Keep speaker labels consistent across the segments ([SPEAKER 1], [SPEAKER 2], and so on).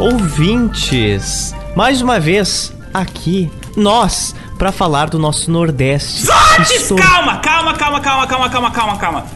[SPEAKER 1] ouvintes! Mais uma vez, aqui, nós, para falar do nosso Nordeste.
[SPEAKER 2] Zotes!
[SPEAKER 1] Estou-
[SPEAKER 2] Calma, calma, calma, calma, calma, calma, calma, calma.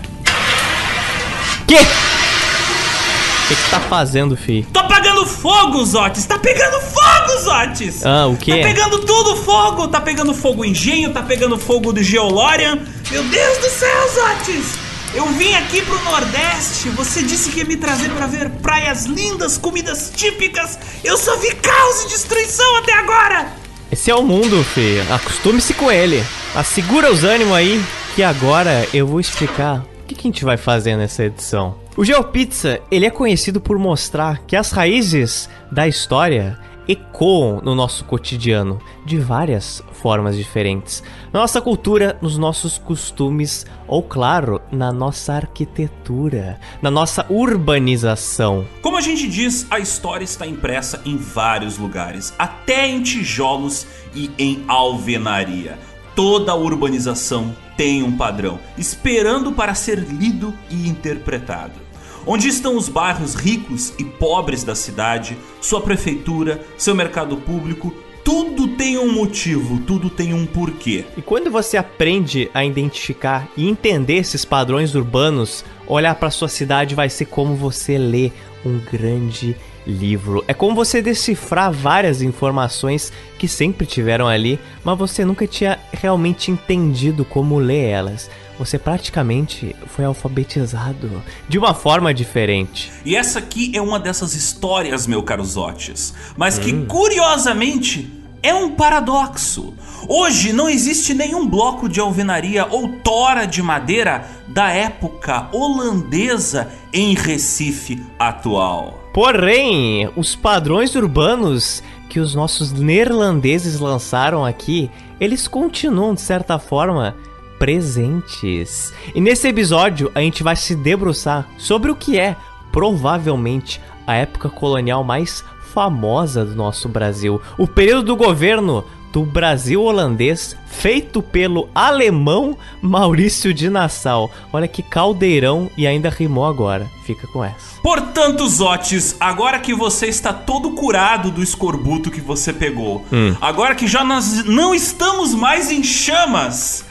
[SPEAKER 1] Quê? O que, que tá fazendo, fi?
[SPEAKER 2] Tô apagando fogo, Zotes! Tá pegando fogo, Zotes!
[SPEAKER 1] Ah, o quê?
[SPEAKER 2] Tá pegando tudo fogo! Tá pegando fogo o engenho, tá pegando fogo do Geolorian. Meu Deus do céu, Zotes! Eu vim aqui pro Nordeste. Você disse que ia me trazer pra ver praias lindas, comidas típicas. Eu só vi caos e destruição até agora!
[SPEAKER 1] Esse é o mundo, fi. Acostume-se com ele. Mas segura os ânimos aí, que agora eu vou explicar o que, que a gente vai fazer nessa edição. O GeoPizza, ele é conhecido por mostrar que as raízes da história ecoam no nosso cotidiano de várias formas diferentes. Na nossa cultura, nos nossos costumes ou, claro, na nossa arquitetura, na nossa urbanização.
[SPEAKER 2] Como a gente diz, a história está impressa em vários lugares, até em tijolos e em alvenaria. Toda urbanização tem um padrão, esperando para ser lido e interpretado. Onde estão os bairros ricos e pobres da cidade, sua prefeitura, seu mercado público, tudo tem um motivo, tudo tem um porquê.
[SPEAKER 1] E quando você aprende a identificar e entender esses padrões urbanos, olhar para sua cidade vai ser como você lê um grande livro. É como você decifrar várias informações que sempre tiveram ali, mas você nunca tinha realmente entendido como ler elas. Você praticamente foi alfabetizado de uma forma diferente.
[SPEAKER 2] E essa aqui é uma dessas histórias, meu caro Zotes, mas que
[SPEAKER 1] Hum.
[SPEAKER 2] curiosamente é um paradoxo. Hoje não existe nenhum bloco de alvenaria ou tora de madeira da época holandesa em Recife atual.
[SPEAKER 1] Porém, os padrões urbanos que os nossos neerlandeses lançaram aqui, eles continuam de certa forma presentes. E nesse episódio a gente vai se debruçar sobre o que é provavelmente a época colonial mais famosa do nosso Brasil, o período do governo do Brasil holandês, feito pelo alemão Maurício de Nassau. Olha que caldeirão e ainda rimou agora. Fica com essa.
[SPEAKER 2] Portanto, Zotes, agora que você está todo curado do escorbuto que você pegou, agora que já nós não estamos mais em chamas,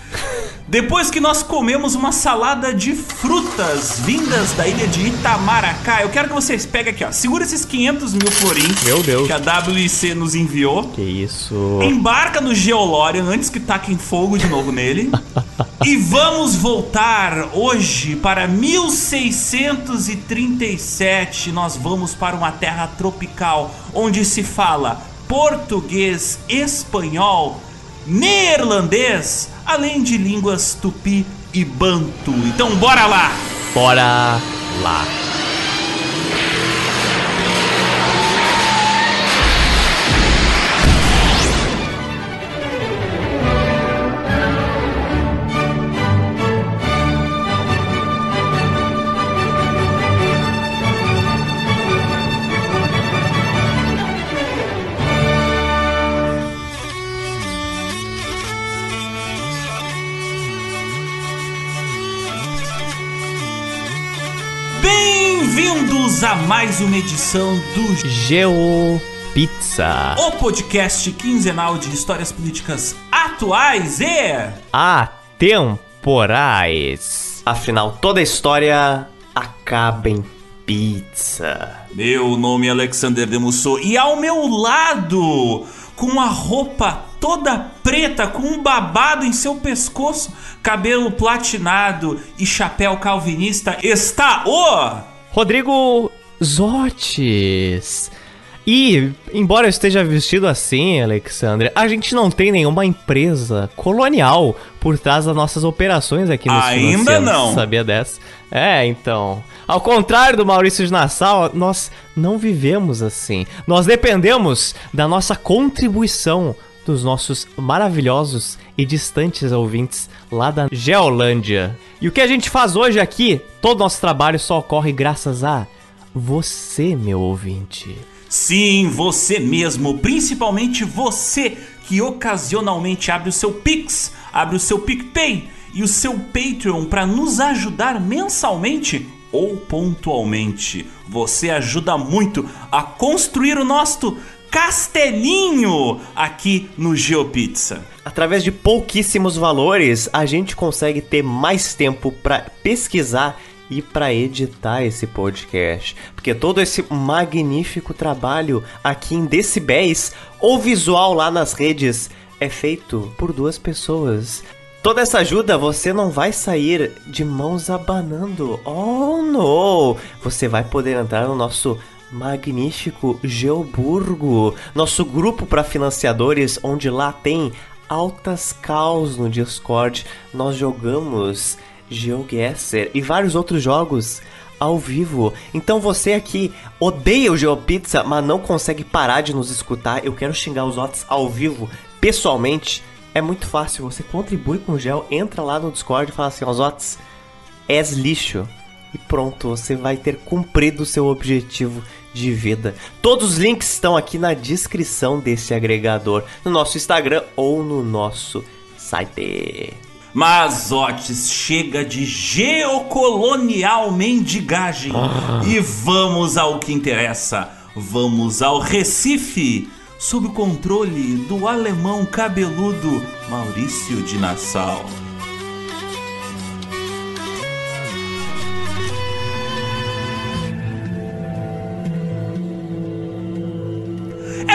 [SPEAKER 2] depois que nós comemos uma salada de frutas vindas da ilha de Itamaracá, eu quero que vocês peguem aqui, ó, segura esses 500 mil florins
[SPEAKER 1] Meu Deus.
[SPEAKER 2] que a WIC nos enviou.
[SPEAKER 1] Que isso.
[SPEAKER 2] Embarca no Geolorian antes que taquem fogo de novo nele. e vamos voltar hoje para 1637. Nós vamos para uma terra tropical onde se fala português, espanhol, neerlandês, além de línguas tupi e banto. Então bora lá!
[SPEAKER 1] Bora lá.
[SPEAKER 2] Bem-vindos a mais uma edição do
[SPEAKER 1] Geo Pizza.
[SPEAKER 2] O podcast quinzenal de histórias políticas atuais e.
[SPEAKER 1] Atemporais. Afinal, toda história acaba em pizza.
[SPEAKER 2] Meu nome é Alexander Demusso e ao meu lado, com uma roupa toda preta, com um babado em seu pescoço, cabelo platinado e chapéu calvinista, está o.
[SPEAKER 1] Rodrigo Zotes. E, embora eu esteja vestido assim, Alexandre, a gente não tem nenhuma empresa colonial por trás das nossas operações aqui nos
[SPEAKER 2] Ainda não.
[SPEAKER 1] Sabia dessa? É, então. Ao contrário do Maurício de Nassau, nós não vivemos assim. Nós dependemos da nossa contribuição dos nossos maravilhosos e distantes ouvintes lá da Geolândia. E o que a gente faz hoje aqui, todo nosso trabalho só ocorre graças a você, meu ouvinte.
[SPEAKER 2] Sim, você mesmo, principalmente você que ocasionalmente abre o seu Pix, abre o seu PicPay e o seu Patreon para nos ajudar mensalmente ou pontualmente. Você ajuda muito a construir o nosso castelinho aqui no GeoPizza.
[SPEAKER 1] Através de pouquíssimos valores, a gente consegue ter mais tempo para pesquisar e para editar esse podcast. Porque todo esse magnífico trabalho aqui em decibéis ou visual lá nas redes é feito por duas pessoas. Toda essa ajuda você não vai sair de mãos abanando. Oh, não! Você vai poder entrar no nosso magnífico Geoburgo, nosso grupo para financiadores, onde lá tem altas caos no Discord. Nós jogamos GeoGuessr e vários outros jogos ao vivo. Então você aqui odeia o GeoPizza, mas não consegue parar de nos escutar. Eu quero xingar os outros ao vivo, pessoalmente. É muito fácil, você contribui com o Gel, entra lá no Discord e fala assim, Ozotes, és lixo. E pronto, você vai ter cumprido o seu objetivo de vida. Todos os links estão aqui na descrição desse agregador, no nosso Instagram ou no nosso site.
[SPEAKER 2] Mas, Otis, chega de geocolonial mendigagem ah. e vamos ao que interessa. Vamos ao Recife, sob o controle do alemão cabeludo Maurício de Nassau.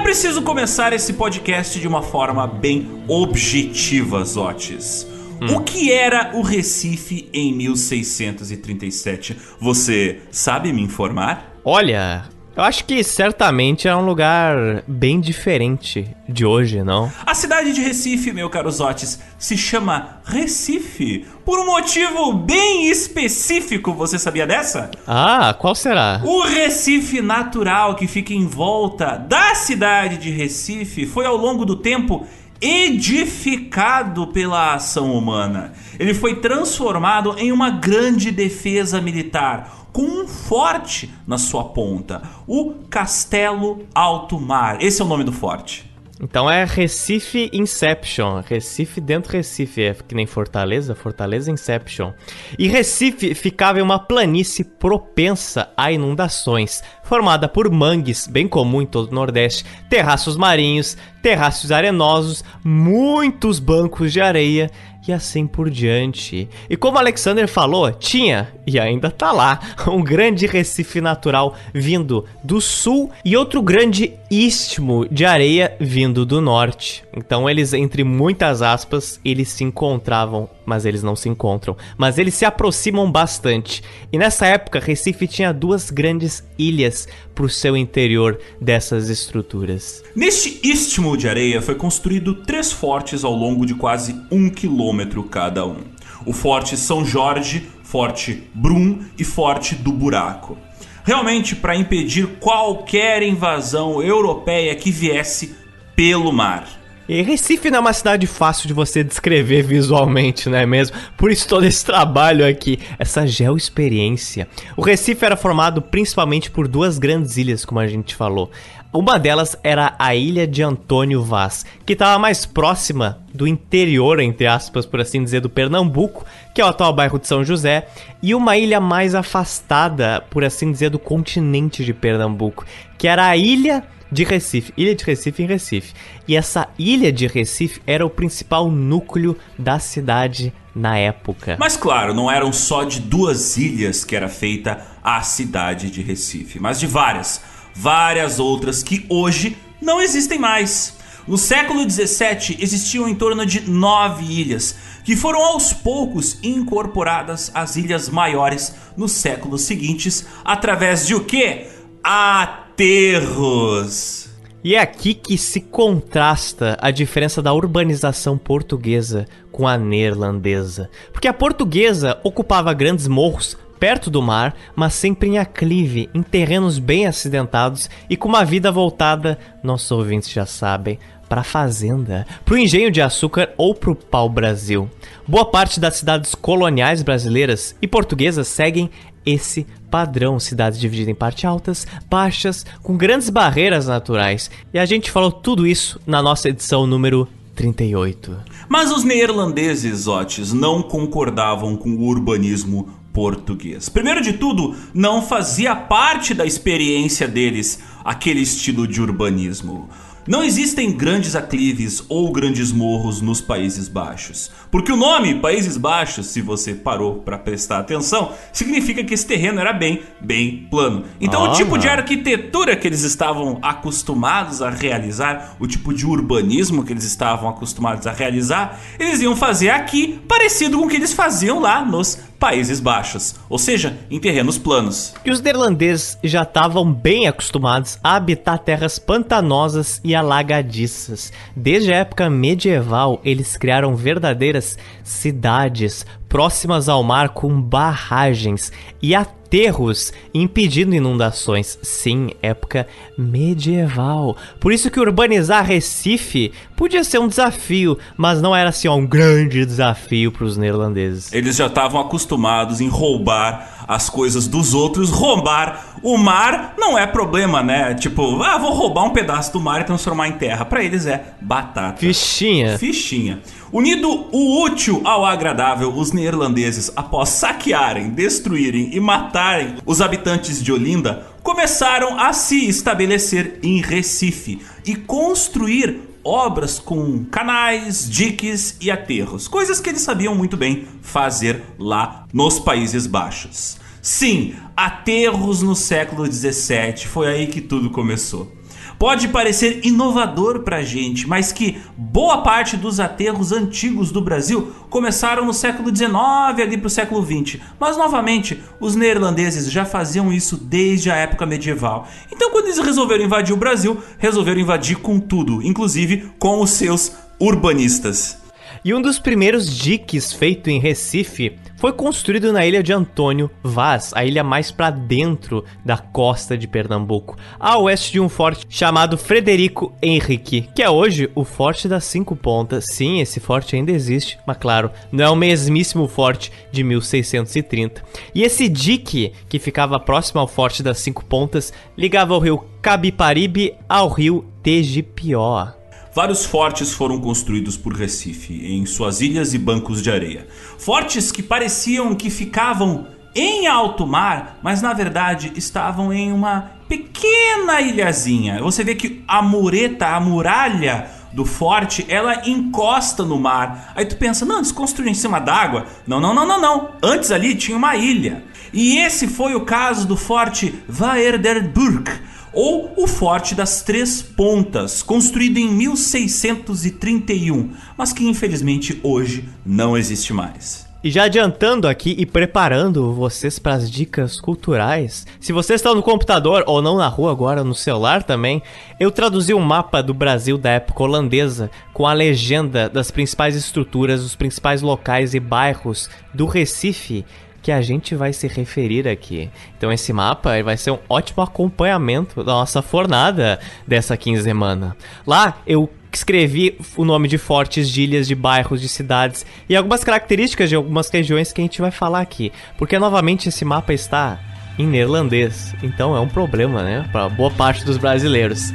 [SPEAKER 2] Preciso começar esse podcast de uma forma bem objetiva, Zotes. Hum. O que era o Recife em 1637? Você sabe me informar?
[SPEAKER 1] Olha, eu acho que certamente é um lugar bem diferente de hoje, não?
[SPEAKER 2] A cidade de Recife, meu caro Zotes, se chama Recife por um motivo bem específico. Você sabia dessa?
[SPEAKER 1] Ah, qual será?
[SPEAKER 2] O Recife natural que fica em volta da cidade de Recife foi ao longo do tempo edificado pela ação humana. Ele foi transformado em uma grande defesa militar com um forte na sua ponta, o Castelo Alto Mar. Esse é o nome do forte.
[SPEAKER 1] Então é Recife Inception. Recife dentro Recife. É que nem Fortaleza, Fortaleza Inception. E Recife ficava em uma planície propensa a inundações, formada por mangues, bem comum em todo o Nordeste, terraços marinhos, terraços arenosos, muitos bancos de areia e assim por diante. E como Alexander falou, tinha e ainda tá lá um grande recife natural vindo do sul e outro grande istmo de areia vindo do norte. Então eles entre muitas aspas, eles se encontravam, mas eles não se encontram, mas eles se aproximam bastante. E nessa época Recife tinha duas grandes ilhas para o seu interior dessas estruturas.
[SPEAKER 2] Neste istmo de areia foi construído três fortes ao longo de quase um quilômetro cada um: o Forte São Jorge, Forte Brum e Forte do Buraco. Realmente para impedir qualquer invasão europeia que viesse pelo mar.
[SPEAKER 1] E Recife não é uma cidade fácil de você descrever visualmente, não é mesmo? Por isso todo esse trabalho aqui, essa geoexperiência. O Recife era formado principalmente por duas grandes ilhas, como a gente falou. Uma delas era a ilha de Antônio Vaz, que estava mais próxima do interior, entre aspas, por assim dizer, do Pernambuco, que é o atual bairro de São José, e uma ilha mais afastada, por assim dizer, do continente de Pernambuco, que era a ilha de Recife, ilha de Recife em Recife. E essa ilha de Recife era o principal núcleo da cidade na época.
[SPEAKER 2] Mas claro, não eram só de duas ilhas que era feita a cidade de Recife, mas de várias, várias outras que hoje não existem mais. No século XVII existiam em torno de nove ilhas, que foram aos poucos incorporadas às ilhas maiores nos séculos seguintes, através de o que? aterros.
[SPEAKER 1] E é aqui que se contrasta a diferença da urbanização portuguesa com a neerlandesa. Porque a portuguesa ocupava grandes morros perto do mar, mas sempre em aclive, em terrenos bem acidentados e com uma vida voltada, nossos ouvintes já sabem, para a fazenda, para o engenho de açúcar ou para o pau-brasil. Boa parte das cidades coloniais brasileiras e portuguesas seguem esse padrão, cidades divididas em partes altas, baixas, com grandes barreiras naturais. E a gente falou tudo isso na nossa edição número 38.
[SPEAKER 2] Mas os neerlandeses, Otis, não concordavam com o urbanismo português. Primeiro de tudo, não fazia parte da experiência deles aquele estilo de urbanismo. Não existem grandes aclives ou grandes morros nos Países Baixos. Porque o nome Países Baixos, se você parou para prestar atenção, significa que esse terreno era bem, bem plano. Então o tipo de arquitetura que eles estavam acostumados a realizar, o tipo de urbanismo que eles estavam acostumados a realizar, eles iam fazer aqui parecido com o que eles faziam lá nos Países Baixos, ou seja, em terrenos planos.
[SPEAKER 1] E os neerlandeses já estavam bem acostumados a habitar terras pantanosas e alagadiças. Desde a época medieval, eles criaram verdadeiras cidades próximas ao mar com barragens e aterros impedindo inundações. Sim, época medieval. Por isso que urbanizar Recife podia ser um desafio, mas não era assim ó, um grande desafio para os neerlandeses.
[SPEAKER 2] Eles já estavam acostumados em roubar as coisas dos outros, roubar o mar não é problema, né? Tipo, ah, vou roubar um pedaço do mar e transformar em terra. Para eles é batata.
[SPEAKER 1] Fichinha.
[SPEAKER 2] Fichinha. Unido o útil ao agradável, os neerlandeses, após saquearem, destruírem e matarem os habitantes de Olinda, começaram a se estabelecer em Recife e construir obras com canais, diques e aterros, coisas que eles sabiam muito bem fazer lá nos Países Baixos. Sim, aterros no século 17, foi aí que tudo começou pode parecer inovador pra gente, mas que boa parte dos aterros antigos do Brasil começaram no século XIX ali pro século XX. Mas novamente, os neerlandeses já faziam isso desde a época medieval. Então, quando eles resolveram invadir o Brasil, resolveram invadir com tudo, inclusive com os seus urbanistas.
[SPEAKER 1] E um dos primeiros diques feito em Recife foi construído na ilha de Antônio Vaz, a ilha mais para dentro da costa de Pernambuco, a oeste de um forte chamado Frederico Henrique, que é hoje o Forte das Cinco Pontas. Sim, esse forte ainda existe, mas claro, não é o mesmíssimo forte de 1630. E esse dique, que ficava próximo ao Forte das Cinco Pontas, ligava o rio Cabiparibe ao rio Tegipió.
[SPEAKER 2] Vários fortes foram construídos por Recife, em suas ilhas e bancos de areia. Fortes que pareciam que ficavam em alto mar, mas na verdade estavam em uma pequena ilhazinha. Você vê que a mureta, a muralha do forte, ela encosta no mar. Aí tu pensa, não, eles construíram em cima d'água? Não, não, não, não, não. Antes ali tinha uma ilha. E esse foi o caso do forte Waerderburg, ou o Forte das Três Pontas, construído em 1631, mas que infelizmente hoje não existe mais.
[SPEAKER 1] E já adiantando aqui e preparando vocês para as dicas culturais, se vocês estão no computador ou não na rua agora, no celular também, eu traduzi um mapa do Brasil da época holandesa com a legenda das principais estruturas, dos principais locais e bairros do Recife que a gente vai se referir aqui. Então esse mapa vai ser um ótimo acompanhamento da nossa fornada dessa quinzena. Lá eu escrevi o nome de fortes, de ilhas, de bairros, de cidades e algumas características de algumas regiões que a gente vai falar aqui. Porque novamente esse mapa está em neerlandês, então é um problema, né, para boa parte dos brasileiros.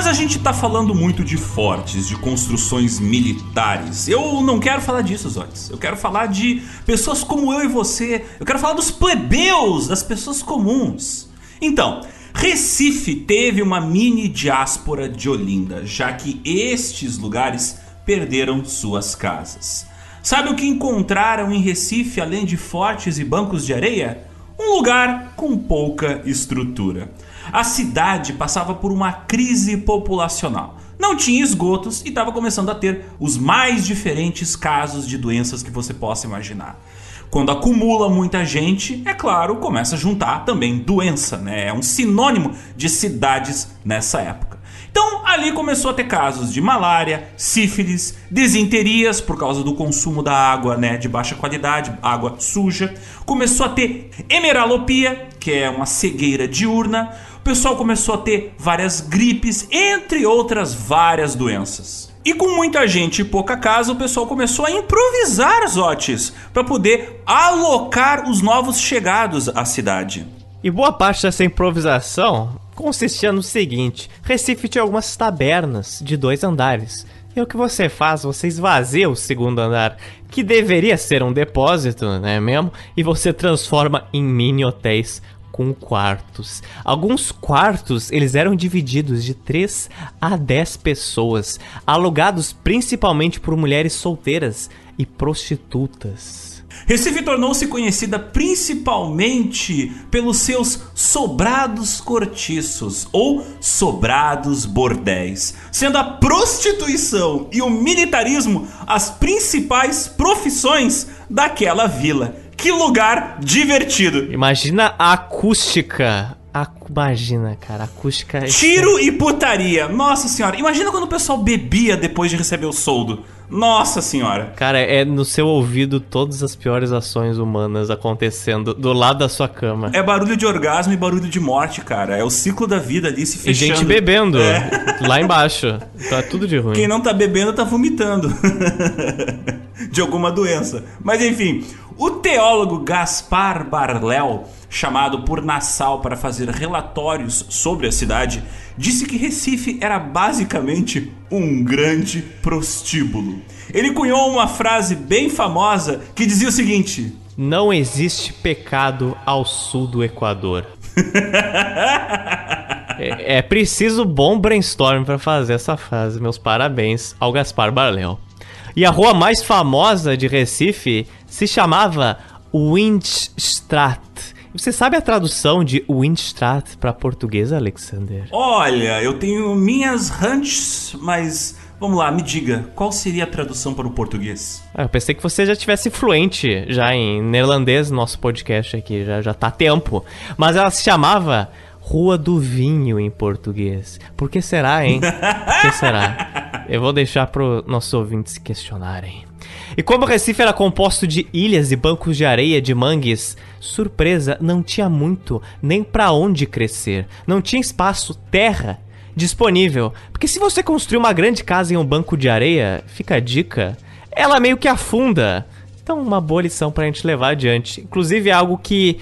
[SPEAKER 2] Mas a gente tá falando muito de fortes, de construções militares. Eu não quero falar disso, Zotes. Eu quero falar de pessoas como eu e você. Eu quero falar dos plebeus, das pessoas comuns. Então, Recife teve uma mini diáspora de Olinda, já que estes lugares perderam suas casas. Sabe o que encontraram em Recife além de fortes e bancos de areia? Um lugar com pouca estrutura a cidade passava por uma crise populacional. Não tinha esgotos e estava começando a ter os mais diferentes casos de doenças que você possa imaginar. Quando acumula muita gente, é claro, começa a juntar também doença, né? É um sinônimo de cidades nessa época. Então ali começou a ter casos de malária, sífilis, desinterias por causa do consumo da água né, de baixa qualidade, água suja. Começou a ter hemeralopia, que é uma cegueira diurna pessoal começou a ter várias gripes, entre outras várias doenças. E com muita gente e pouca casa, o pessoal começou a improvisar zotes para poder alocar os novos chegados à cidade.
[SPEAKER 1] E boa parte dessa improvisação consistia no seguinte: Recife tinha algumas tabernas de dois andares. E o que você faz? Você esvazia o segundo andar, que deveria ser um depósito, não é mesmo? E você transforma em mini hotéis com quartos. Alguns quartos, eles eram divididos de 3 a 10 pessoas, alugados principalmente por mulheres solteiras e prostitutas.
[SPEAKER 2] Recife tornou-se conhecida principalmente pelos seus sobrados cortiços ou sobrados bordéis, sendo a prostituição e o militarismo as principais profissões daquela vila. Que lugar divertido!
[SPEAKER 1] Imagina a acústica Imagina, cara, acústica. É
[SPEAKER 2] Tiro e putaria. Nossa senhora, imagina quando o pessoal bebia depois de receber o soldo. Nossa senhora.
[SPEAKER 1] Cara, é no seu ouvido todas as piores ações humanas acontecendo do lado da sua cama.
[SPEAKER 2] É barulho de orgasmo e barulho de morte, cara. É o ciclo da vida ali se fechando.
[SPEAKER 1] E gente bebendo é. lá embaixo. É tudo de ruim.
[SPEAKER 2] Quem não tá bebendo tá vomitando. de alguma doença. Mas enfim, o teólogo Gaspar Barléu chamado por Nassau para fazer relatórios sobre a cidade, disse que Recife era basicamente um grande prostíbulo. Ele cunhou uma frase bem famosa que dizia o seguinte:
[SPEAKER 1] Não existe pecado ao sul do Equador. é, é, preciso bom brainstorm para fazer essa frase. Meus parabéns ao Gaspar Barléu. E a rua mais famosa de Recife se chamava Windstraat você sabe a tradução de Windstraat para português, Alexander?
[SPEAKER 2] Olha, eu tenho minhas hunches, mas vamos lá, me diga, qual seria a tradução para o português?
[SPEAKER 1] Ah, eu pensei que você já tivesse fluente já em neerlandês no nosso podcast aqui, já, já tá tempo. Mas ela se chamava Rua do Vinho em português. Por que será, hein? Por que será? Eu vou deixar para os nossos ouvintes se questionarem. E como o Recife era composto de ilhas e bancos de areia de mangues, surpresa, não tinha muito nem para onde crescer. Não tinha espaço, terra disponível. Porque se você construir uma grande casa em um banco de areia, fica a dica, ela meio que afunda. Então, uma boa lição pra gente levar adiante. Inclusive, é algo que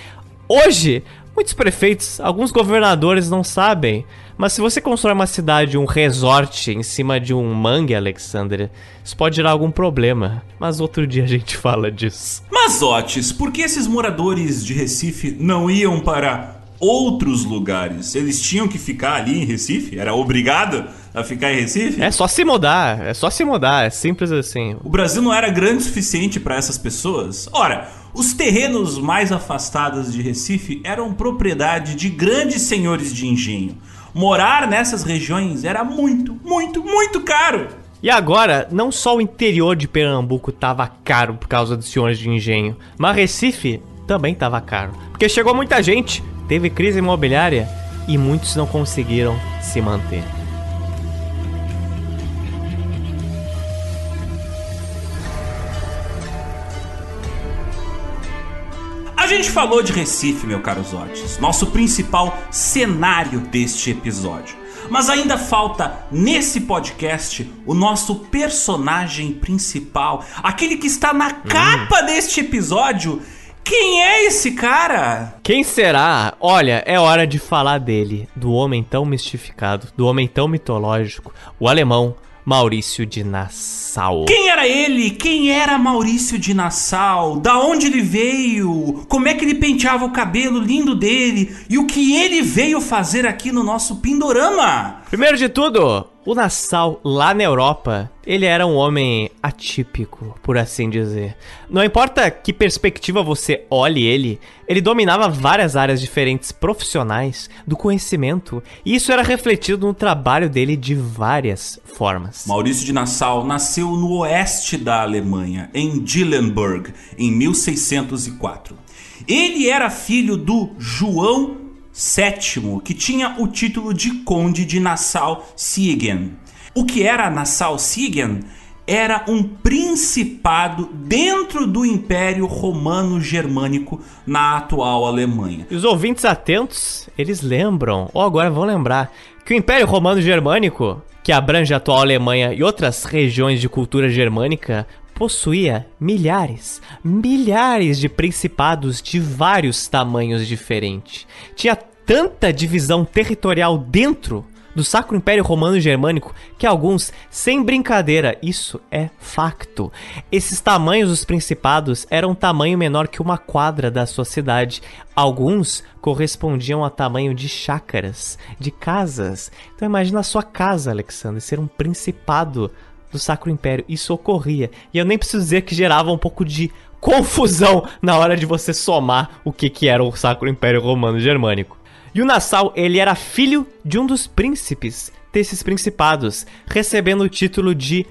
[SPEAKER 1] hoje muitos prefeitos, alguns governadores não sabem. Mas se você constrói uma cidade, um resort em cima de um mangue, Alexander, isso pode gerar algum problema. Mas outro dia a gente fala disso.
[SPEAKER 2] Mas, Otis, por que esses moradores de Recife não iam para outros lugares? Eles tinham que ficar ali em Recife? Era obrigado a ficar em Recife?
[SPEAKER 1] É só se mudar, é só se mudar, é simples assim.
[SPEAKER 2] O Brasil não era grande o suficiente para essas pessoas? Ora, os terrenos mais afastados de Recife eram propriedade de grandes senhores de engenho morar nessas regiões era muito, muito, muito caro.
[SPEAKER 1] E agora, não só o interior de Pernambuco tava caro por causa dos senhores de engenho, mas Recife também tava caro. Porque chegou muita gente, teve crise imobiliária e muitos não conseguiram se manter.
[SPEAKER 2] Gente falou de Recife, meu caro Zotes, nosso principal cenário deste episódio. Mas ainda falta nesse podcast o nosso personagem principal, aquele que está na hum. capa deste episódio. Quem é esse cara?
[SPEAKER 1] Quem será? Olha, é hora de falar dele, do homem tão mistificado, do homem tão mitológico, o alemão Maurício de Nassau.
[SPEAKER 2] Quem era ele? Quem era Maurício de Nassau? Da onde ele veio? Como é que ele penteava o cabelo lindo dele? E o que ele veio fazer aqui no nosso Pindorama?
[SPEAKER 1] Primeiro de tudo, o Nassau, lá na Europa, ele era um homem atípico, por assim dizer. Não importa que perspectiva você olhe ele, ele dominava várias áreas diferentes profissionais do conhecimento, e isso era refletido no trabalho dele de várias formas.
[SPEAKER 2] Maurício de Nassau nasceu no oeste da Alemanha, em Dillenburg, em 1604. Ele era filho do João sétimo, que tinha o título de Conde de Nassau-Siegen. O que era Nassau-Siegen? Era um principado dentro do Império Romano Germânico na atual Alemanha.
[SPEAKER 1] E os ouvintes atentos, eles lembram, ou agora vão lembrar, que o Império Romano Germânico, que abrange a atual Alemanha e outras regiões de cultura germânica, possuía milhares, milhares de principados de vários tamanhos diferentes. Tinha tanta divisão territorial dentro do Sacro Império Romano Germânico que alguns, sem brincadeira, isso é facto. Esses tamanhos dos principados eram tamanho menor que uma quadra da sua cidade. Alguns correspondiam a tamanho de chácaras, de casas. Então imagina a sua casa, Alexandre, ser um principado do Sacro Império. Isso ocorria. E eu nem preciso dizer que gerava um pouco de confusão na hora de você somar o que, que era o Sacro Império Romano Germânico. E o Nassau, ele era filho de um dos príncipes desses principados, recebendo o título de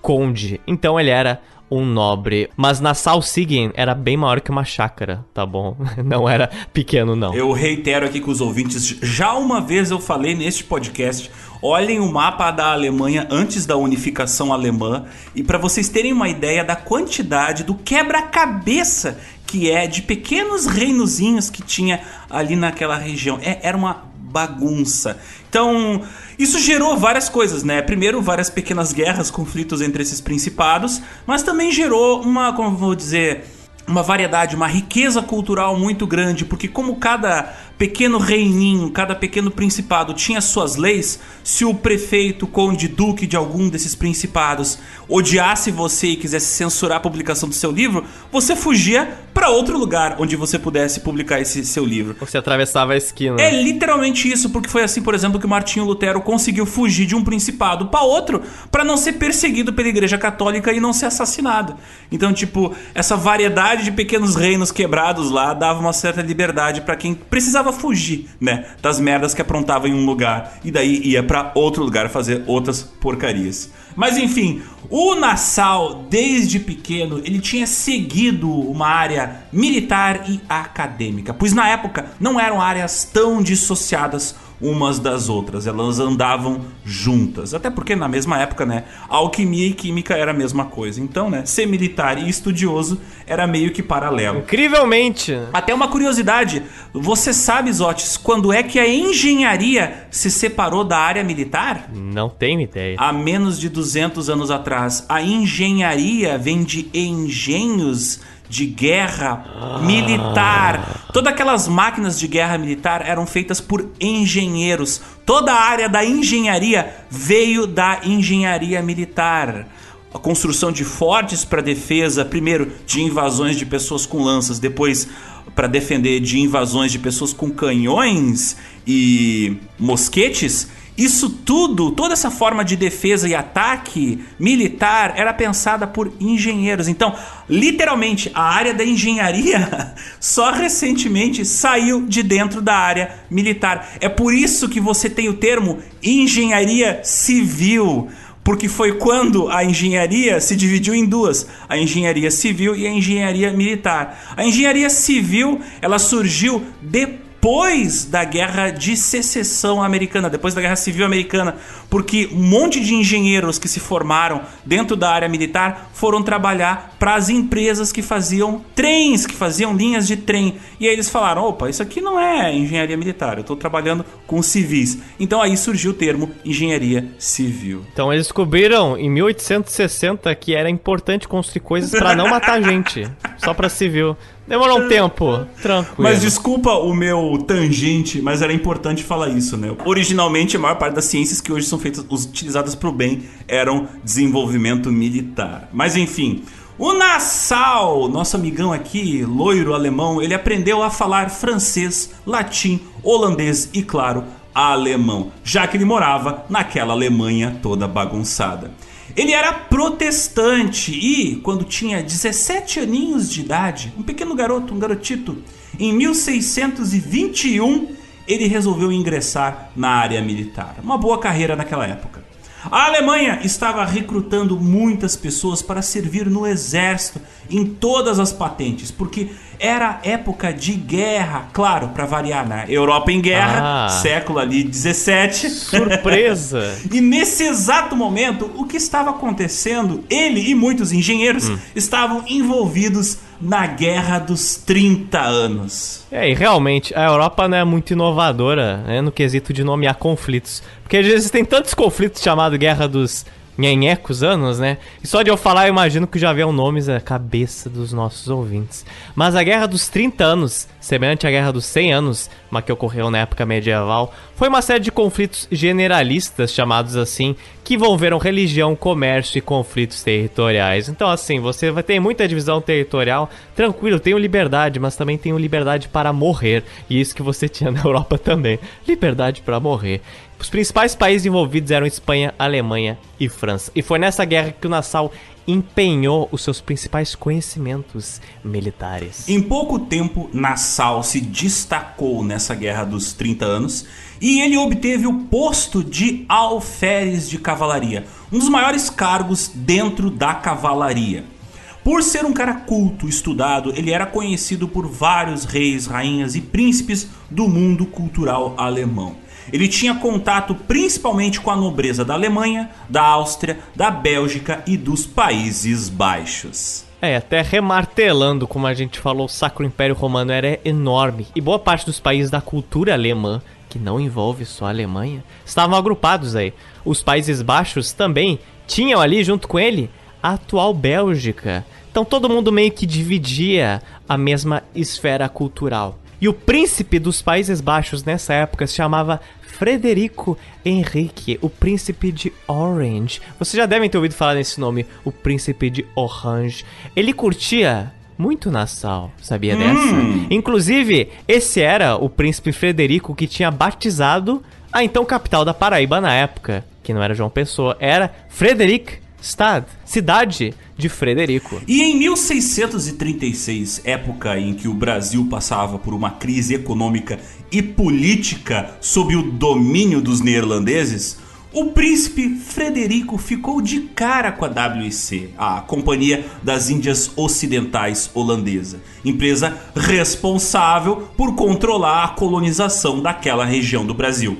[SPEAKER 1] conde. Então ele era um nobre. Mas Nassau Siegen era bem maior que uma chácara, tá bom? Não era pequeno, não.
[SPEAKER 2] Eu reitero aqui com os ouvintes, já uma vez eu falei neste podcast, olhem o mapa da Alemanha antes da unificação alemã e para vocês terem uma ideia da quantidade do quebra-cabeça que é de pequenos reinozinhos que tinha ali naquela região. É, era uma bagunça. Então, isso gerou várias coisas, né? Primeiro, várias pequenas guerras, conflitos entre esses principados, mas também gerou uma, como vou dizer, uma variedade, uma riqueza cultural muito grande, porque como cada pequeno reininho, cada pequeno principado tinha suas leis, se o prefeito, conde, duque de algum desses principados odiasse você e quisesse censurar a publicação do seu livro, você fugia para outro lugar onde você pudesse publicar esse seu livro.
[SPEAKER 1] Você atravessava a esquina.
[SPEAKER 2] É literalmente isso, porque foi assim, por exemplo, que Martinho Lutero conseguiu fugir de um principado para outro para não ser perseguido pela Igreja Católica e não ser assassinado. Então, tipo, essa variedade de pequenos reinos quebrados lá dava uma certa liberdade para quem precisava fugir, né, das merdas que aprontava em um lugar e daí ia para outro lugar fazer outras porcarias. Mas enfim, o Nassau, desde pequeno, ele tinha seguido uma área militar e acadêmica, pois na época não eram áreas tão dissociadas umas das outras, elas andavam juntas. Até porque na mesma época, né, alquimia e química era a mesma coisa. Então, né, ser militar e estudioso era meio que paralelo.
[SPEAKER 1] Incrivelmente.
[SPEAKER 2] Até uma curiosidade, você sabe, Zotes, quando é que a engenharia se separou da área militar?
[SPEAKER 1] Não tenho ideia.
[SPEAKER 2] Há menos de 200 anos atrás. A engenharia vem de engenhos de guerra militar. Todas aquelas máquinas de guerra militar eram feitas por engenheiros. Toda a área da engenharia veio da engenharia militar. A construção de fortes para defesa, primeiro de invasões de pessoas com lanças, depois para defender de invasões de pessoas com canhões e mosquetes isso tudo, toda essa forma de defesa e ataque militar era pensada por engenheiros. Então, literalmente, a área da engenharia só recentemente saiu de dentro da área militar. É por isso que você tem o termo engenharia civil. Porque foi quando a engenharia se dividiu em duas, a engenharia civil e a engenharia militar. A engenharia civil, ela surgiu depois depois da guerra de secessão americana, depois da guerra civil americana, porque um monte de engenheiros que se formaram dentro da área militar foram trabalhar para as empresas que faziam trens, que faziam linhas de trem. E aí eles falaram: opa, isso aqui não é engenharia militar, eu estou trabalhando com civis. Então aí surgiu o termo engenharia civil.
[SPEAKER 1] Então eles descobriram em 1860 que era importante construir coisas para não matar gente, só para civil. Demorou um tempo, tranquilo.
[SPEAKER 2] Mas desculpa o meu tangente, mas era importante falar isso, né? Originalmente, a maior parte das ciências que hoje são feitas, utilizadas para o bem, eram desenvolvimento militar. Mas enfim, o Nassau, nosso amigão aqui, loiro alemão, ele aprendeu a falar francês, latim, holandês e, claro, alemão, já que ele morava naquela Alemanha toda bagunçada. Ele era protestante e, quando tinha 17 aninhos de idade, um pequeno garoto, um garotito, em 1621 ele resolveu ingressar na área militar. Uma boa carreira naquela época. A Alemanha estava recrutando muitas pessoas para servir no exército em todas as patentes, porque era época de guerra, claro, para variar, né? Europa em guerra, ah, século ali 17.
[SPEAKER 1] Surpresa!
[SPEAKER 2] e nesse exato momento, o que estava acontecendo? Ele e muitos engenheiros hum. estavam envolvidos na Guerra dos 30 anos.
[SPEAKER 1] É, e realmente a Europa não é muito inovadora né, no quesito de nomear conflitos. Porque às vezes tem tantos conflitos chamados Guerra dos nhenhecos anos, né? E só de eu falar, eu imagino que já viam nomes à cabeça dos nossos ouvintes. Mas a Guerra dos 30 Anos, semelhante à Guerra dos 100 Anos, que ocorreu na época medieval, foi uma série de conflitos generalistas, chamados assim, que envolveram religião, comércio e conflitos territoriais. Então, assim, você vai ter muita divisão territorial, tranquilo, tenho liberdade, mas também tenho liberdade para morrer. E isso que você tinha na Europa também. Liberdade para morrer. Os principais países envolvidos eram Espanha, Alemanha e França. E foi nessa guerra que o Nassau empenhou os seus principais conhecimentos militares.
[SPEAKER 2] Em pouco tempo, Nassau se destacou nessa guerra dos 30 anos e ele obteve o posto de alferes de cavalaria, um dos maiores cargos dentro da cavalaria. Por ser um cara culto, estudado, ele era conhecido por vários reis, rainhas e príncipes do mundo cultural alemão. Ele tinha contato principalmente com a nobreza da Alemanha, da Áustria, da Bélgica e dos Países Baixos.
[SPEAKER 1] É, até remartelando, como a gente falou, o Sacro Império Romano era enorme e boa parte dos países da cultura alemã, que não envolve só a Alemanha, estavam agrupados aí. Os Países Baixos também tinham ali junto com ele a atual Bélgica. Então todo mundo meio que dividia a mesma esfera cultural. E o príncipe dos Países Baixos nessa época se chamava Frederico Henrique, o príncipe de Orange. Vocês já devem ter ouvido falar nesse nome, o príncipe de Orange. Ele curtia muito Nassau, sabia hum. dessa? Inclusive, esse era o príncipe Frederico que tinha batizado a então capital da Paraíba na época, que não era João Pessoa, era Frederic Stad, cidade de Frederico.
[SPEAKER 2] E em 1636, época em que o Brasil passava por uma crise econômica e política sob o domínio dos neerlandeses, o príncipe Frederico ficou de cara com a WIC, a Companhia das Índias Ocidentais Holandesa, empresa responsável por controlar a colonização daquela região do Brasil.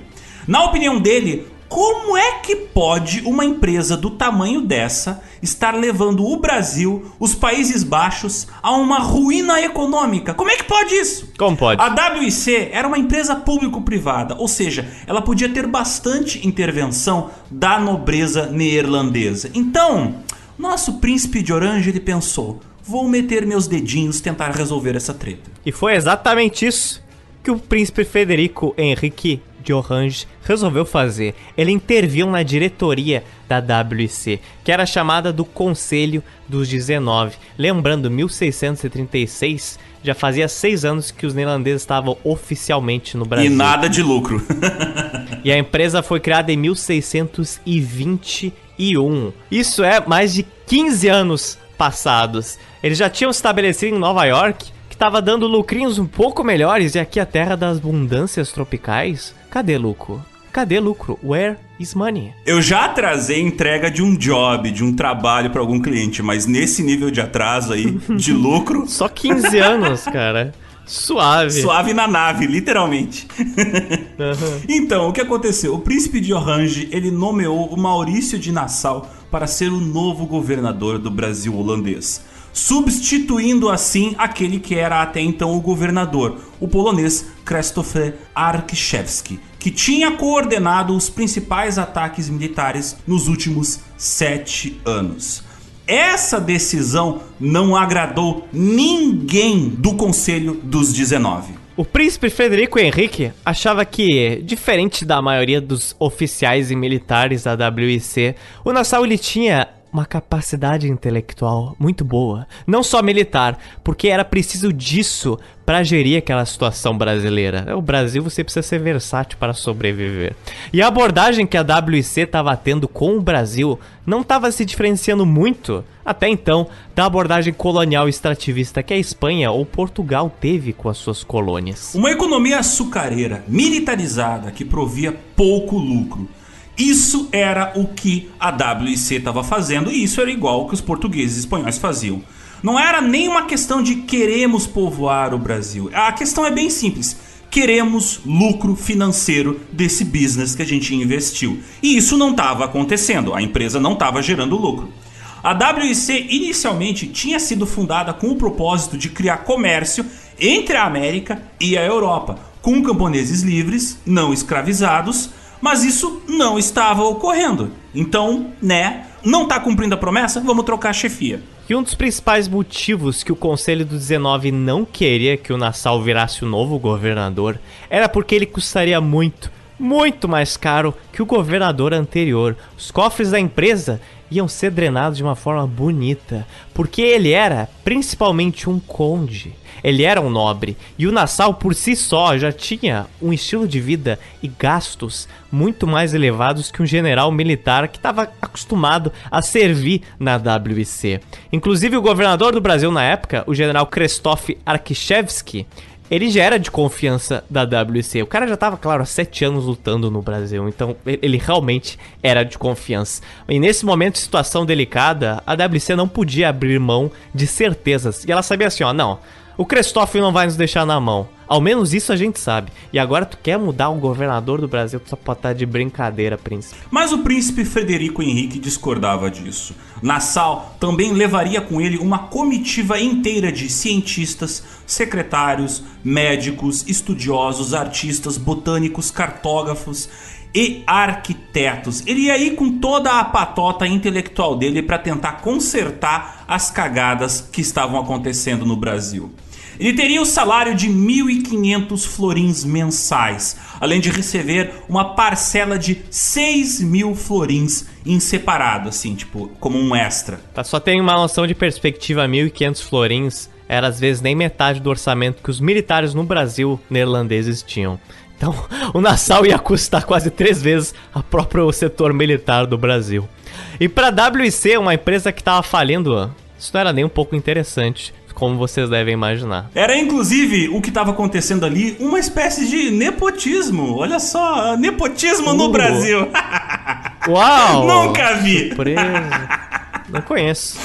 [SPEAKER 2] Na opinião dele, como é que pode uma empresa do tamanho dessa estar levando o Brasil, os Países Baixos, a uma ruína econômica? Como é que pode isso?
[SPEAKER 1] Como pode?
[SPEAKER 2] A WIC era uma empresa público-privada, ou seja, ela podia ter bastante intervenção da nobreza neerlandesa. Então, nosso príncipe de Orange ele pensou: vou meter meus dedinhos tentar resolver essa treta.
[SPEAKER 1] E foi exatamente isso que o príncipe Federico Henrique de Orange resolveu fazer. Ele interviu na diretoria da WC, que era chamada do Conselho dos 19. Lembrando, 1636 já fazia seis anos que os neerlandeses estavam oficialmente no Brasil.
[SPEAKER 2] E nada de lucro.
[SPEAKER 1] e a empresa foi criada em 1621. Isso é mais de 15 anos passados. Eles já tinham se estabelecido em Nova York estava dando lucrinhos um pouco melhores e aqui a terra das abundâncias tropicais. Cadê lucro? Cadê lucro? Where is money?
[SPEAKER 2] Eu já atrasei entrega de um job, de um trabalho para algum cliente, mas nesse nível de atraso aí, de lucro.
[SPEAKER 1] Só 15 anos, cara. Suave.
[SPEAKER 2] Suave na nave, literalmente. Uhum. Então, o que aconteceu? O príncipe de Orange, ele nomeou o Maurício de Nassau para ser o novo governador do Brasil holandês substituindo assim aquele que era até então o governador, o polonês Krzysztof Arkiszewski, que tinha coordenado os principais ataques militares nos últimos sete anos. Essa decisão não agradou ninguém do Conselho dos 19.
[SPEAKER 1] O príncipe Frederico Henrique achava que, diferente da maioria dos oficiais e militares da WIC, o Nassau ele tinha uma capacidade intelectual muito boa, não só militar, porque era preciso disso para gerir aquela situação brasileira. O Brasil você precisa ser versátil para sobreviver. E a abordagem que a WIC estava tendo com o Brasil não estava se diferenciando muito, até então, da abordagem colonial extrativista que a Espanha ou Portugal teve com as suas colônias.
[SPEAKER 2] Uma economia açucareira, militarizada, que provia pouco lucro isso era o que a WIC estava fazendo e isso era igual ao que os portugueses e espanhóis faziam. Não era nem uma questão de queremos povoar o Brasil. A questão é bem simples. Queremos lucro financeiro desse business que a gente investiu. E isso não estava acontecendo. A empresa não estava gerando lucro. A WIC inicialmente tinha sido fundada com o propósito de criar comércio entre a América e a Europa, com camponeses livres, não escravizados, mas isso não estava ocorrendo. Então, né, não tá cumprindo a promessa, vamos trocar a chefia.
[SPEAKER 1] E um dos principais motivos que o Conselho do 19 não queria que o Nassau virasse o novo governador era porque ele custaria muito, muito mais caro que o governador anterior. Os cofres da empresa iam ser drenados de uma forma bonita, porque ele era principalmente um conde. Ele era um nobre, e o Nassau por si só já tinha um estilo de vida e gastos muito mais elevados que um general militar que estava acostumado a servir na WC. Inclusive o governador do Brasil na época, o general Krzysztof Arkiszewski, ele já era de confiança da WC. O cara já tava, claro, há sete anos lutando no Brasil, então ele realmente era de confiança. E nesse momento situação delicada, a WC não podia abrir mão de certezas. E ela sabia assim, ó, não, o Christophe não vai nos deixar na mão. Ao menos isso a gente sabe. E agora tu quer mudar o governador do Brasil, só pode estar de brincadeira, príncipe.
[SPEAKER 2] Mas o príncipe Frederico Henrique discordava disso. Nassau também levaria com ele uma comitiva inteira de cientistas, secretários, médicos, estudiosos, artistas, botânicos, cartógrafos e arquitetos. Ele ia ir com toda a patota intelectual dele para tentar consertar as cagadas que estavam acontecendo no Brasil. Ele teria o salário de 1.500 florins mensais, além de receber uma parcela de 6 mil florins em separado, assim, tipo, como um extra.
[SPEAKER 1] Tá, só tem uma noção de perspectiva, 1.500 florins era às vezes nem metade do orçamento que os militares no Brasil neerlandeses tinham. Então, o Nassau ia custar quase três vezes a próprio setor militar do Brasil. E para a WC, uma empresa que estava falindo, isso não era nem um pouco interessante como vocês devem imaginar.
[SPEAKER 2] Era inclusive o que estava acontecendo ali, uma espécie de nepotismo. Olha só, nepotismo uh. no Brasil.
[SPEAKER 1] Uau!
[SPEAKER 2] Nunca vi.
[SPEAKER 1] Surpresa. Não conheço.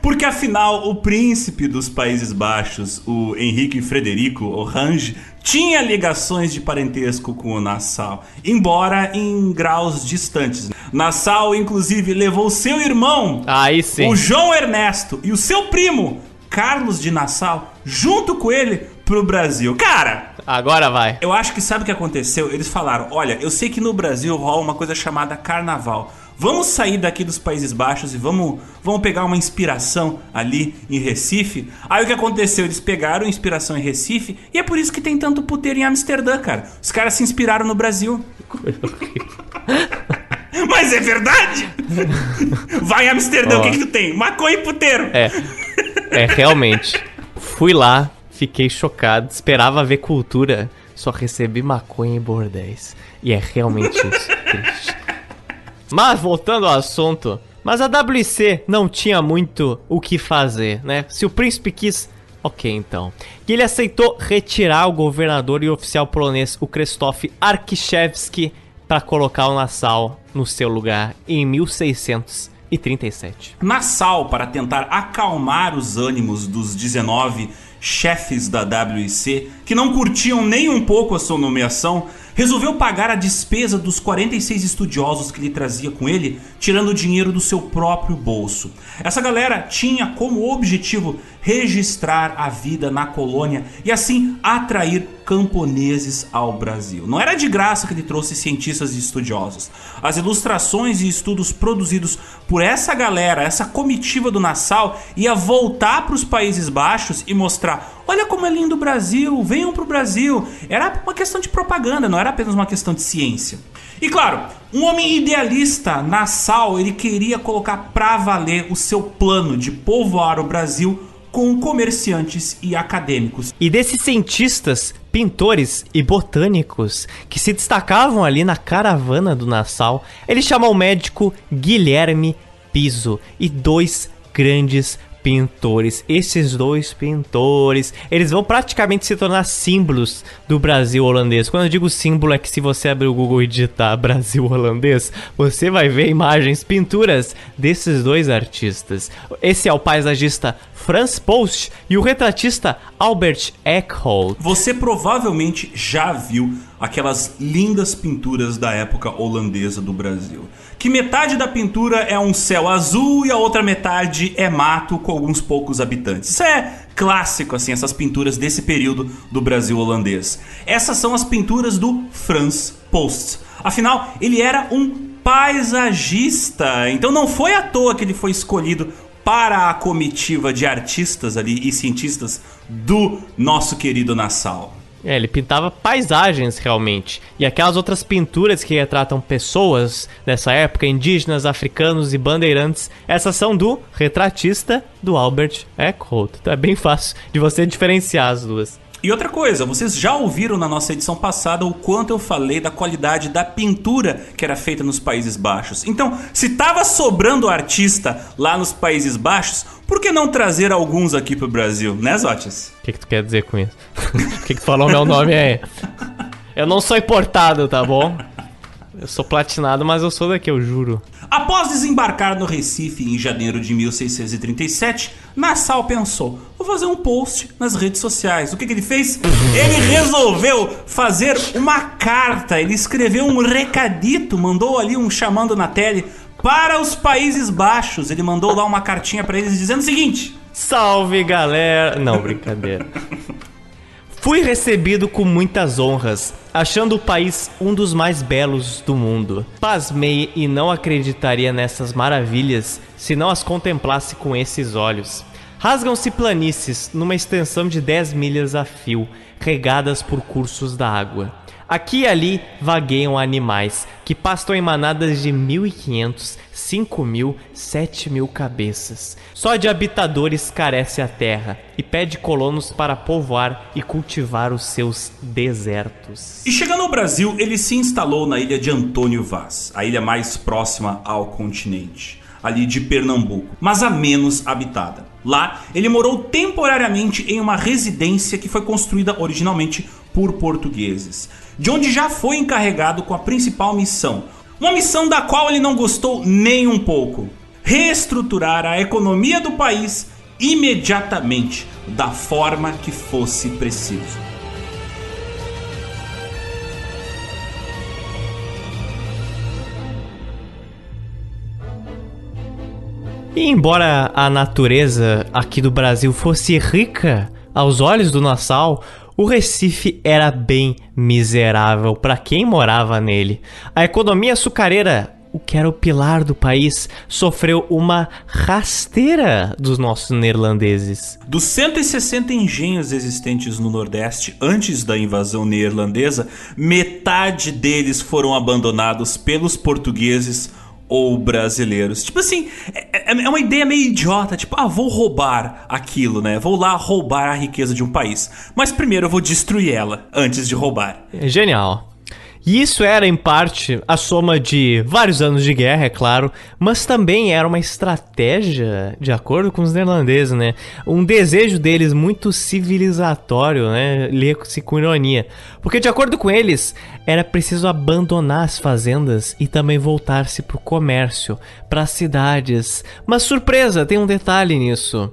[SPEAKER 2] Porque afinal, o príncipe dos Países Baixos, o Henrique Frederico Orange, tinha ligações de parentesco com o Nassau, embora em graus distantes. Nassau, inclusive, levou seu irmão,
[SPEAKER 1] Aí sim.
[SPEAKER 2] o João Ernesto, e o seu primo, Carlos de Nassau, junto com ele pro Brasil. Cara,
[SPEAKER 1] agora vai.
[SPEAKER 2] Eu acho que sabe o que aconteceu? Eles falaram: "Olha, eu sei que no Brasil rola uma coisa chamada carnaval. Vamos sair daqui dos Países Baixos e vamos, vamos pegar uma inspiração ali em Recife. Aí o que aconteceu? Eles pegaram inspiração em Recife e é por isso que tem tanto puteiro em Amsterdã, cara. Os caras se inspiraram no Brasil. Mas é verdade! Vai em Amsterdã, oh. o que, que tu tem? Maconha e puteiro!
[SPEAKER 1] É. É, realmente. Fui lá, fiquei chocado, esperava ver cultura, só recebi maconha e bordéis. E é realmente isso. Triste. Mas voltando ao assunto, mas a WC não tinha muito o que fazer, né? Se o príncipe quis, ok então. E ele aceitou retirar o governador e oficial polonês, o Krzysztof Arkiszewski, para colocar o Nassau no seu lugar em 1637.
[SPEAKER 2] Nassau, para tentar acalmar os ânimos dos 19 chefes da WC, que não curtiam nem um pouco a sua nomeação, resolveu pagar a despesa dos 46 estudiosos que ele trazia com ele, tirando o dinheiro do seu próprio bolso. Essa galera tinha como objetivo registrar a vida na colônia e assim atrair camponeses ao Brasil. Não era de graça que ele trouxe cientistas e estudiosos. As ilustrações e estudos produzidos por essa galera, essa comitiva do Nassau, ia voltar para os Países Baixos e mostrar: olha como é lindo o Brasil, venham para o Brasil. Era uma questão de propaganda, não era apenas uma questão de ciência. E claro, um homem idealista, Nassau, ele queria colocar para valer o seu plano de povoar o Brasil com comerciantes e acadêmicos.
[SPEAKER 1] E desses cientistas, pintores e botânicos que se destacavam ali na caravana do Nassau, ele chamou o médico Guilherme Piso e dois grandes pintores. Esses dois pintores, eles vão praticamente se tornar símbolos do Brasil holandês. Quando eu digo símbolo é que se você abrir o Google e digitar Brasil holandês, você vai ver imagens, pinturas desses dois artistas. Esse é o paisagista Franz Post e o retratista Albert Eckholt.
[SPEAKER 2] Você provavelmente já viu aquelas lindas pinturas da época holandesa do Brasil. Que metade da pintura é um céu azul e a outra metade é mato com alguns poucos habitantes. Isso é clássico, assim, essas pinturas desse período do Brasil holandês. Essas são as pinturas do Franz Post. Afinal, ele era um paisagista. Então não foi à toa que ele foi escolhido para a comitiva de artistas ali e cientistas do nosso querido Nassau.
[SPEAKER 1] É, ele pintava paisagens realmente. E aquelas outras pinturas que retratam pessoas dessa época, indígenas, africanos e bandeirantes, essas são do retratista do Albert Eckholt. Então é bem fácil de você diferenciar as duas.
[SPEAKER 2] E outra coisa, vocês já ouviram na nossa edição passada o quanto eu falei da qualidade da pintura que era feita nos Países Baixos. Então, se tava sobrando artista lá nos Países Baixos, por que não trazer alguns aqui pro Brasil, né, Zotis?
[SPEAKER 1] O que, que tu quer dizer com isso? O que, que tu falou meu nome aí? Eu não sou importado, tá bom? Eu sou platinado, mas eu sou daqui, eu juro.
[SPEAKER 2] Após desembarcar no Recife em janeiro de 1637, Nassau pensou: vou fazer um post nas redes sociais. O que, que ele fez? Ele resolveu fazer uma carta. Ele escreveu um recadito, mandou ali um chamando na tele para os Países Baixos. Ele mandou lá uma cartinha para eles dizendo o seguinte:
[SPEAKER 1] Salve galera! Não, brincadeira. Fui recebido com muitas honras, achando o país um dos mais belos do mundo. Pasmei e não acreditaria nessas maravilhas se não as contemplasse com esses olhos. Rasgam-se planícies numa extensão de 10 milhas a fio, regadas por cursos da água. Aqui e ali vagueiam animais que pastam em manadas de 1.500, 5.000, 7.000 cabeças. Só de habitadores carece a terra e pede colonos para povoar e cultivar os seus desertos.
[SPEAKER 2] E chegando ao Brasil, ele se instalou na ilha de Antônio Vaz, a ilha mais próxima ao continente, ali de Pernambuco, mas a menos habitada. Lá, ele morou temporariamente em uma residência que foi construída originalmente por portugueses de onde já foi encarregado com a principal missão. Uma missão da qual ele não gostou nem um pouco: reestruturar a economia do país imediatamente, da forma que fosse preciso.
[SPEAKER 1] E embora a natureza aqui do Brasil fosse rica aos olhos do Nassau, o Recife era bem miserável para quem morava nele. A economia açucareira, o que era o pilar do país, sofreu uma rasteira dos nossos neerlandeses.
[SPEAKER 2] Dos 160 engenhos existentes no Nordeste antes da invasão neerlandesa, metade deles foram abandonados pelos portugueses ou brasileiros. Tipo assim, é, é, é, uma ideia meio idiota, tipo, ah, vou roubar aquilo, né? Vou lá roubar a riqueza de um país. Mas primeiro eu vou destruir ela antes de roubar.
[SPEAKER 1] É genial. E isso era, em parte, a soma de vários anos de guerra, é claro, mas também era uma estratégia, de acordo com os neerlandeses, né? Um desejo deles muito civilizatório, né? Lê-se com ironia. Porque, de acordo com eles, era preciso abandonar as fazendas e também voltar-se para o comércio, para as cidades. Mas, surpresa, tem um detalhe nisso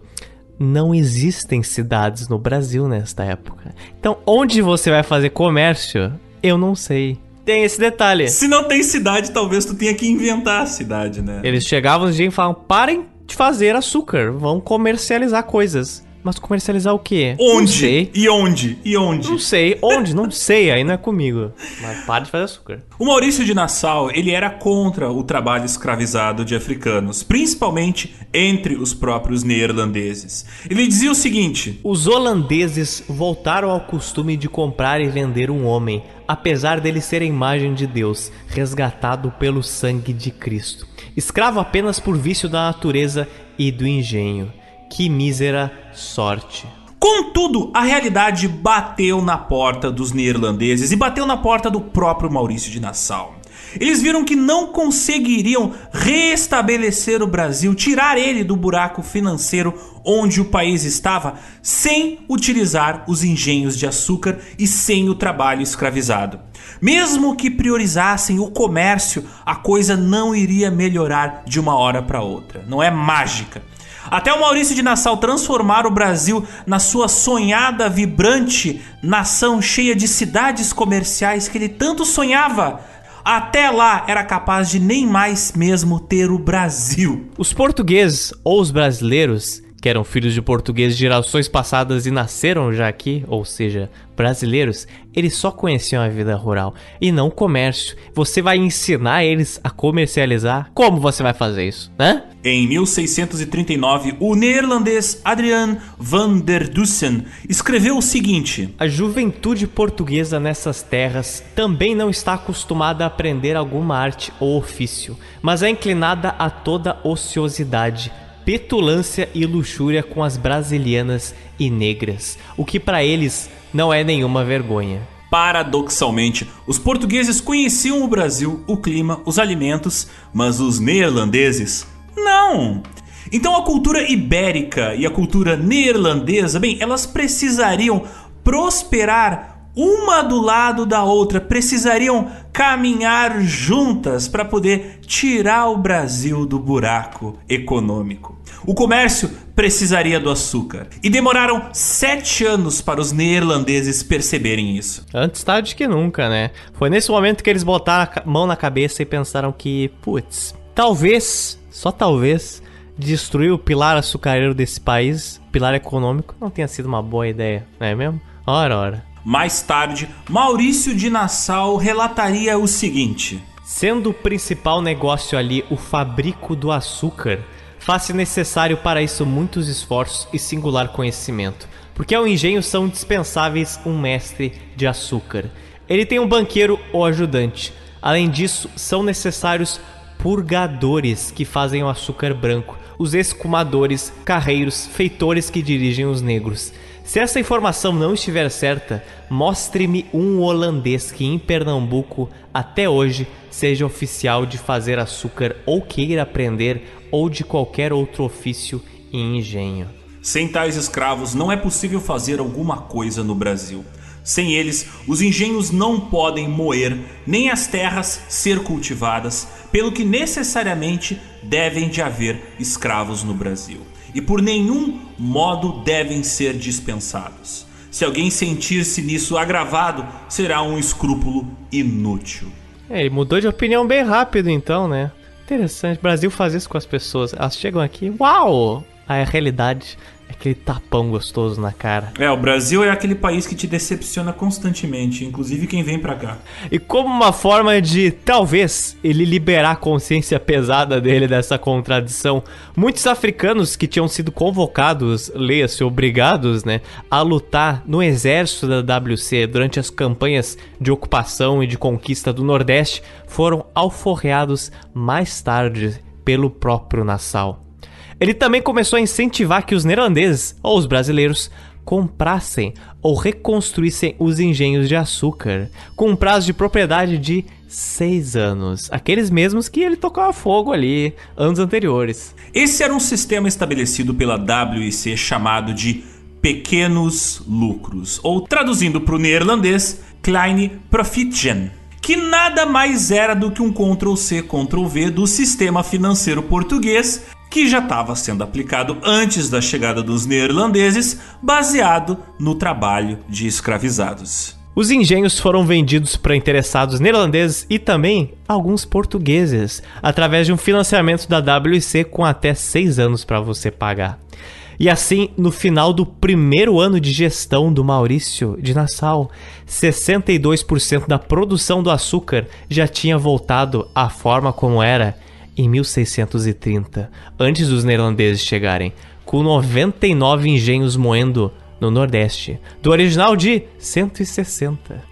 [SPEAKER 1] não existem cidades no Brasil nesta época. Então, onde você vai fazer comércio? Eu não sei. Tem esse detalhe.
[SPEAKER 2] Se não tem cidade, talvez tu tenha que inventar a cidade, né?
[SPEAKER 1] Eles chegavam e falavam: parem de fazer açúcar, vão comercializar coisas. Mas comercializar o quê?
[SPEAKER 2] Onde? Não sei. E onde? E onde?
[SPEAKER 1] Não sei. Onde? Não sei. Aí não é comigo. Mas para de fazer açúcar.
[SPEAKER 2] O Maurício de Nassau, ele era contra o trabalho escravizado de africanos, principalmente entre os próprios neerlandeses. Ele dizia o seguinte:
[SPEAKER 1] Os holandeses voltaram ao costume de comprar e vender um homem, apesar dele ser a imagem de Deus, resgatado pelo sangue de Cristo. Escravo apenas por vício da natureza e do engenho. Que mísera sorte.
[SPEAKER 2] Contudo, a realidade bateu na porta dos neerlandeses e bateu na porta do próprio Maurício de Nassau. Eles viram que não conseguiriam restabelecer o Brasil, tirar ele do buraco financeiro onde o país estava, sem utilizar os engenhos de açúcar e sem o trabalho escravizado. Mesmo que priorizassem o comércio, a coisa não iria melhorar de uma hora para outra. Não é mágica. Até o Maurício de Nassau transformar o Brasil na sua sonhada, vibrante nação cheia de cidades comerciais que ele tanto sonhava. Até lá era capaz de nem mais mesmo ter o Brasil.
[SPEAKER 1] Os portugueses ou os brasileiros que eram filhos de portugueses de gerações passadas e nasceram já aqui, ou seja, brasileiros, eles só conheciam a vida rural e não o comércio. Você vai ensinar eles a comercializar? Como você vai fazer isso, né?
[SPEAKER 2] Em 1639, o neerlandês Adrian van der Dussen escreveu o seguinte:
[SPEAKER 1] A juventude portuguesa nessas terras também não está acostumada a aprender alguma arte ou ofício, mas é inclinada a toda ociosidade petulância e luxúria com as brasilianas e negras, o que para eles não é nenhuma vergonha.
[SPEAKER 2] Paradoxalmente, os portugueses conheciam o Brasil, o clima, os alimentos, mas os neerlandeses não. Então a cultura ibérica e a cultura neerlandesa, bem, elas precisariam prosperar uma do lado da outra, precisariam caminhar juntas para poder tirar o Brasil do buraco econômico. O comércio precisaria do açúcar. E demoraram sete anos para os neerlandeses perceberem isso.
[SPEAKER 1] Antes tarde que nunca, né? Foi nesse momento que eles botaram a mão na cabeça e pensaram que, putz, talvez, só talvez, destruir o pilar açucareiro desse país, pilar econômico, não tenha sido uma boa ideia, não é mesmo? Ora, ora.
[SPEAKER 2] Mais tarde, Maurício de Nassau relataria o seguinte:
[SPEAKER 1] Sendo o principal negócio ali o fabrico do açúcar, faz-se necessário para isso muitos esforços e singular conhecimento, porque ao engenho são dispensáveis um mestre de açúcar. Ele tem um banqueiro ou ajudante. Além disso, são necessários purgadores que fazem o açúcar branco, os escumadores, carreiros, feitores que dirigem os negros. Se essa informação não estiver certa, mostre-me um holandês que em Pernambuco até hoje seja oficial de fazer açúcar ou queira aprender ou de qualquer outro ofício e engenho.
[SPEAKER 2] Sem tais escravos não é possível fazer alguma coisa no Brasil. Sem eles, os engenhos não podem moer, nem as terras ser cultivadas, pelo que necessariamente devem de haver escravos no Brasil e por nenhum modo devem ser dispensados. Se alguém sentir-se nisso agravado, será um escrúpulo inútil.
[SPEAKER 1] É, ele mudou de opinião bem rápido então, né? Interessante. O Brasil faz isso com as pessoas. Elas chegam aqui, uau! A realidade aquele tapão gostoso na cara.
[SPEAKER 2] É, o Brasil é aquele país que te decepciona constantemente, inclusive quem vem para cá.
[SPEAKER 1] E como uma forma de, talvez, ele liberar a consciência pesada dele dessa contradição, muitos africanos que tinham sido convocados, leia-se, obrigados, né, a lutar no exército da WC durante as campanhas de ocupação e de conquista do Nordeste, foram alforreados mais tarde pelo próprio Nassau. Ele também começou a incentivar que os neerlandeses, ou os brasileiros, comprassem ou reconstruíssem os engenhos de açúcar, com um prazo de propriedade de seis anos, aqueles mesmos que ele tocava fogo ali anos anteriores.
[SPEAKER 2] Esse era um sistema estabelecido pela WIC chamado de pequenos lucros, ou traduzindo para o neerlandês, Kleine Profitgen, que nada mais era do que um Ctrl-C, Ctrl-V do sistema financeiro português que já estava sendo aplicado antes da chegada dos neerlandeses, baseado no trabalho de escravizados.
[SPEAKER 1] Os engenhos foram vendidos para interessados neerlandeses e também alguns portugueses, através de um financiamento da WC com até seis anos para você pagar. E assim, no final do primeiro ano de gestão do Maurício de Nassau, 62% da produção do açúcar já tinha voltado à forma como era em 1630, antes dos neerlandeses chegarem, com 99 engenhos moendo no Nordeste, do original de 160.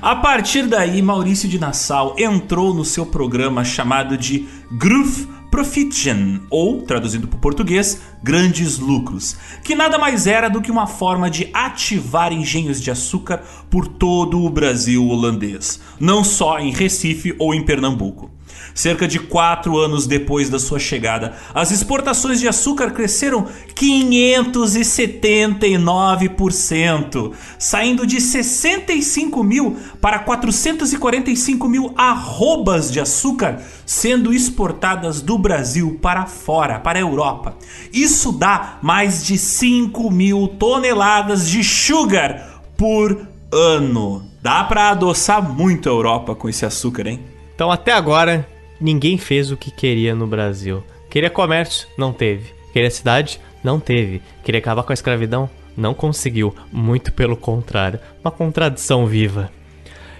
[SPEAKER 2] A partir daí, Maurício de Nassau entrou no seu programa chamado de Groove Profitgen, ou, traduzindo para o português, grandes lucros, que nada mais era do que uma forma de ativar engenhos de açúcar por todo o Brasil holandês, não só em Recife ou em Pernambuco. Cerca de quatro anos depois da sua chegada, as exportações de açúcar cresceram 579%, saindo de 65 mil para 445 mil arrobas de açúcar sendo exportadas do Brasil para fora, para a Europa. Isso dá mais de 5 mil toneladas de sugar por ano. Dá para adoçar muito a Europa com esse açúcar, hein?
[SPEAKER 1] Então, até agora, ninguém fez o que queria no Brasil. Queria comércio? Não teve. Queria cidade? Não teve. Queria acabar com a escravidão? Não conseguiu. Muito pelo contrário. Uma contradição viva.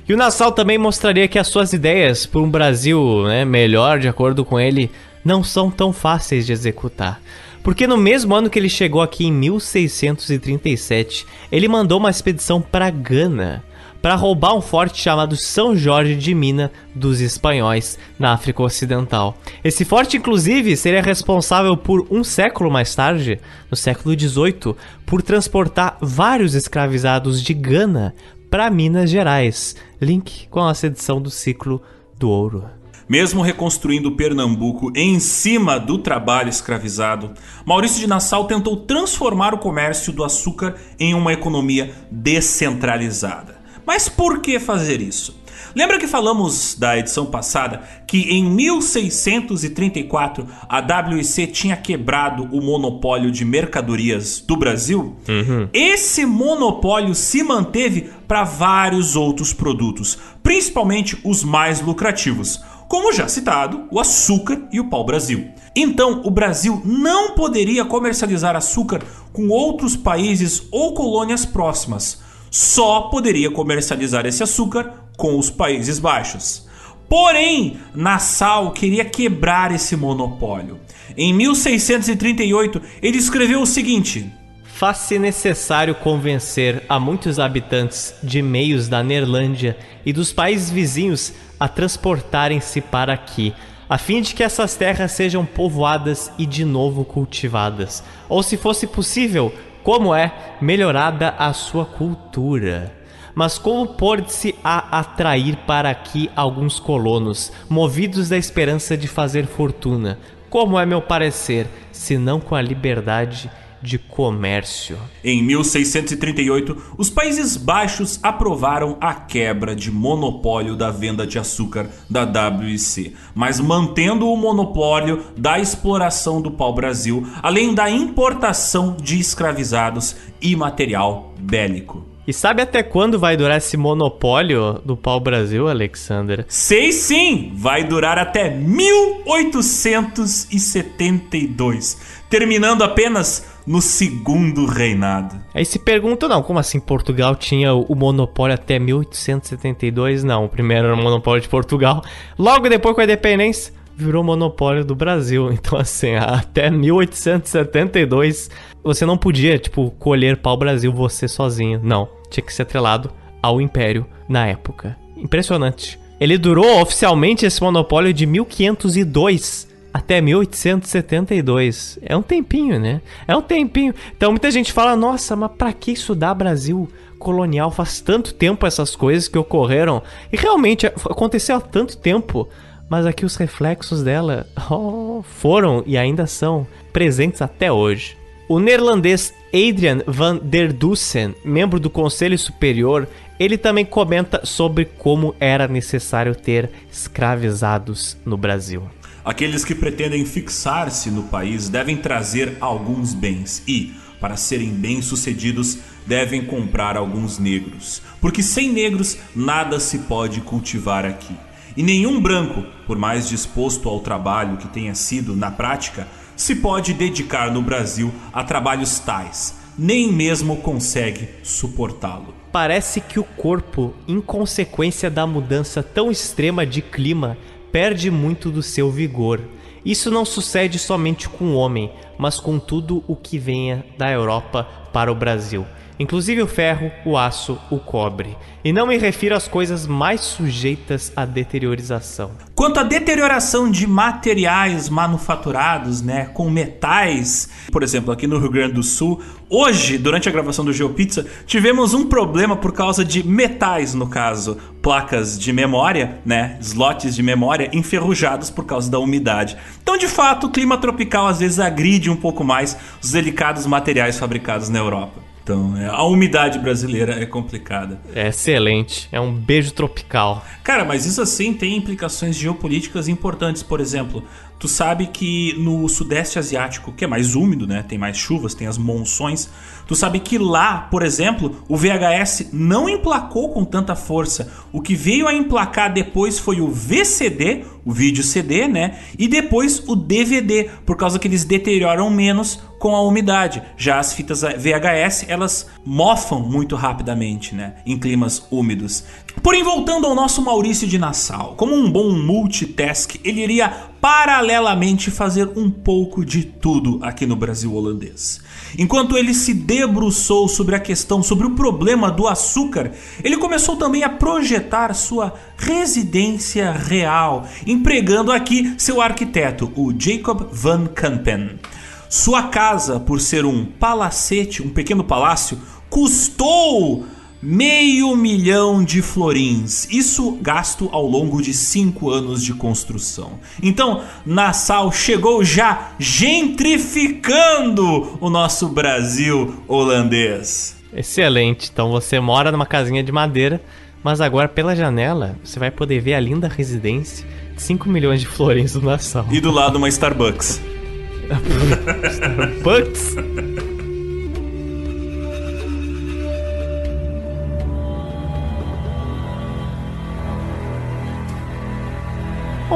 [SPEAKER 1] E o Nassau também mostraria que as suas ideias para um Brasil né, melhor, de acordo com ele, não são tão fáceis de executar. Porque no mesmo ano que ele chegou aqui em 1637, ele mandou uma expedição para Gana para roubar um forte chamado São Jorge de Mina dos espanhóis na África Ocidental. Esse forte, inclusive, seria responsável por um século mais tarde, no século XVIII, por transportar vários escravizados de Gana para Minas Gerais. Link com a edição do ciclo do ouro.
[SPEAKER 2] Mesmo reconstruindo Pernambuco em cima do trabalho escravizado, Maurício de Nassau tentou transformar o comércio do açúcar em uma economia descentralizada. Mas por que fazer isso? Lembra que falamos da edição passada que em 1634 a WIC tinha quebrado o monopólio de mercadorias do Brasil? Uhum. Esse monopólio se manteve para vários outros produtos, principalmente os mais lucrativos, como já citado, o açúcar e o pau-brasil. Então, o Brasil não poderia comercializar açúcar com outros países ou colônias próximas. Só poderia comercializar esse açúcar com os Países Baixos. Porém, Nassau queria quebrar esse monopólio. Em 1638, ele escreveu o seguinte:
[SPEAKER 1] Faz-se necessário convencer a muitos habitantes de meios da Nerlândia e dos países vizinhos a transportarem-se para aqui, a fim de que essas terras sejam povoadas e de novo cultivadas, ou se fosse possível, como é, melhorada a sua cultura. Mas como pôde-se a atrair para aqui alguns colonos, movidos da esperança de fazer fortuna, como é meu parecer, senão com a liberdade de comércio.
[SPEAKER 2] Em 1638, os Países Baixos aprovaram a quebra de monopólio da venda de açúcar da WIC, mas mantendo o monopólio da exploração do pau-brasil, além da importação de escravizados e material bélico.
[SPEAKER 1] E sabe até quando vai durar esse monopólio do pau-brasil, Alexander?
[SPEAKER 2] Sei sim! Vai durar até 1872, terminando apenas no segundo reinado.
[SPEAKER 1] Aí se pergunta, não, como assim Portugal tinha o monopólio até 1872? Não, o primeiro era o monopólio de Portugal. Logo depois com a independência, virou monopólio do Brasil. Então, assim, até 1872, você não podia, tipo, colher pau-brasil você sozinho. Não, tinha que ser atrelado ao Império na época. Impressionante. Ele durou oficialmente esse monopólio de 1502 até 1872. É um tempinho, né? É um tempinho. Então muita gente fala: nossa, mas pra que estudar Brasil colonial? Faz tanto tempo essas coisas que ocorreram. E realmente aconteceu há tanto tempo. Mas aqui os reflexos dela oh, foram e ainda são presentes até hoje. O neerlandês Adrian van der Dussen, membro do Conselho Superior, ele também comenta sobre como era necessário ter escravizados no Brasil.
[SPEAKER 2] Aqueles que pretendem fixar-se no país devem trazer alguns bens e, para serem bem-sucedidos, devem comprar alguns negros, porque sem negros nada se pode cultivar aqui. E nenhum branco, por mais disposto ao trabalho que tenha sido na prática, se pode dedicar no Brasil a trabalhos tais, nem mesmo consegue suportá-lo.
[SPEAKER 1] Parece que o corpo, em consequência da mudança tão extrema de clima, perde muito do seu vigor. Isso não sucede somente com o homem, mas com tudo o que venha da Europa para o Brasil inclusive o ferro, o aço, o cobre. E não me refiro às coisas mais sujeitas à deteriorização.
[SPEAKER 2] Quanto à deterioração de materiais manufaturados, né, com metais, por exemplo, aqui no Rio Grande do Sul, hoje, durante a gravação do GeoPizza, tivemos um problema por causa de metais, no caso, placas de memória, né, slots de memória enferrujados por causa da umidade. Então, de fato, o clima tropical às vezes agride um pouco mais os delicados materiais fabricados na Europa. Então, é, a umidade brasileira é complicada.
[SPEAKER 1] É excelente. É um beijo tropical.
[SPEAKER 2] Cara, mas isso assim tem implicações geopolíticas importantes. Por exemplo, Tu sabe que no sudeste asiático, que é mais úmido, né? Tem mais chuvas, tem as monções. Tu sabe que lá, por exemplo, o VHS não emplacou com tanta força. O que veio a emplacar depois foi o VCD, o vídeo CD, né? E depois o DVD, por causa que eles deterioram menos com a umidade. Já as fitas VHS, elas mofam muito rapidamente, né? Em climas úmidos. Porém, voltando ao nosso Maurício de Nassau, como um bom multitask, ele iria paralelamente fazer um pouco de tudo aqui no Brasil holandês. Enquanto ele se debruçou sobre a questão, sobre o problema do açúcar, ele começou também a projetar sua residência real, empregando aqui seu arquiteto, o Jacob van Kampen. Sua casa, por ser um palacete, um pequeno palácio, custou meio milhão de florins. Isso gasto ao longo de cinco anos de construção. Então, Nassau chegou já gentrificando o nosso Brasil holandês.
[SPEAKER 1] Excelente. Então você mora numa casinha de madeira, mas agora pela janela você vai poder ver a linda residência de 5 milhões de florins do Nassau.
[SPEAKER 2] E do lado uma Starbucks.
[SPEAKER 1] Starbucks?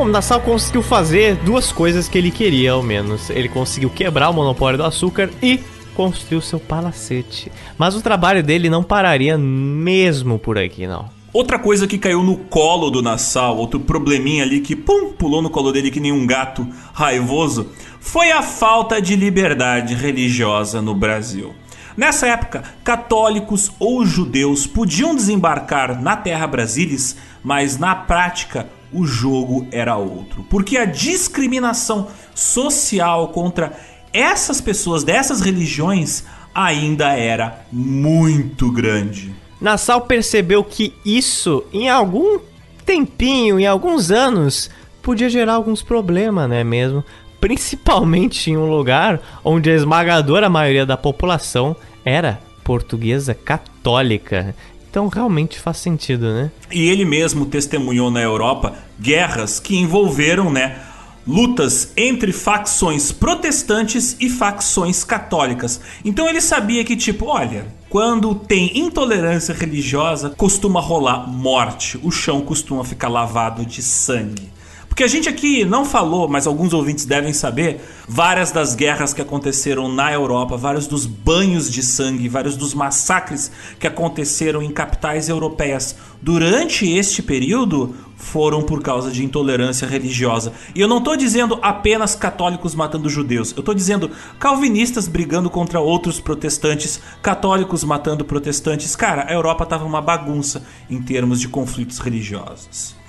[SPEAKER 1] Bom, Nassau conseguiu fazer duas coisas que ele queria, ao menos. Ele conseguiu quebrar o monopólio do açúcar e construiu seu palacete. Mas o trabalho dele não pararia mesmo por aqui, não.
[SPEAKER 2] Outra coisa que caiu no colo do Nassau, outro probleminha ali que pum, pulou no colo dele que nem um gato raivoso, foi a falta de liberdade religiosa no Brasil. Nessa época, católicos ou judeus podiam desembarcar na Terra Brasilis, mas na prática o jogo era outro. Porque a discriminação social contra essas pessoas dessas religiões ainda era muito grande.
[SPEAKER 1] Nassau percebeu que isso, em algum tempinho, em alguns anos, podia gerar alguns problemas, não é mesmo? Principalmente em um lugar onde a esmagadora maioria da população era portuguesa católica. Então realmente faz sentido, né?
[SPEAKER 2] E ele mesmo testemunhou na Europa guerras que envolveram, né, lutas entre facções protestantes e facções católicas. Então ele sabia que tipo, olha, quando tem intolerância religiosa, costuma rolar morte. O chão costuma ficar lavado de sangue. Porque a gente aqui não falou, mas alguns ouvintes devem saber, várias das guerras que aconteceram na Europa, vários dos banhos de sangue, vários dos massacres que aconteceram em capitais europeias durante este período foram por causa de intolerância religiosa. E eu não estou dizendo apenas católicos matando judeus, eu estou dizendo calvinistas brigando contra outros protestantes, católicos matando protestantes. Cara, a Europa estava uma bagunça em termos de conflitos religiosos.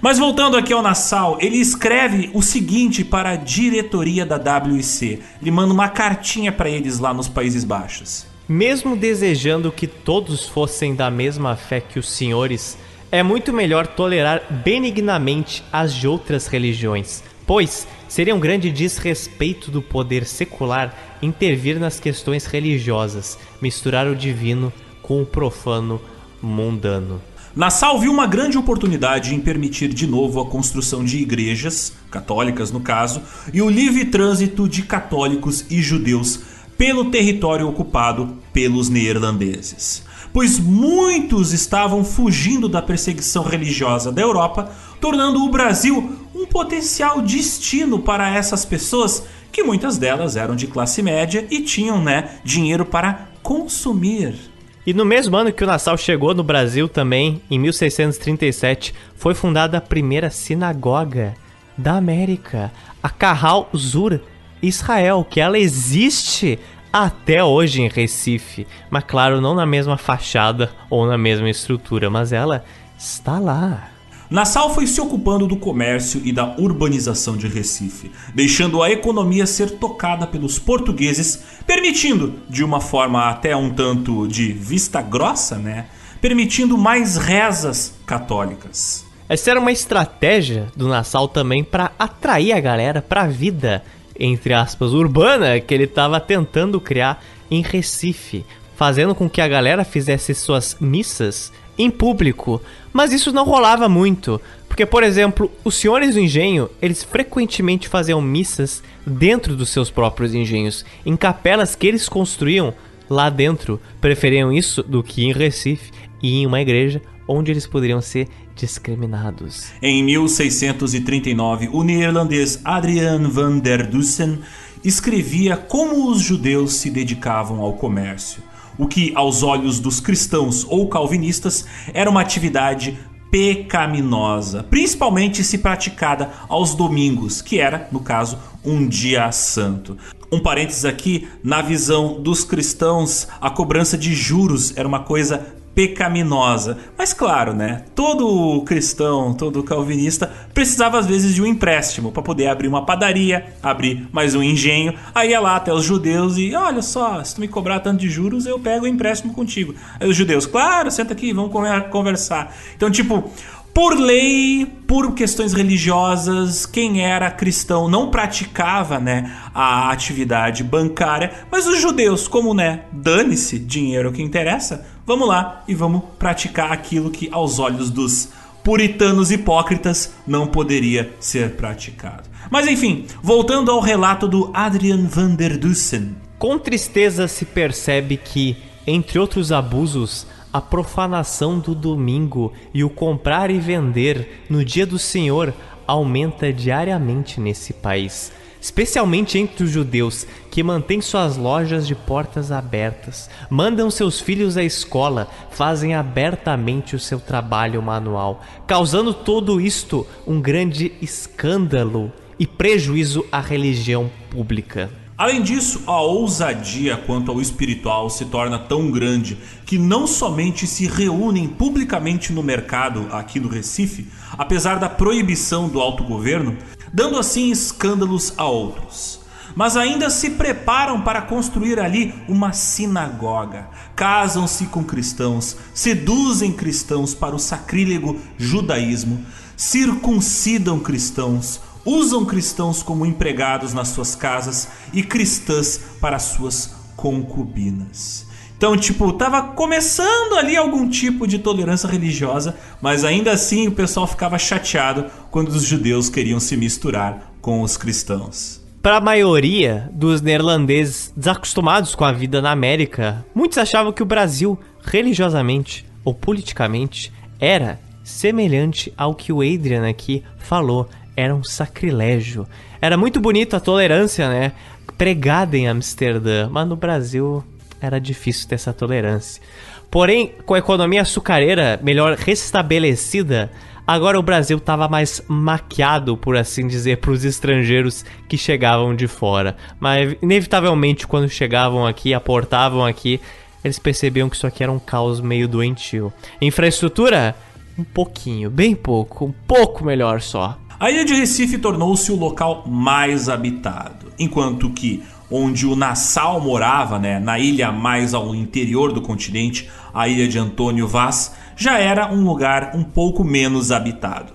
[SPEAKER 2] Mas voltando aqui ao Nassau, ele escreve o seguinte para a diretoria da WIC. Ele manda uma cartinha para eles lá nos Países Baixos.
[SPEAKER 1] Mesmo desejando que todos fossem da mesma fé que os senhores, é muito melhor tolerar benignamente as de outras religiões, pois seria um grande desrespeito do poder secular intervir nas questões religiosas, misturar o divino com o profano mundano.
[SPEAKER 2] Nassau viu uma grande oportunidade em permitir de novo a construção de igrejas, católicas no caso, e o livre trânsito de católicos e judeus pelo território ocupado pelos neerlandeses. Pois muitos estavam fugindo da perseguição religiosa da Europa, tornando o Brasil um potencial destino para essas pessoas, que muitas delas eram de classe média e tinham, né, dinheiro para consumir
[SPEAKER 1] e no mesmo ano que o Nassau chegou no Brasil também, em 1637, foi fundada a primeira sinagoga da América, a Kahal Zur Israel, que ela existe até hoje em Recife, mas claro, não na mesma fachada ou na mesma estrutura, mas ela está lá.
[SPEAKER 2] Nassau foi se ocupando do comércio e da urbanização de Recife, deixando a economia ser tocada pelos portugueses, permitindo, de uma forma até um tanto de vista grossa, né, permitindo mais rezas católicas.
[SPEAKER 1] Essa era uma estratégia do Nassau também para atrair a galera para a vida, entre aspas, urbana que ele estava tentando criar em Recife, fazendo com que a galera fizesse suas missas em público, mas isso não rolava muito, Porque, por exemplo, os senhores do engenho, eles frequentemente faziam missas dentro dos seus próprios engenhos, em capelas que eles construíam lá dentro. Preferiam isso do que em Recife e em uma igreja onde eles poderiam ser discriminados.
[SPEAKER 2] Em 1639, o neerlandês Adrian van der Dussen escrevia como os judeus se dedicavam ao comércio, o que, aos olhos dos cristãos ou calvinistas, era uma atividade pecaminosa, principalmente se praticada aos domingos, que era, no caso, um dia santo. Um parênteses aqui, na visão dos cristãos, a cobrança de juros era uma coisa pecaminosa. Mas claro, né? Todo cristão, todo calvinista precisava às vezes de um empréstimo para poder abrir uma padaria, abrir mais um engenho. Aí ia lá até os judeus e olha só, se tu me cobrar tanto de juros, eu pego o empréstimo contigo. Aí os judeus, claro, senta aqui, vamos conversar. Então, tipo, por lei, por questões religiosas, quem era cristão não praticava, né, a atividade bancária, mas os judeus, como, né, dane-se, dinheiro é o que interessa, vamos lá e vamos praticar aquilo que aos olhos dos puritanos hipócritas não poderia ser praticado. Mas enfim, voltando ao relato do Adrian van der Dussen.
[SPEAKER 1] Com tristeza se percebe que, entre outros abusos, a profanação do domingo e o comprar e vender no dia do Senhor aumenta diariamente nesse país, especialmente entre os judeus que mantêm suas lojas de portas abertas, mandam seus filhos à escola, fazem abertamente o seu trabalho manual, causando todo isto um grande escândalo e prejuízo à religião pública.
[SPEAKER 2] Além disso, a ousadia quanto ao espiritual se torna tão grande que não somente se reúnem publicamente no mercado aqui no Recife, apesar da proibição do autogoverno, dando assim escândalos a outros. Mas ainda se preparam para construir ali uma sinagoga. Casam-se com cristãos, seduzem cristãos para o sacrílego judaísmo, circuncidam cristãos, usam cristãos como empregados nas suas casas e cristãs para suas concubinas. Então, tipo, tava começando ali algum tipo de tolerância religiosa, mas ainda assim o pessoal ficava chateado quando os judeus queriam se misturar com os cristãos.
[SPEAKER 1] Para a maioria dos neerlandeses desacostumados com a vida na América, muitos achavam que o Brasil, religiosamente ou politicamente, era semelhante ao que o Adrian aqui falou era um sacrilégio. Era muito bonito a tolerância, né? Pregada em Amsterdã, mas no Brasil era difícil ter essa tolerância. Porém, com a economia açucareira melhor restabelecida, agora o Brasil estava mais maquiado, por assim dizer, para os estrangeiros que chegavam de fora. Mas, inevitavelmente, quando chegavam aqui, aportavam aqui, eles percebiam que isso aqui era um caos meio doentio. Infraestrutura? Um pouquinho, bem pouco, um pouco melhor só.
[SPEAKER 2] A ilha de Recife tornou-se o local mais habitado, enquanto que onde o Nassau morava, né, na ilha mais ao interior do continente, a ilha de Antônio Vaz, já era um lugar um pouco menos habitado.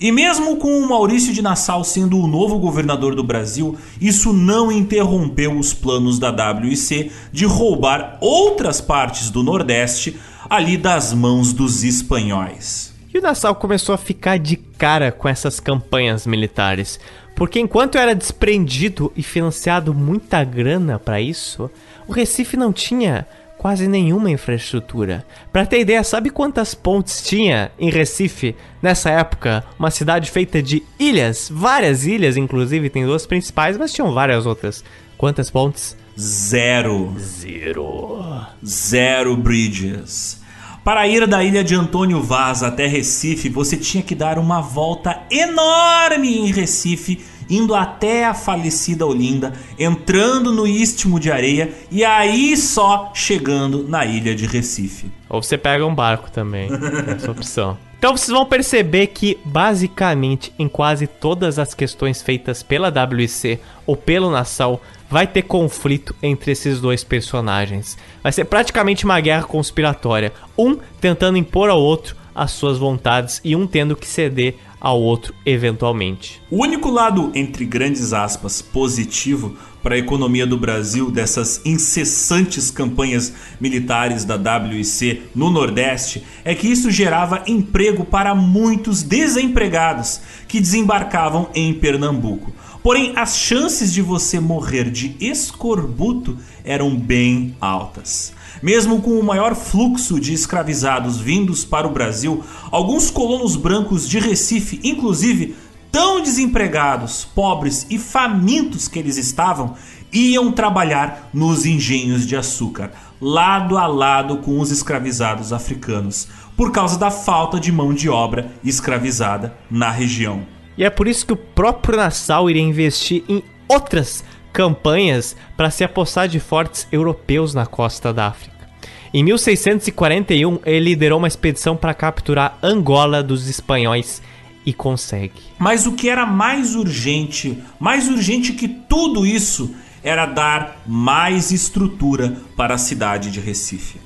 [SPEAKER 2] E mesmo com o Maurício de Nassau sendo o novo governador do Brasil, isso não interrompeu os planos da WIC de roubar outras partes do Nordeste ali das mãos dos espanhóis.
[SPEAKER 1] E o Nassau começou a ficar de cara com essas campanhas militares, porque enquanto era desprendido e financiado muita grana para isso, o Recife não tinha quase nenhuma infraestrutura. Para ter ideia, sabe quantas pontes tinha em Recife nessa época? Uma cidade feita de ilhas, várias ilhas, inclusive tem duas principais, mas tinham várias outras. Quantas pontes?
[SPEAKER 2] Zero.
[SPEAKER 1] Zero.
[SPEAKER 2] Zero bridges. Para ir da ilha de Antônio Vaz até Recife, você tinha que dar uma volta enorme em Recife, indo até a falecida Olinda, entrando no istmo de areia e aí só chegando na ilha de Recife.
[SPEAKER 1] Ou você pega um barco também, essa opção. Então vocês vão perceber que, basicamente, em quase todas as questões feitas pela WC ou pelo Nassau, vai ter conflito entre esses dois personagens. Vai ser praticamente uma guerra conspiratória. Um tentando impor ao outro as suas vontades e um tendo que ceder ao outro eventualmente.
[SPEAKER 2] O único lado, entre grandes aspas, positivo para a economia do Brasil dessas incessantes campanhas militares da WIC no Nordeste é que isso gerava emprego para muitos desempregados que desembarcavam em Pernambuco. Porém, as chances de você morrer de escorbuto eram bem altas. Mesmo com o maior fluxo de escravizados vindos para o Brasil, alguns colonos brancos de Recife, inclusive, tão desempregados, pobres e famintos que eles estavam, iam trabalhar nos engenhos de açúcar, lado a lado com os escravizados africanos, por causa da falta de mão de obra escravizada na região.
[SPEAKER 1] E é por isso que o próprio Nassau iria investir em outras campanhas para se apossar de fortes europeus na costa da África. Em 1641, ele liderou uma expedição para capturar Angola dos espanhóis e consegue.
[SPEAKER 2] Mas o que era mais urgente, mais urgente que tudo isso, era dar mais estrutura para a cidade de Recife.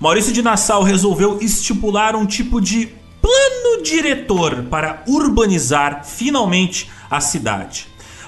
[SPEAKER 2] Maurício de Nassau resolveu estipular um tipo de plano diretor para urbanizar finalmente a cidade.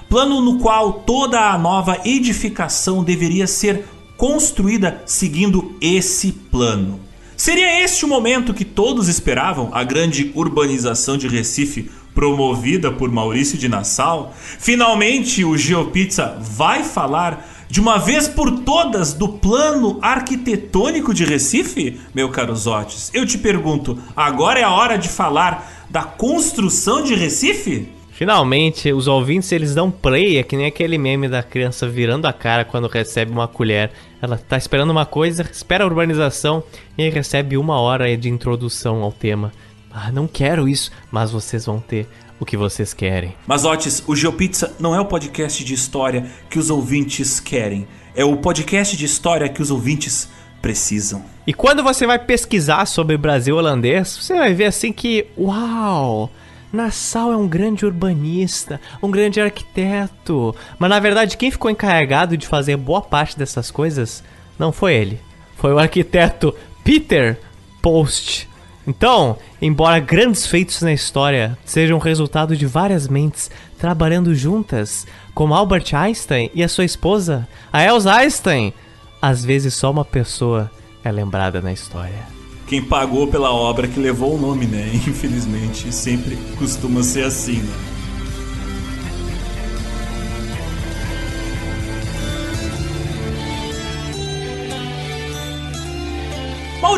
[SPEAKER 2] Plano no qual toda a nova edificação deveria ser construída seguindo esse plano. Seria este o momento que todos esperavam, a grande urbanização de Recife promovida por Maurício de Nassau? Finalmente o GeoPizza vai falar de uma vez por todas do plano arquitetônico de Recife, meu caro Zotes? Eu te pergunto, agora é a hora de falar da construção de Recife?
[SPEAKER 1] Finalmente, os ouvintes eles dão play, é que nem aquele meme da criança virando a cara quando recebe uma colher. Ela tá esperando uma coisa, espera a urbanização e aí recebe uma hora de introdução ao tema. Ah, não quero isso, mas vocês vão ter o que vocês querem.
[SPEAKER 2] Mas Otis, o GeoPizza não é o podcast de história que os ouvintes querem. É o podcast de história que os ouvintes precisam.
[SPEAKER 1] E quando você vai pesquisar sobre o Brasil holandês, você vai ver assim que, uau, Nassau é um grande urbanista, um grande arquiteto. Mas na verdade, quem ficou encarregado de fazer boa parte dessas coisas não foi ele. Foi o arquiteto Peter Post. Então, embora grandes feitos na história sejam resultado de várias mentes trabalhando juntas, como Albert Einstein e a sua esposa, a Elsa Einstein, às vezes só uma pessoa é lembrada na história
[SPEAKER 2] quem pagou pela obra que levou o nome, né? Infelizmente, sempre costuma ser assim, né?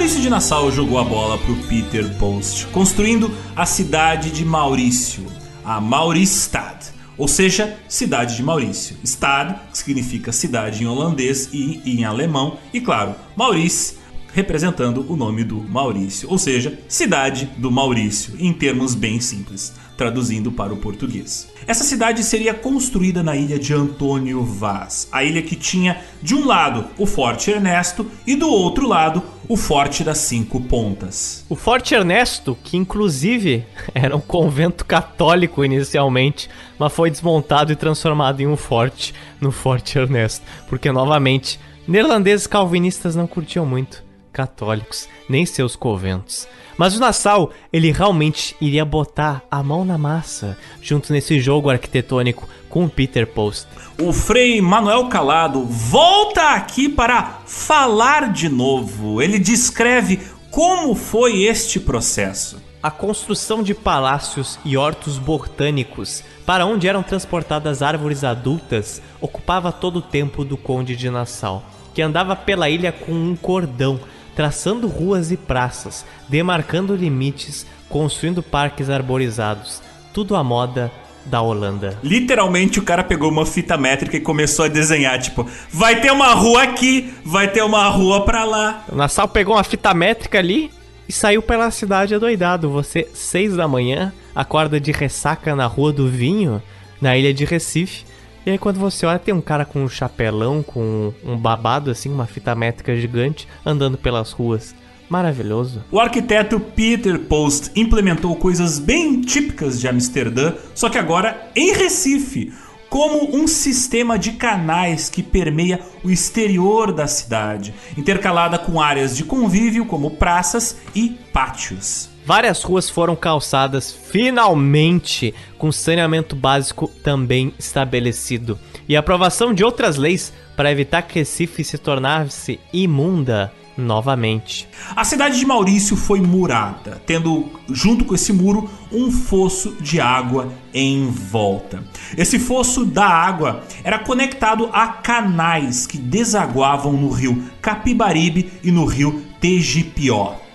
[SPEAKER 2] Maurício de Nassau jogou a bola para o Peter Post, construindo a cidade de Maurício, a Mauristad, ou seja, cidade de Maurício. Stad, significa cidade em holandês e em alemão, e claro, Maurice representando o nome do Maurício, ou seja, cidade do Maurício, em termos bem simples, traduzindo para o português. Essa cidade seria construída na ilha de Antônio Vaz, a ilha que tinha de um lado o Forte Ernesto e do outro lado o Forte das Cinco Pontas.
[SPEAKER 1] O Forte Ernesto, que inclusive era um convento católico inicialmente, mas foi desmontado e transformado em um forte no Forte Ernesto, porque novamente neerlandeses calvinistas não curtiam muito católicos, nem seus conventos. Mas o Nassau, ele realmente iria botar a mão na massa junto nesse jogo arquitetônico com o Peter Post.
[SPEAKER 2] O Frei Manuel Calado volta aqui para falar de novo. Ele descreve como foi este processo.
[SPEAKER 1] A construção de palácios e hortos botânicos para onde eram transportadas árvores adultas ocupava todo o tempo do Conde de Nassau, que andava pela ilha com um cordão traçando ruas e praças, demarcando limites, construindo parques arborizados, tudo à moda da Holanda.
[SPEAKER 2] Literalmente o cara pegou uma fita métrica e começou a desenhar, tipo, vai ter uma rua aqui, vai ter uma rua pra lá.
[SPEAKER 1] O Nassau pegou uma fita métrica ali e saiu pela cidade adoidado. Você, seis da manhã, acorda de ressaca na Rua do Vinho, na ilha de Recife, e aí quando você olha, tem um cara com um chapelão, com um babado assim, uma fita métrica gigante, andando pelas ruas. Maravilhoso.
[SPEAKER 2] O arquiteto Peter Post implementou coisas bem típicas de Amsterdã, só que agora em Recife, como um sistema de canais que permeia o exterior da cidade, intercalada com áreas de convívio como praças e pátios.
[SPEAKER 1] Várias ruas foram calçadas finalmente com saneamento básico também estabelecido e a aprovação de outras leis para evitar que Recife se tornasse imunda novamente.
[SPEAKER 2] A cidade de Maurício foi murada, tendo junto com esse muro um fosso de água em volta. Esse fosso da água era conectado a canais que desaguavam no rio Capibaribe e no rio Tegipió.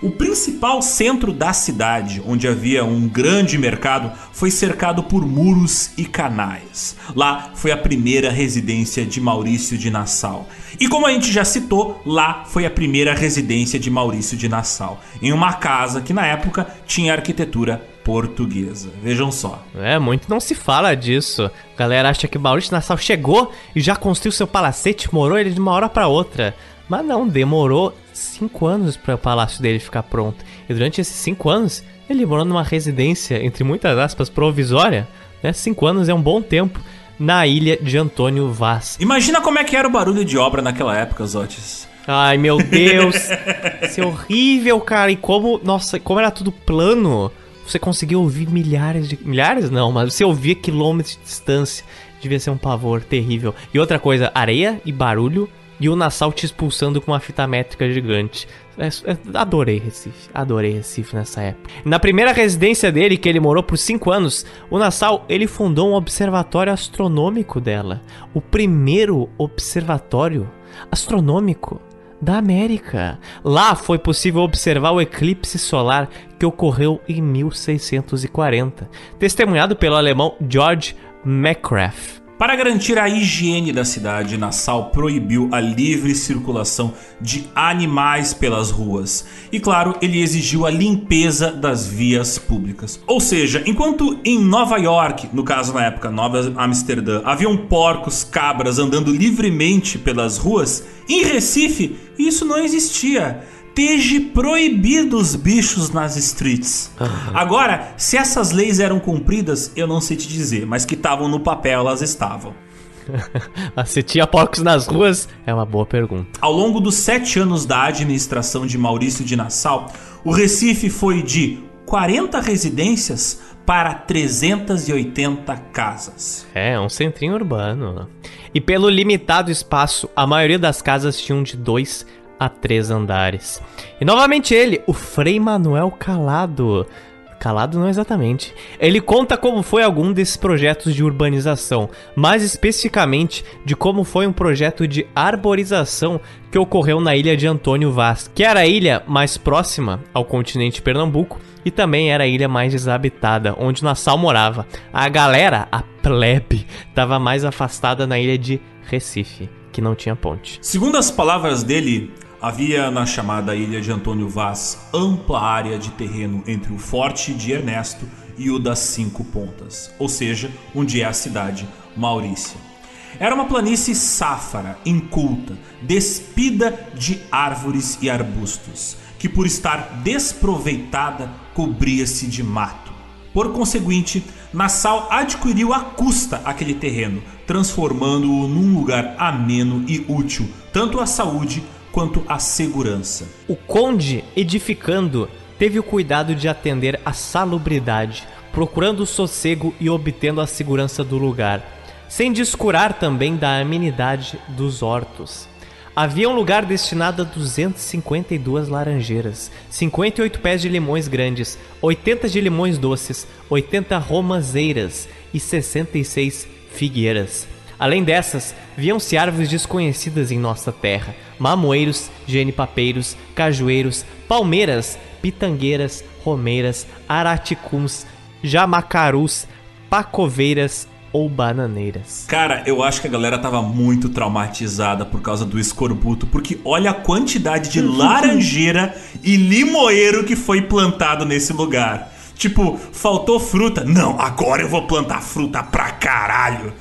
[SPEAKER 2] O principal centro da cidade, onde havia um grande mercado, foi cercado por muros e canais. Lá foi a primeira residência de Maurício de Nassau. E como a gente já citou, lá foi a primeira residência de Maurício de Nassau, em uma casa que na época tinha arquitetura portuguesa. Vejam só.
[SPEAKER 1] É, muito não se fala disso. A galera acha que Maurício de Nassau chegou e já construiu seu palacete, morou ele de uma hora para outra. Mas não, demorou cinco anos para o palácio dele ficar pronto. E durante esses cinco anos, ele morou numa residência, entre muitas aspas, provisória. Né? Cinco anos é um bom tempo na ilha de Antônio Vaz.
[SPEAKER 2] Imagina como é que era o barulho de obra naquela época, Zotes.
[SPEAKER 1] Ai, meu Deus. Isso é horrível, cara. E como, nossa, como era tudo plano, você conseguia ouvir milhares de... Milhares não, mas você ouvia quilômetros de distância. Devia ser um pavor terrível. E outra coisa, areia e barulho e o Nassau te expulsando com uma fita métrica gigante. É, é, adorei Recife, adorei Recife nessa época. Na primeira residência dele, que ele morou por 5 anos, o Nassau ele fundou um observatório astronômico dela. O primeiro observatório astronômico da América. Lá foi possível observar o eclipse solar que ocorreu em 1640, testemunhado pelo alemão George McCrath.
[SPEAKER 2] Para garantir a higiene da cidade, Nassau proibiu a livre circulação de animais pelas ruas. E claro, ele exigiu a limpeza das vias públicas. Ou seja, enquanto em Nova York, no caso na época Nova Amsterdã, haviam porcos, cabras andando livremente pelas ruas, em Recife isso não existia esteja proibido os bichos nas streets. Agora, se essas leis eram cumpridas, eu não sei te dizer, mas que estavam no papel, elas estavam.
[SPEAKER 1] se tinha porcos nas ruas? É uma boa pergunta.
[SPEAKER 2] Ao longo dos sete anos da administração de Maurício de Nassau, o Recife foi de 40 residências para 380 casas.
[SPEAKER 1] É, um centrinho urbano. E pelo limitado espaço, a maioria das casas tinham de dois a três andares. E novamente ele, o Frei Manuel Calado. Calado não exatamente. Ele conta como foi algum desses projetos de urbanização, mais especificamente de como foi um projeto de arborização que ocorreu na ilha de Antônio Vaz, que era a ilha mais próxima ao continente Pernambuco e também era a ilha mais desabitada, onde Nassau morava. A galera, a plebe, estava mais afastada na ilha de Recife, que não tinha ponte.
[SPEAKER 2] Segundo as palavras dele, Havia na chamada ilha de Antônio Vaz ampla área de terreno entre o Forte de Ernesto e o das Cinco Pontas, ou seja, onde é a cidade Maurícia. Era uma planície sáfara, inculta, despida de árvores e arbustos, que por estar desproveitada cobria-se de mato. Por conseguinte, Nassau adquiriu à custa aquele terreno, transformando-o num lugar ameno e útil tanto à saúde quanto à segurança.
[SPEAKER 1] O conde, edificando, teve o cuidado de atender à salubridade, procurando o sossego e obtendo a segurança do lugar, sem descurar também da amenidade dos hortos. Havia um lugar destinado a 252 laranjeiras, 58 pés de limões grandes, 80 de limões doces, 80 romazeiras e 66 figueiras. Além dessas, viam-se árvores desconhecidas em nossa terra, mamoeiros, genipapeiros, cajueiros, palmeiras, pitangueiras, romeiras, araticuns, jamacarus, pacoveiras ou bananeiras.
[SPEAKER 2] Cara, eu acho que a galera tava muito traumatizada por causa do escorbuto, porque olha a quantidade de laranjeira e limoeiro que foi plantado nesse lugar. Tipo, faltou fruta? Não, agora eu vou plantar fruta pra caralho.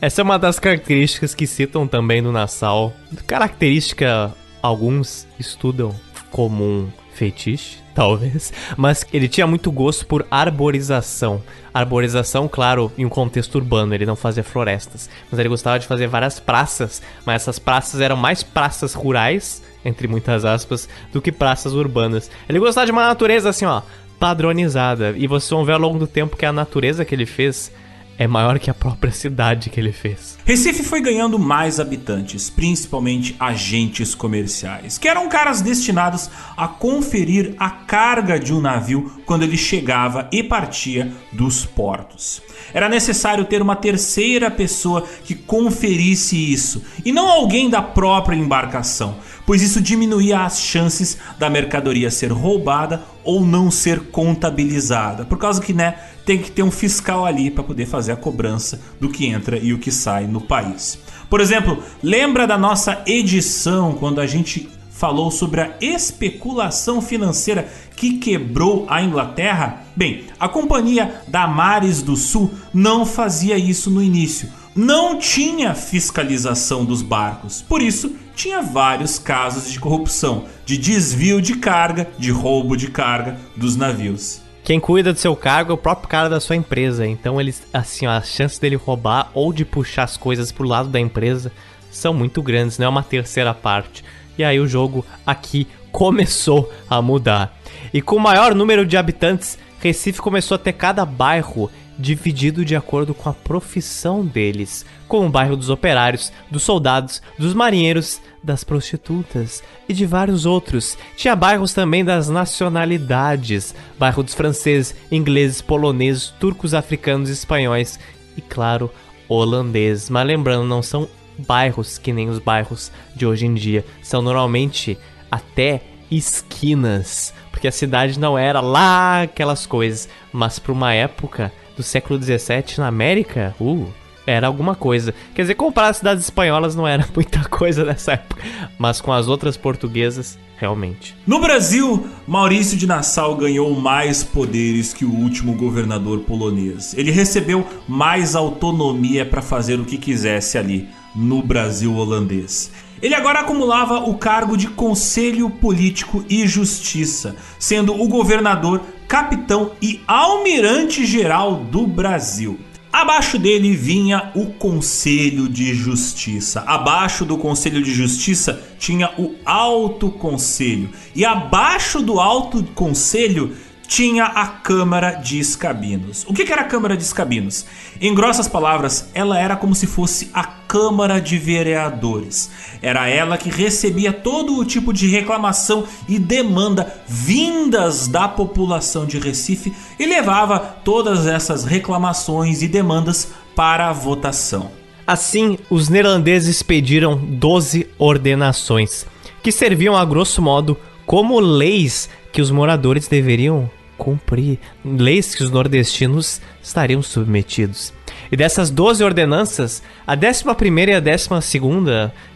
[SPEAKER 1] Essa é uma das características que citam também no Nassau. Característica alguns estudam comum. Feitiço, talvez. Mas ele tinha muito gosto por arborização. Arborização, claro, em um contexto urbano, ele não fazia florestas. Mas ele gostava de fazer várias praças. Mas essas praças eram mais praças rurais, entre muitas aspas, do que praças urbanas. Ele gostava de uma natureza assim, ó, padronizada. E vocês vão ver ao longo do tempo que a natureza que ele fez é maior que a própria cidade que ele fez.
[SPEAKER 2] Recife foi ganhando mais habitantes, principalmente agentes comerciais, que eram caras destinados a conferir a carga de um navio quando ele chegava e partia dos portos. Era necessário ter uma terceira pessoa que conferisse isso, e não alguém da própria embarcação, pois isso diminuía as chances da mercadoria ser roubada ou não ser contabilizada, por causa que, né, tem que ter um fiscal ali para poder fazer a cobrança do que entra e o que sai no país. Por exemplo, lembra da nossa edição quando a gente falou sobre a especulação financeira que quebrou a Inglaterra? Bem, a companhia Damares do Sul não fazia isso no início. Não tinha fiscalização dos barcos, por isso tinha vários casos de corrupção, de desvio de carga, de roubo de carga dos navios.
[SPEAKER 1] Quem cuida do seu cargo é o próprio cara da sua empresa. Então, eles, assim, ó, as chances dele roubar ou de puxar as coisas pro lado da empresa são muito grandes, não é uma terceira parte. E aí o jogo aqui começou a mudar. E com o maior número de habitantes, Recife começou a ter cada bairro dividido de acordo com a profissão deles, como o bairro dos operários, dos soldados, dos marinheiros, das prostitutas e de vários outros. Tinha bairros também das nacionalidades, bairro dos franceses, ingleses, poloneses, turcos, africanos, espanhóis e claro, holandeses. Mas lembrando, não são bairros que nem os bairros de hoje em dia, são normalmente até esquinas, porque a cidade não era lá aquelas coisas, mas para uma época do século 17 na América, uh, era alguma coisa. Quer dizer, comprar as cidades espanholas não era muita coisa nessa época, mas com as outras portuguesas, realmente.
[SPEAKER 2] No Brasil, Maurício de Nassau ganhou mais poderes que o último governador polonês. Ele recebeu mais autonomia para fazer o que quisesse ali no Brasil holandês. Ele agora acumulava o cargo de Conselho Político e Justiça, sendo o governador, capitão e almirante geral do Brasil. Abaixo dele vinha o Conselho de Justiça. Abaixo do Conselho de Justiça tinha o Alto Conselho. E abaixo do Alto Conselho tinha a Câmara de Escabinos. O que era a Câmara de Escabinos? Em grossas palavras, ela era como se fosse a Câmara de Vereadores. Era ela que recebia todo o tipo de reclamação e demanda vindas da população de Recife e levava todas essas reclamações e demandas para a votação.
[SPEAKER 1] Assim, os neerlandeses pediram 12 ordenações, que serviam a grosso modo como leis que os moradores deveriam cumprir, leis que os nordestinos estariam submetidos. E dessas 12 ordenanças, a 11 e a 12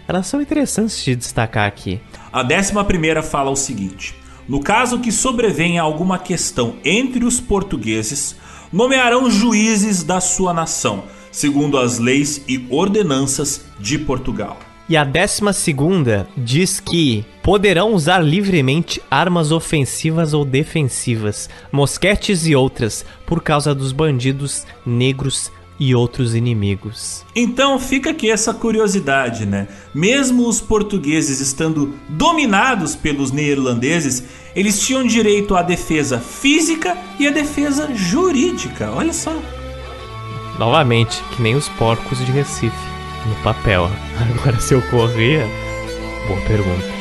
[SPEAKER 1] elas são interessantes de destacar aqui.
[SPEAKER 2] A 11 fala o seguinte: No caso que sobrevenha alguma questão entre os portugueses, nomearão juízes da sua nação, segundo as leis e ordenanças de Portugal.
[SPEAKER 1] E a décima segunda diz que poderão usar livremente armas ofensivas ou defensivas, mosquetes e outras, por causa dos bandidos negros e outros inimigos.
[SPEAKER 2] Então fica aqui essa curiosidade, né? Mesmo os portugueses estando dominados pelos neerlandeses, eles tinham direito à defesa física e à defesa jurídica. Olha só.
[SPEAKER 1] Novamente, que nem os porcos de Recife no papel. Agora, se eu correr, boa pergunta.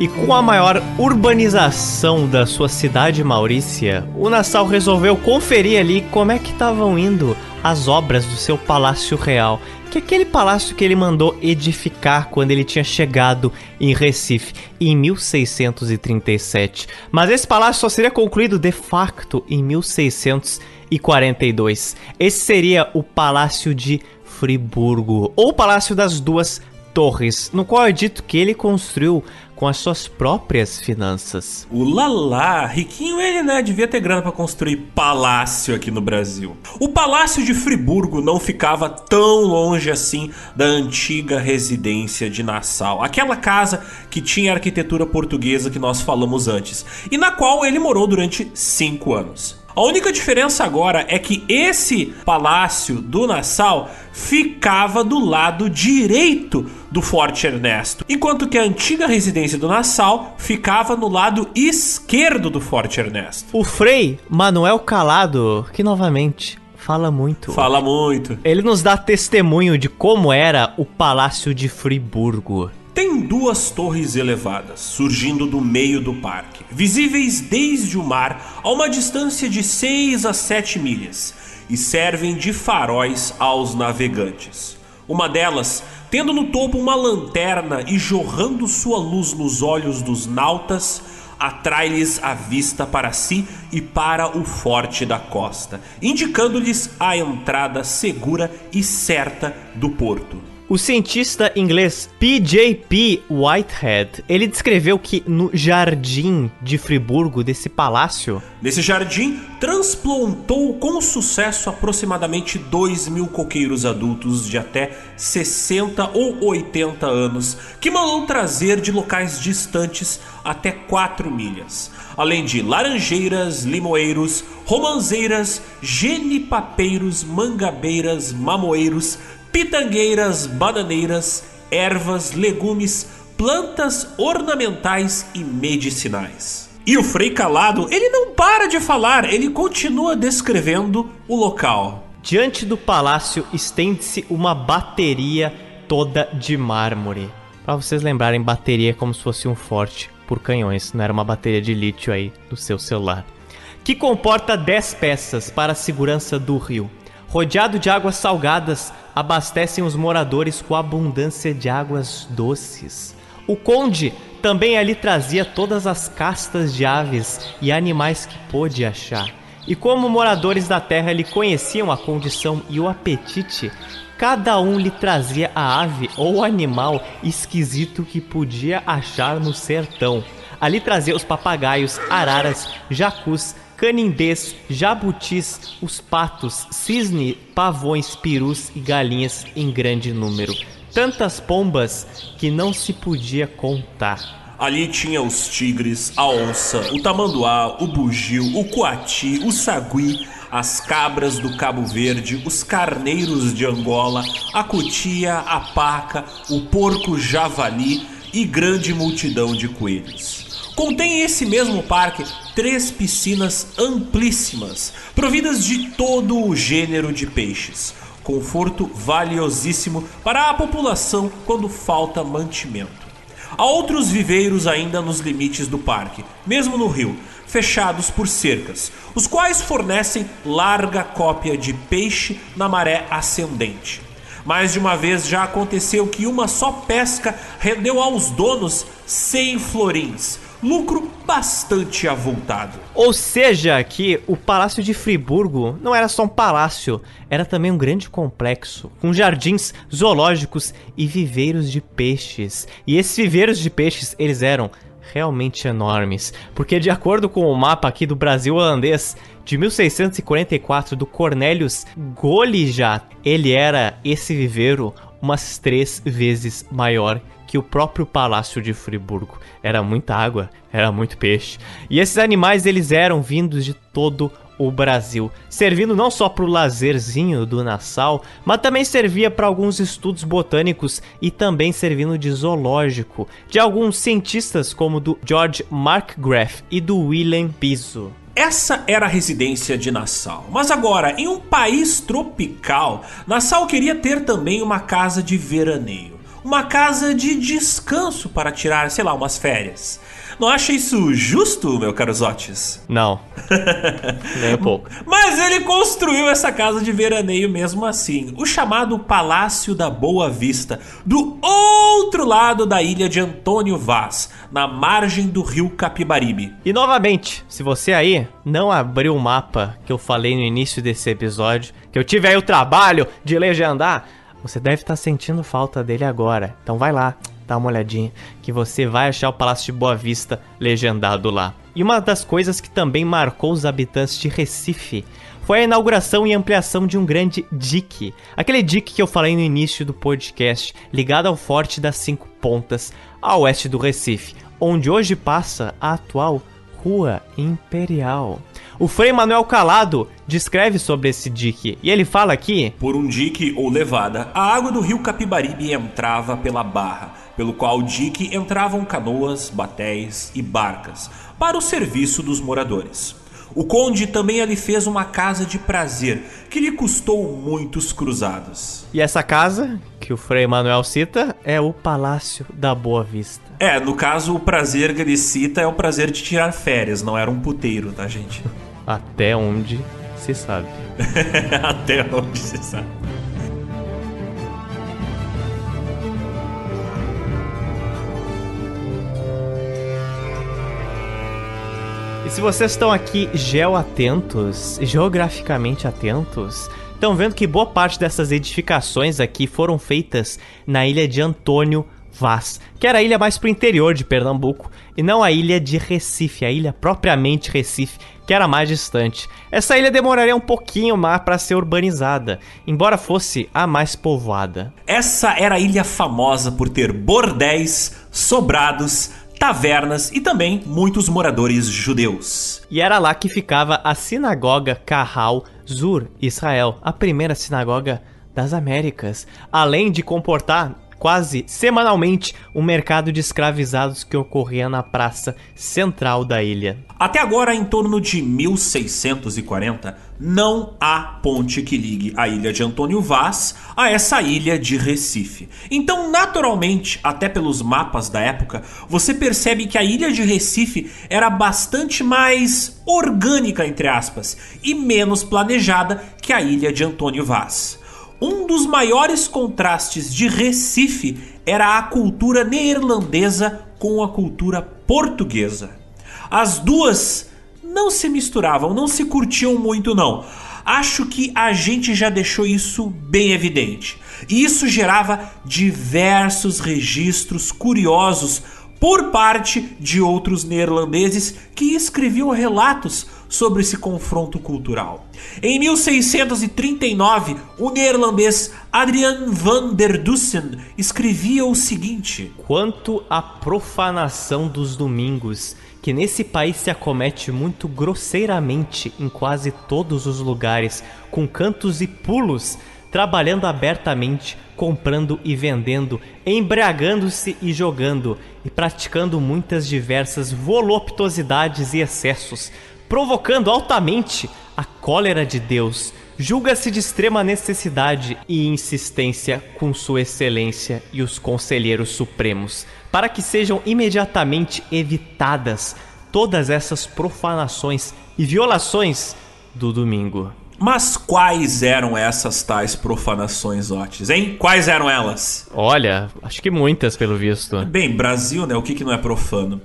[SPEAKER 1] E com a maior urbanização da sua cidade, Maurícia, o Nassau resolveu conferir ali como é que estavam indo as obras do seu palácio real que aquele palácio que ele mandou edificar quando ele tinha chegado em Recife em 1637. Mas esse palácio só seria concluído de facto em 1642. Esse seria o Palácio de Friburgo, ou Palácio das Duas torres, no qual é dito que ele construiu com as suas próprias finanças.
[SPEAKER 2] O Lala, riquinho ele, né? Devia ter grana para construir palácio aqui no Brasil. O Palácio de Friburgo não ficava tão longe assim da antiga residência de Nassau, aquela casa que tinha a arquitetura portuguesa que nós falamos antes, e na qual ele morou durante cinco anos. A única diferença agora é que esse palácio do Nassau ficava do lado direito do Forte Ernesto, enquanto que a antiga residência do Nassau ficava no lado esquerdo do Forte Ernesto.
[SPEAKER 1] O Frei Manuel Calado, que novamente fala muito.
[SPEAKER 2] Fala muito.
[SPEAKER 1] Ele nos dá testemunho de como era o Palácio de Friburgo.
[SPEAKER 2] Tem duas torres elevadas surgindo do meio do parque, visíveis desde o mar a uma distância de 6 a 7 milhas, e servem de faróis aos navegantes. Uma delas, tendo no topo uma lanterna e jorrando sua luz nos olhos dos nautas, atrai-lhes a vista para si e para o forte da costa, indicando-lhes a entrada segura e certa do porto.
[SPEAKER 1] O cientista inglês P.J.P. Whitehead, ele descreveu que no jardim de Friburgo, desse palácio...
[SPEAKER 2] Nesse jardim, transplantou com sucesso aproximadamente 2 mil coqueiros adultos de até 60 ou 80 anos, que mandou trazer de locais distantes até 4 milhas. Além de laranjeiras, limoeiros, romanzeiras, genipapeiros, mangabeiras, mamoeiros, pitangueiras, bananeiras, ervas, legumes, plantas ornamentais e medicinais. E o Frei Calado, ele não para de falar, ele continua descrevendo o local.
[SPEAKER 1] Diante do palácio estende-se uma bateria toda de mármore. Para vocês lembrarem, bateria é como se fosse um forte por canhões, não era uma bateria de lítio aí do seu celular. Que comporta 10 peças para a segurança do rio. Rodeado de águas salgadas, abastecem os moradores com abundância de águas doces. O conde também ali trazia todas as castas de aves e animais que pôde achar. E como moradores da terra lhe conheciam a condição e o apetite, cada um lhe trazia a ave ou animal esquisito que podia achar no sertão. Ali trazia os papagaios, araras, jacus, canindês, jabutis, os patos, cisne, pavões, perus e galinhas em grande número. Tantas pombas que não se podia contar.
[SPEAKER 2] Ali tinha os tigres, a onça, o tamanduá, o bugio, o coati, o sagui, as cabras do Cabo Verde, os carneiros de Angola, a cutia, a paca, o porco javali e grande multidão de coelhos. Contém esse mesmo parque três piscinas amplíssimas, providas de todo o gênero de peixes. Conforto valiosíssimo para a população quando falta mantimento. Há outros viveiros ainda nos limites do parque, mesmo no rio, fechados por cercas, os quais fornecem larga cópia de peixe na maré ascendente. Mais de uma vez já aconteceu que uma só pesca rendeu aos donos 100 florins, lucro bastante avultado.
[SPEAKER 1] Ou seja, que o Palácio de Friburgo não era só um palácio, era também um grande complexo, com jardins zoológicos e viveiros de peixes. E esses viveiros de peixes, eles eram realmente enormes, porque de acordo com o mapa aqui do Brasil holandês de 1644 do Cornelius Golijat, ele era esse viveiro umas três vezes maior que o próprio palácio de Friburgo. Era muita água, era muito peixe. E esses animais eles eram vindos de todo o Brasil, servindo não só para o lazerzinho do Nassau, mas também servia para alguns estudos botânicos e também servindo de zoológico de alguns cientistas como do George Markgraf e do Willem Piso.
[SPEAKER 2] Essa era a residência de Nassau. Mas agora, em um país tropical, Nassau queria ter também uma casa de veraneio uma casa de descanso para tirar, sei lá, umas férias. Não acha isso justo, meu caro Zotes?
[SPEAKER 1] Não. Nem um pouco.
[SPEAKER 2] Mas ele construiu essa casa de veraneio mesmo assim. O chamado Palácio da Boa Vista, do outro lado da ilha de Antônio Vaz, na margem do rio Capibaribe.
[SPEAKER 1] E novamente, se você aí não abriu o mapa que eu falei no início desse episódio, que eu tive aí o trabalho de legendar, Você deve estar sentindo falta dele agora. Então vai lá, dá uma olhadinha, que você vai achar o Palácio de Boa Vista legendado lá. E uma das coisas que também marcou os habitantes de Recife foi a inauguração e ampliação de um grande dique. Aquele dique que eu falei no início do podcast, ligado ao Forte das Cinco Pontas, a oeste do Recife, onde hoje passa a atual Rua Imperial. O Frei Manuel Calado descreve sobre esse dique e ele fala aqui:
[SPEAKER 2] Por um dique ou levada, a água do rio Capibaribe entrava pela barra, pelo qual o dique entravam canoas, batéis e barcas, para o serviço dos moradores. O conde também ali fez uma casa de prazer, que lhe custou muitos cruzados.
[SPEAKER 1] E essa casa, que o Frei Manuel cita, é o Palácio da Boa Vista.
[SPEAKER 2] É, no caso, o prazer que ele cita é o prazer de tirar férias, não era um puteiro, tá, gente?
[SPEAKER 1] Até onde se sabe.
[SPEAKER 2] Até onde se sabe.
[SPEAKER 1] E se vocês estão aqui geoatentos, geograficamente atentos, estão vendo que boa parte dessas edificações aqui foram feitas na ilha de Antônio Vaz, que era a ilha mais pro interior de Pernambuco, e não a ilha de Recife, a ilha propriamente Recife, que era mais distante. Essa ilha demoraria um pouquinho mais para ser urbanizada, embora fosse a mais povoada.
[SPEAKER 2] Essa era a ilha famosa por ter bordéis, sobrados, tavernas e também muitos moradores judeus.
[SPEAKER 1] E era lá que ficava a sinagoga Kahal Zur Israel, a primeira sinagoga das Américas, além de comportar quase semanalmente um mercado de escravizados que ocorria na praça central da ilha.
[SPEAKER 2] Até agora, em torno de 1640, não há ponte que ligue a ilha de Antônio Vaz a essa ilha de Recife. Então, naturalmente, até pelos mapas da época, você percebe que a ilha de Recife era bastante mais orgânica, entre aspas, e menos planejada que a ilha de Antônio Vaz. Um dos maiores contrastes de Recife era a cultura neerlandesa com a cultura portuguesa. As duas não se misturavam, não se curtiam muito não. Acho que a gente já deixou isso bem evidente. E isso gerava diversos registros curiosos por parte de outros neerlandeses que escreviam relatos sobre esse confronto cultural. Em 1639, o neerlandês Adrian van der Dussen escrevia o seguinte:
[SPEAKER 1] Quanto à profanação dos domingos, que nesse país se acomete muito grosseiramente em quase todos os lugares, com cantos e pulos, trabalhando abertamente, comprando e vendendo, embriagando-se e jogando, e praticando muitas diversas voluptuosidades e excessos, provocando altamente a cólera de Deus, julga-se de extrema necessidade e insistência com Sua Excelência e os conselheiros supremos, para que sejam imediatamente evitadas todas essas profanações e violações do domingo.
[SPEAKER 2] Mas quais eram essas tais profanações, Otis, hein? Quais eram elas?
[SPEAKER 1] Olha, acho que muitas, pelo visto.
[SPEAKER 2] Bem, Brasil, né? O que, que não é profano?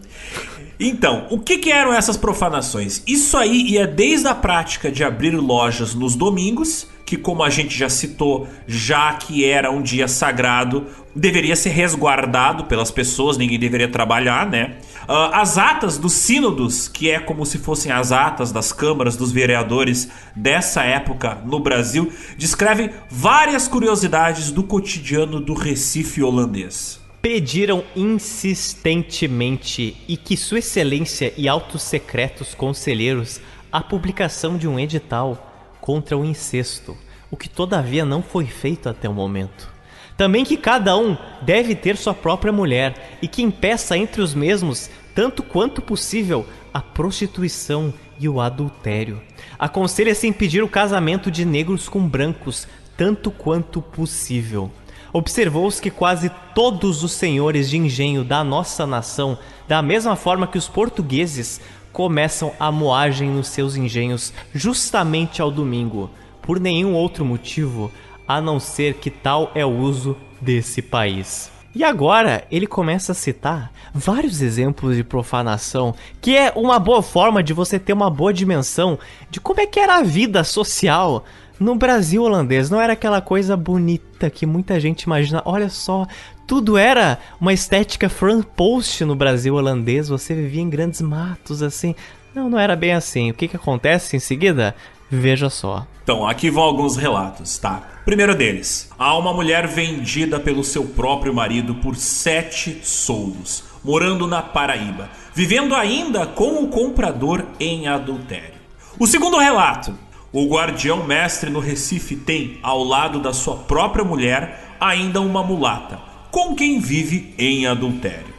[SPEAKER 2] Então, o que, que, eram essas profanações? Isso aí ia desde a prática de abrir lojas nos domingos, que, como a gente já citou, já que era um dia sagrado, deveria ser resguardado pelas pessoas, ninguém deveria trabalhar, né? Uh, as atas dos sínodos, que é como se fossem as atas das câmaras dos vereadores dessa época no Brasil, descrevem várias curiosidades do cotidiano do Recife holandês
[SPEAKER 1] pediram insistentemente e que Sua Excelência e altos secretos conselheiros a publicação de um edital contra o incesto, o que todavia não foi feito até o momento. Também que cada um deve ter sua própria mulher e que impeça entre os mesmos, tanto quanto possível, a prostituição e o adultério. Aconselha-se impedir o casamento de negros com brancos, tanto quanto possível observou-se que quase todos os senhores de engenho da nossa nação, da mesma forma que os portugueses, começam a moagem nos seus engenhos justamente ao domingo, por nenhum outro motivo a não ser que tal é o uso desse país. E agora ele começa a citar vários exemplos de profanação, que é uma boa forma de você ter uma boa dimensão de como é que era a vida social no Brasil holandês. Não era aquela coisa bonita que muita gente imagina. Olha só, tudo era uma estética front post no Brasil holandês. Você vivia em grandes matos assim. Não, não era bem assim. O que, que acontece em seguida? Veja só.
[SPEAKER 2] Então, aqui vão alguns relatos, tá? Primeiro deles: há uma mulher vendida pelo seu próprio marido por sete soldos, morando na Paraíba, vivendo ainda com o comprador em adultério. O segundo relato: o guardião mestre no Recife tem, ao lado da sua própria mulher, ainda uma mulata, com quem vive em adultério.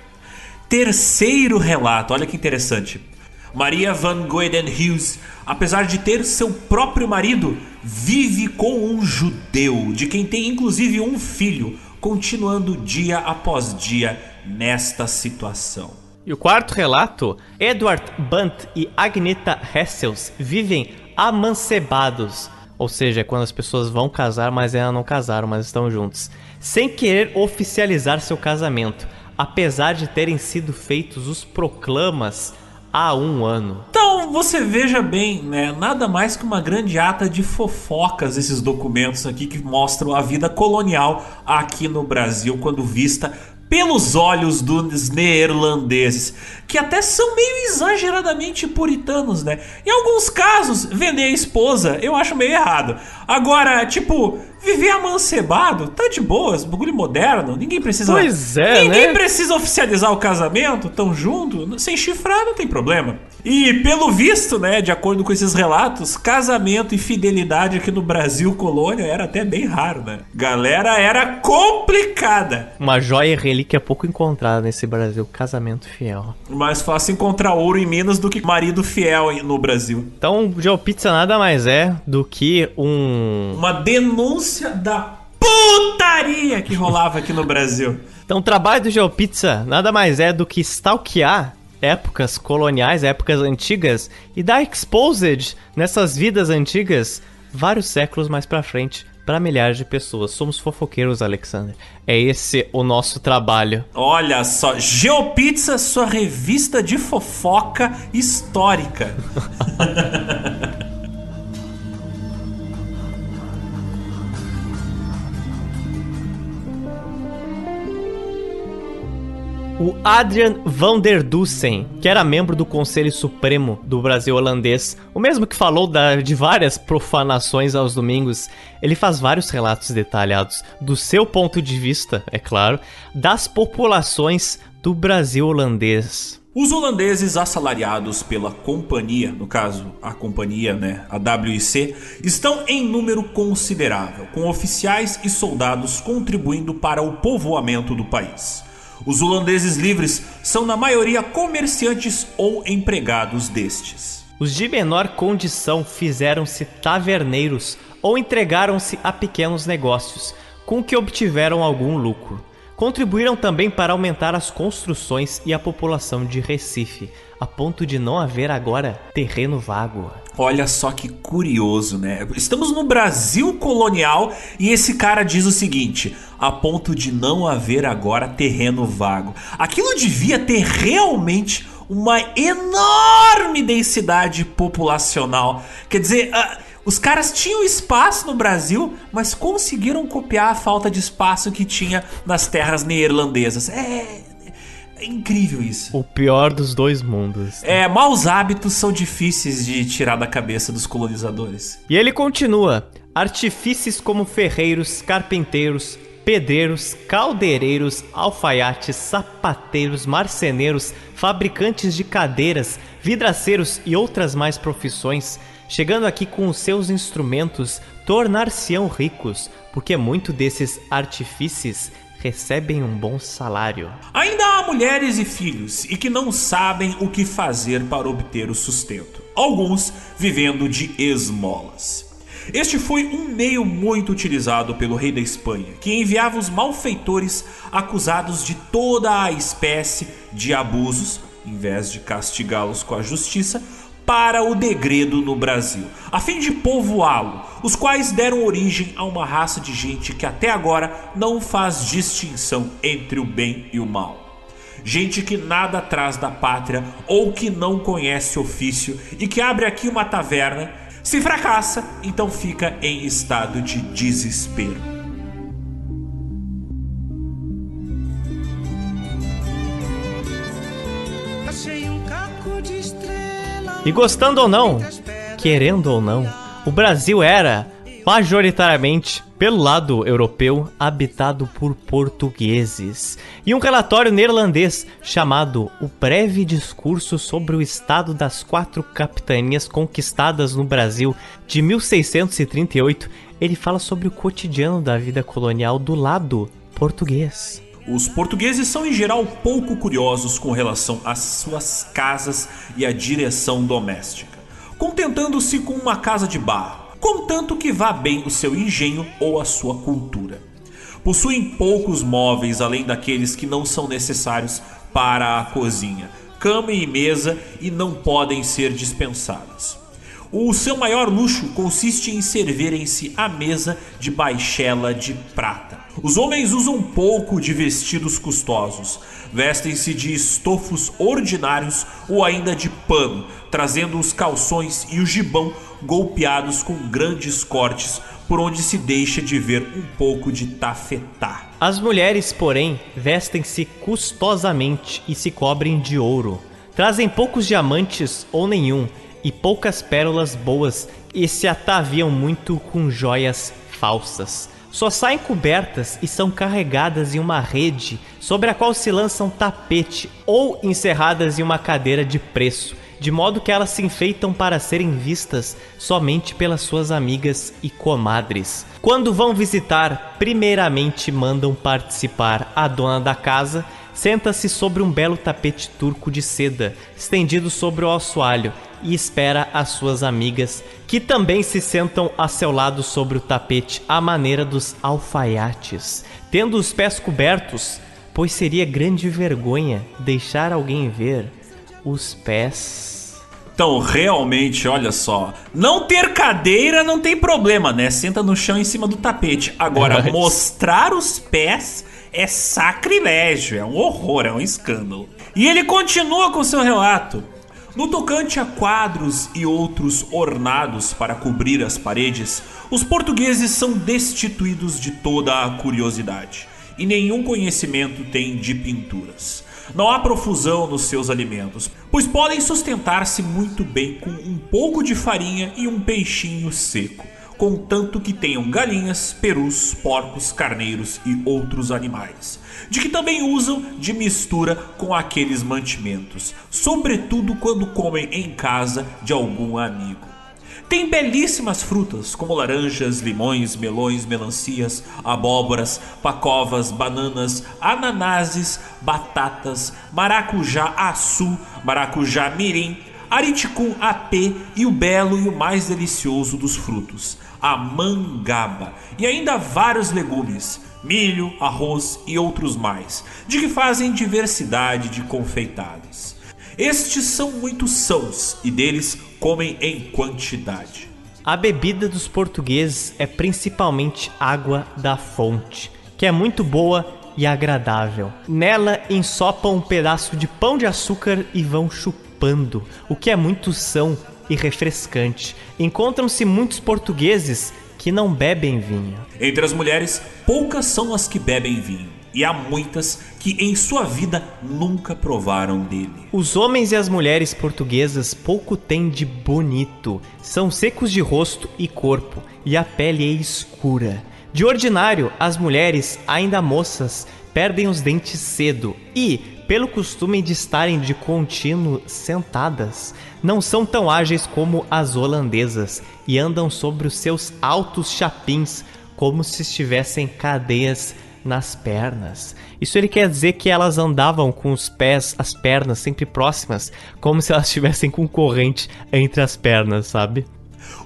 [SPEAKER 2] Terceiro relato, olha que interessante. Maria Van Goeden Hughes, apesar de ter seu próprio marido, vive com um judeu, de quem tem inclusive um filho, continuando dia após dia nesta situação.
[SPEAKER 1] E o quarto relato, Edward Bunt e Agneta Hessels vivem amancebados, ou seja, é quando as pessoas vão casar, mas ainda não casaram, mas estão juntos, sem querer oficializar seu casamento, apesar de terem sido feitos os proclamas há um ano.
[SPEAKER 2] Então você veja bem, né? Nada mais que uma grande ata de fofocas esses documentos aqui que mostram a vida colonial aqui no Brasil quando vista pelos olhos dos neerlandeses, que até são meio exageradamente puritanos, né? Em alguns casos, vender a esposa eu acho meio errado. Agora, tipo, Viver amancebado, tá de boas, bagulho moderno, ninguém precisa.
[SPEAKER 1] Pois é,
[SPEAKER 2] Ninguém
[SPEAKER 1] né?
[SPEAKER 2] precisa oficializar o casamento, tão junto, sem chifrar não tem problema. E pelo visto, né, de acordo com esses relatos, casamento e fidelidade aqui no Brasil colônia era até bem raro, né? Galera era complicada.
[SPEAKER 1] Uma joia e relíquia pouco encontrada nesse Brasil, casamento fiel.
[SPEAKER 2] Mais fácil encontrar ouro em Minas do que marido fiel no Brasil.
[SPEAKER 1] Então, GeoPizza nada mais é do que um
[SPEAKER 2] Uma denúncia da putaria que rolava aqui no Brasil.
[SPEAKER 1] Então, o trabalho do GeoPizza nada mais é do que stalkear épocas coloniais, épocas antigas e dar exposed nessas vidas antigas vários séculos mais pra frente para milhares de pessoas. Somos fofoqueiros, Alexander. É esse o nosso trabalho.
[SPEAKER 2] Olha só, Geopizza, sua revista de fofoca histórica.
[SPEAKER 1] O Adrian van der Dussen, que era membro do Conselho Supremo do Brasil holandês, o mesmo que falou da- de várias profanações aos domingos, ele faz vários relatos detalhados do seu ponto de vista, é claro, das populações do Brasil holandês.
[SPEAKER 2] Os holandeses assalariados pela companhia, no caso a companhia, né, a WIC, estão em número considerável, com oficiais e soldados contribuindo para o povoamento do país. Os holandeses livres são na maioria comerciantes ou empregados destes.
[SPEAKER 1] Os de menor condição fizeram-se taverneiros ou entregaram-se a pequenos negócios, com que obtiveram algum lucro. Contribuíram também para aumentar as construções e a população de Recife, a ponto de não haver agora terreno vago.
[SPEAKER 2] Olha só que curioso, né? Estamos no Brasil colonial e esse cara diz o seguinte: a ponto de não haver agora terreno vago. Aquilo devia ter realmente uma enorme densidade populacional. Quer dizer, ah, os caras tinham espaço no Brasil, mas conseguiram copiar a falta de espaço que tinha nas terras neerlandesas. É, é incrível isso.
[SPEAKER 1] O pior dos dois mundos.
[SPEAKER 2] É, maus hábitos são difíceis de tirar da cabeça dos colonizadores.
[SPEAKER 1] E ele continua: artifícios como ferreiros, carpinteiros, pedreiros, caldeireiros, alfaiates, sapateiros, marceneiros, fabricantes de cadeiras, vidraceiros e outras mais profissões, chegando aqui com os seus instrumentos, tornar-se-ão ricos, porque muito desses artifícios recebem um bom salário.
[SPEAKER 2] Ainda há mulheres e filhos e que não sabem o que fazer para obter o sustento, alguns vivendo de esmolas. Este foi um meio muito utilizado pelo rei da Espanha, que enviava os malfeitores acusados de toda a espécie de abusos, em vez de castigá-los com a justiça, para o degredo no Brasil, a fim de povoá-lo, os quais deram origem a uma raça de gente que até agora não faz distinção entre o bem e o mal. Gente que nada atrás da pátria ou que não conhece ofício e que abre aqui uma taverna, se fracassa, então fica em estado de desespero.
[SPEAKER 1] E gostando ou não, querendo ou não, o Brasil era, majoritariamente, pelo lado europeu, habitado por portugueses. E um relatório neerlandês chamado O Breve Discurso sobre o Estado das Quatro Capitanias Conquistadas no Brasil, de 1638, ele fala sobre o cotidiano da vida colonial do lado português.
[SPEAKER 2] Os portugueses são em geral pouco curiosos com relação às suas casas e à direção doméstica, contentando-se com uma casa de barro, contanto que vá bem o seu engenho ou a sua cultura. Possuem poucos móveis além daqueles que não são necessários para a cozinha, cama e mesa e não podem ser dispensados. O seu maior luxo consiste em servirem-se à mesa de baixela de prata. Os homens usam pouco de vestidos custosos, vestem-se de estofos ordinários ou ainda de pano, trazendo os calções e o gibão golpeados com grandes cortes por onde se deixa de ver um pouco de tafetá.
[SPEAKER 1] As mulheres, porém, vestem-se custosamente e se cobrem de ouro. Trazem poucos diamantes ou nenhum e poucas pérolas boas e se ataviam muito com joias falsas. Só saem cobertas e são carregadas em uma rede sobre a qual se lança um tapete ou encerradas em uma cadeira de preço, de modo que elas se enfeitam para serem vistas somente pelas suas amigas e comadres. Quando vão visitar, primeiramente mandam participar a dona da casa, senta-se sobre um belo tapete turco de seda, estendido sobre o assoalho, e espera as suas amigas, que também se sentam a seu lado sobre o tapete à maneira dos alfaiates, tendo os pés cobertos, pois seria grande vergonha deixar alguém ver os pés.
[SPEAKER 2] Então, realmente, olha só. Não ter cadeira não tem problema, né? Senta no chão em cima do tapete. Agora, Mas... mostrar os pés é sacrilégio, é um horror, é um escândalo. E ele continua com seu relato. No tocante a quadros e outros ornados para cobrir as paredes, os portugueses são destituídos de toda a curiosidade e nenhum conhecimento têm de pinturas. Não há profusão nos seus alimentos, pois podem sustentar-se muito bem com um pouco de farinha e um peixinho seco contanto que tenham galinhas, perus, porcos, carneiros e outros animais, de que também usam de mistura com aqueles mantimentos, sobretudo quando comem em casa de algum amigo. Tem belíssimas frutas como laranjas, limões, melões, melancias, abóboras, pacovas, bananas, ananases, batatas, maracujá açu, maracujá mirim, ariticum apê e o belo e o mais delicioso dos frutos, a mangaba, e ainda vários legumes, milho, arroz e outros mais, de que fazem diversidade de confeitados. Estes são muito sãos e deles comem em quantidade.
[SPEAKER 1] A bebida dos portugueses é principalmente água da fonte, que é muito boa e agradável. Nela ensopam um pedaço de pão de açúcar e vão chupando, o que é muito são e refrescante. Encontram-se muitos portugueses que não bebem vinho.
[SPEAKER 2] Entre as mulheres, poucas são as que bebem vinho, e há muitas que em sua vida nunca provaram dele.
[SPEAKER 1] Os homens e as mulheres portuguesas pouco têm de bonito, são secos de rosto e corpo, e a pele é escura. De ordinário, as mulheres, ainda moças, perdem os dentes cedo e, pelo costume de estarem de contínuo sentadas, não são tão ágeis como as holandesas e andam sobre os seus altos chapins como se estivessem cadeias nas pernas. Isso ele quer dizer que elas andavam com os pés, as pernas sempre próximas, como se elas estivessem com corrente entre as pernas, sabe?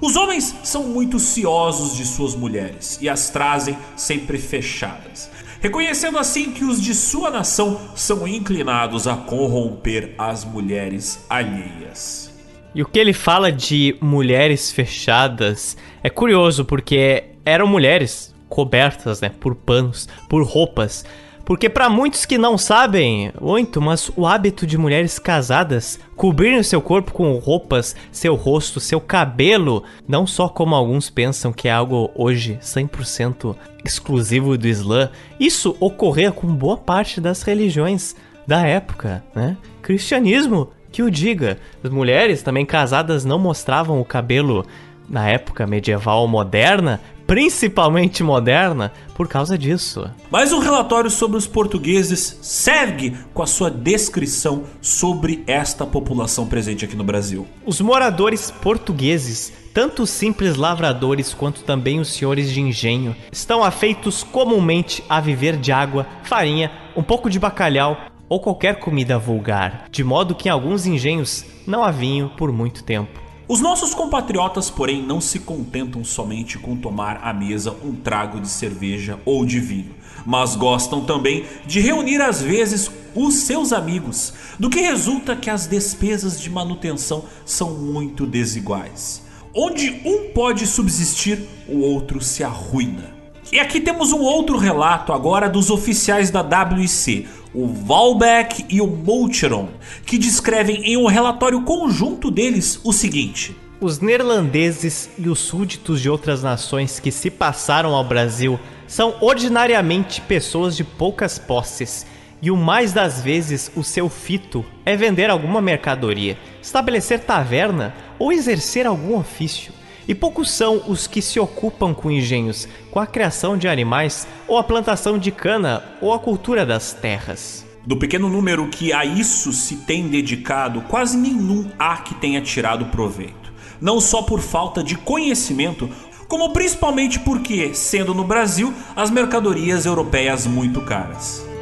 [SPEAKER 2] Os homens são muito ciosos de suas mulheres e as trazem sempre fechadas reconhecendo assim que os de sua nação são inclinados a corromper as mulheres alheias.
[SPEAKER 1] E o que ele fala de mulheres fechadas é curioso porque eram mulheres cobertas, né, por panos, por roupas. Porque para muitos que não sabem muito, mas o hábito de mulheres casadas cobrirem seu corpo com roupas, seu rosto, seu cabelo, não só como alguns pensam que é algo hoje 100% exclusivo do Islã, isso ocorria com boa parte das religiões da época, né? Cristianismo que o diga. As mulheres também casadas não mostravam o cabelo na época medieval moderna, principalmente moderna, por causa disso.
[SPEAKER 2] Mas o relatório sobre os portugueses segue com a sua descrição sobre esta população presente aqui no Brasil.
[SPEAKER 1] Os moradores portugueses, tanto os simples lavradores quanto também os senhores de engenho, estão afeitos comumente a viver de água, farinha, um pouco de bacalhau, ou qualquer comida vulgar, de modo que em alguns engenhos não há vinho por muito tempo.
[SPEAKER 2] Os nossos compatriotas, porém, não se contentam somente com tomar à mesa um trago de cerveja ou de vinho, mas gostam também de reunir às vezes os seus amigos, do que resulta que as despesas de manutenção são muito desiguais. Onde um pode subsistir, o outro se arruina. E aqui temos um outro relato agora dos oficiais da WIC, o Valbeck e o Moucheron, que descrevem em um relatório conjunto deles o seguinte:
[SPEAKER 1] Os neerlandeses e os súditos de outras nações que se passaram ao Brasil são ordinariamente pessoas de poucas posses, e o mais das vezes o seu fito é vender alguma mercadoria, estabelecer taverna ou exercer algum ofício. E poucos são os que se ocupam com engenhos, com a criação de animais, ou a plantação de cana, ou a cultura das terras.
[SPEAKER 2] Do pequeno número que a isso se tem dedicado, quase nenhum há que tenha tirado proveito. Não só por falta de conhecimento, como principalmente porque, sendo no Brasil, as mercadorias europeias muito caras.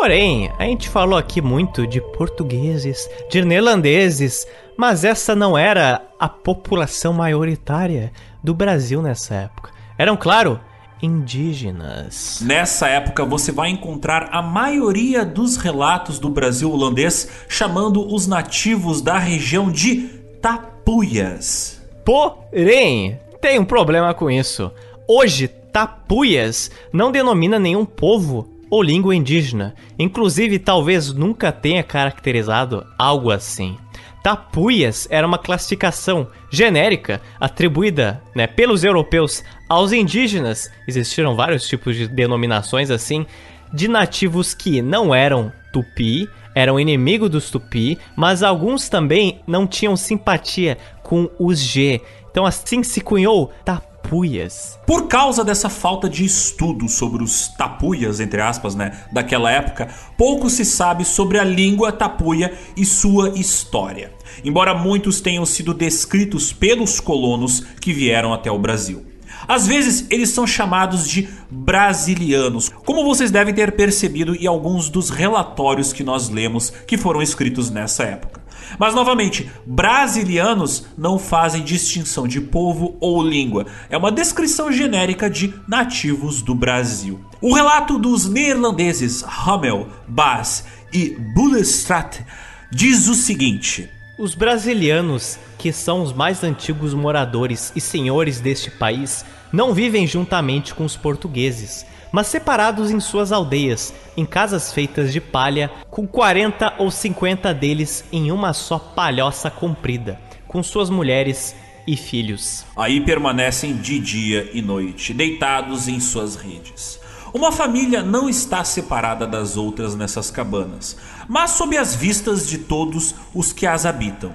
[SPEAKER 1] Porém, a gente falou aqui muito de portugueses, de neerlandeses, mas essa não era a população maioritária do Brasil nessa época. Eram, claro, indígenas.
[SPEAKER 2] Nessa época você vai encontrar a maioria dos relatos do Brasil holandês chamando os nativos da região de tapuias.
[SPEAKER 1] Porém, tem um problema com isso. Hoje, tapuias não denomina nenhum povo ou língua indígena. Inclusive, talvez nunca tenha caracterizado algo assim. Tapuias era uma classificação genérica atribuída né, pelos europeus aos indígenas. Existiram vários tipos de denominações assim, de nativos que não eram tupi, eram inimigo dos tupi, mas alguns também não tinham simpatia com os G. Então assim se cunhou Tapuias tapuias.
[SPEAKER 2] Por causa dessa falta de estudo sobre os tapuias, entre aspas, né, daquela época, pouco se sabe sobre a língua tapuia e sua história. Embora muitos tenham sido descritos pelos colonos que vieram até o Brasil. Às vezes eles são chamados de brasilianos, como vocês devem ter percebido em alguns dos relatórios que nós lemos que foram escritos nessa época. Mas novamente, brasilianos não fazem distinção de povo ou língua. É uma descrição genérica de nativos do Brasil. O relato dos neerlandeses Hamel, Bas e Bullestraat diz o seguinte:
[SPEAKER 1] Os brasilianos, que são os mais antigos moradores e senhores deste país, não vivem juntamente com os portugueses mas separados em suas aldeias, em casas feitas de palha, com 40 ou 50 deles em uma só palhoça comprida, com suas mulheres e filhos.
[SPEAKER 2] Aí permanecem de dia e noite, deitados em suas redes. Uma família não está separada das outras nessas cabanas, mas sob as vistas de todos os que as habitam.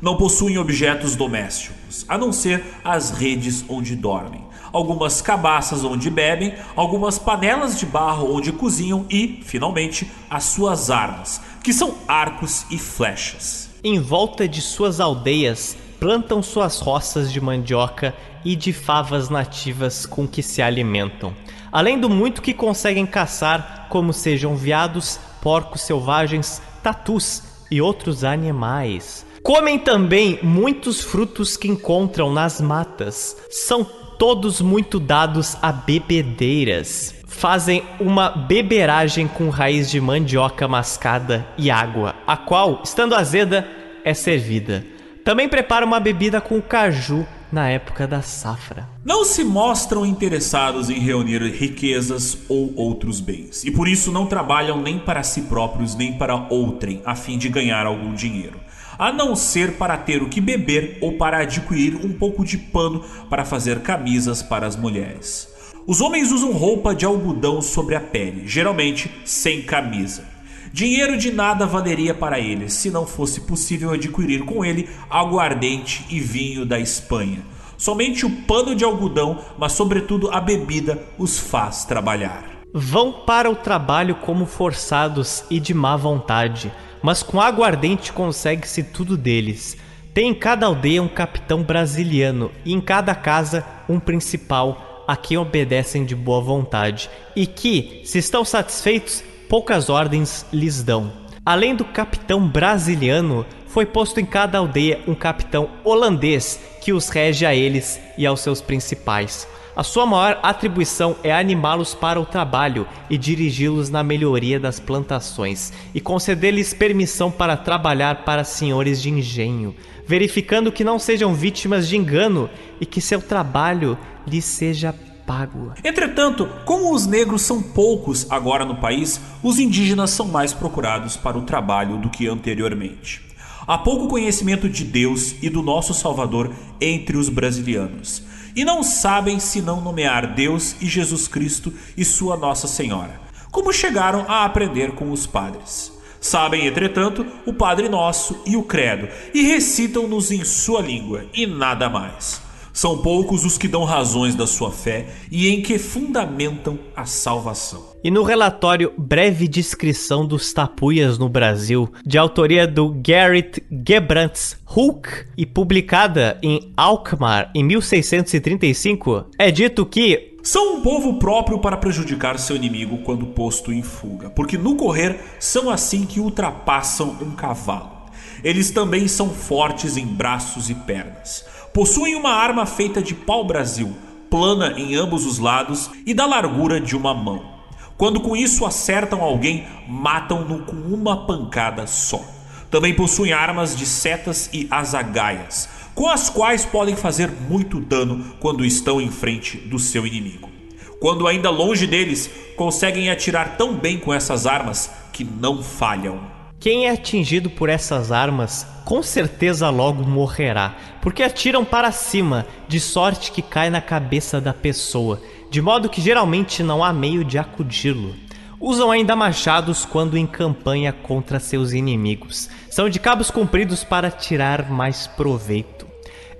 [SPEAKER 2] Não possuem objetos domésticos, a não ser as redes onde dormem algumas cabaças onde bebem, algumas panelas de barro onde cozinham e, finalmente, as suas armas, que são arcos e flechas.
[SPEAKER 1] Em volta de suas aldeias, plantam suas roças de mandioca e de favas nativas com que se alimentam, além do muito que conseguem caçar, como sejam veados, porcos selvagens, tatus e outros animais. Comem também muitos frutos que encontram nas matas. São todos muito dados a bebedeiras. Fazem uma beberagem com raiz de mandioca mascada e água, a qual, estando azeda, é servida. Também prepara uma bebida com caju na época da safra.
[SPEAKER 2] Não se mostram interessados em reunir riquezas ou outros bens, e por isso não trabalham nem para si próprios nem para outrem, a fim de ganhar algum dinheiro a não ser para ter o que beber ou para adquirir um pouco de pano para fazer camisas para as mulheres. Os homens usam roupa de algodão sobre a pele, geralmente sem camisa. Dinheiro de nada valeria para eles se não fosse possível adquirir com ele aguardente e vinho da Espanha. Somente o pano de algodão, mas sobretudo a bebida, os faz trabalhar.
[SPEAKER 1] Vão para o trabalho como forçados e de má vontade mas com aguardente consegue-se tudo deles. Tem em cada aldeia um capitão brasiliano e em cada casa um principal a quem obedecem de boa vontade e que, se estão satisfeitos, poucas ordens lhes dão. Além do capitão brasiliano, foi posto em cada aldeia um capitão holandês que os rege a eles e aos seus principais. A sua maior atribuição é animá-los para o trabalho e dirigi-los na melhoria das plantações, e conceder-lhes permissão para trabalhar para senhores de engenho, verificando que não sejam vítimas de engano e que seu trabalho lhes seja pago.
[SPEAKER 2] Entretanto, como os negros são poucos agora no país, os indígenas são mais procurados para o trabalho do que anteriormente. Há pouco conhecimento de Deus e do nosso Salvador entre os brasileiros e não sabem senão nomear Deus e Jesus Cristo e Sua Nossa Senhora, como chegaram a aprender com os padres. Sabem, entretanto, o Padre Nosso e o Credo e recitam-nos em sua língua e nada mais. São poucos os que dão razões da sua fé e em que fundamentam a salvação.
[SPEAKER 1] E no relatório Breve Descrição dos Tapuias no Brasil, de autoria do Gerrit Gebrants Hulk e publicada em Alkmaar em 1635, é dito que
[SPEAKER 2] são um povo próprio para prejudicar seu inimigo quando posto em fuga, porque no correr são assim que ultrapassam um cavalo. Eles também são fortes em braços e pernas Possuem uma arma feita de pau-brasil, plana em ambos os lados e da largura de uma mão. Quando com isso acertam alguém, matam-no com uma pancada só. Também possuem armas de setas e azagaias, com as quais podem fazer muito dano quando estão em frente do seu inimigo. Quando ainda longe deles, conseguem atirar tão bem com essas armas que não falham.
[SPEAKER 1] Quem é atingido por essas armas com certeza logo morrerá, porque atiram para cima, de sorte que cai na cabeça da pessoa, de modo que geralmente não há meio de acudi-lo. Usam ainda machados quando em campanha contra seus inimigos. São de cabos compridos para tirar mais proveito.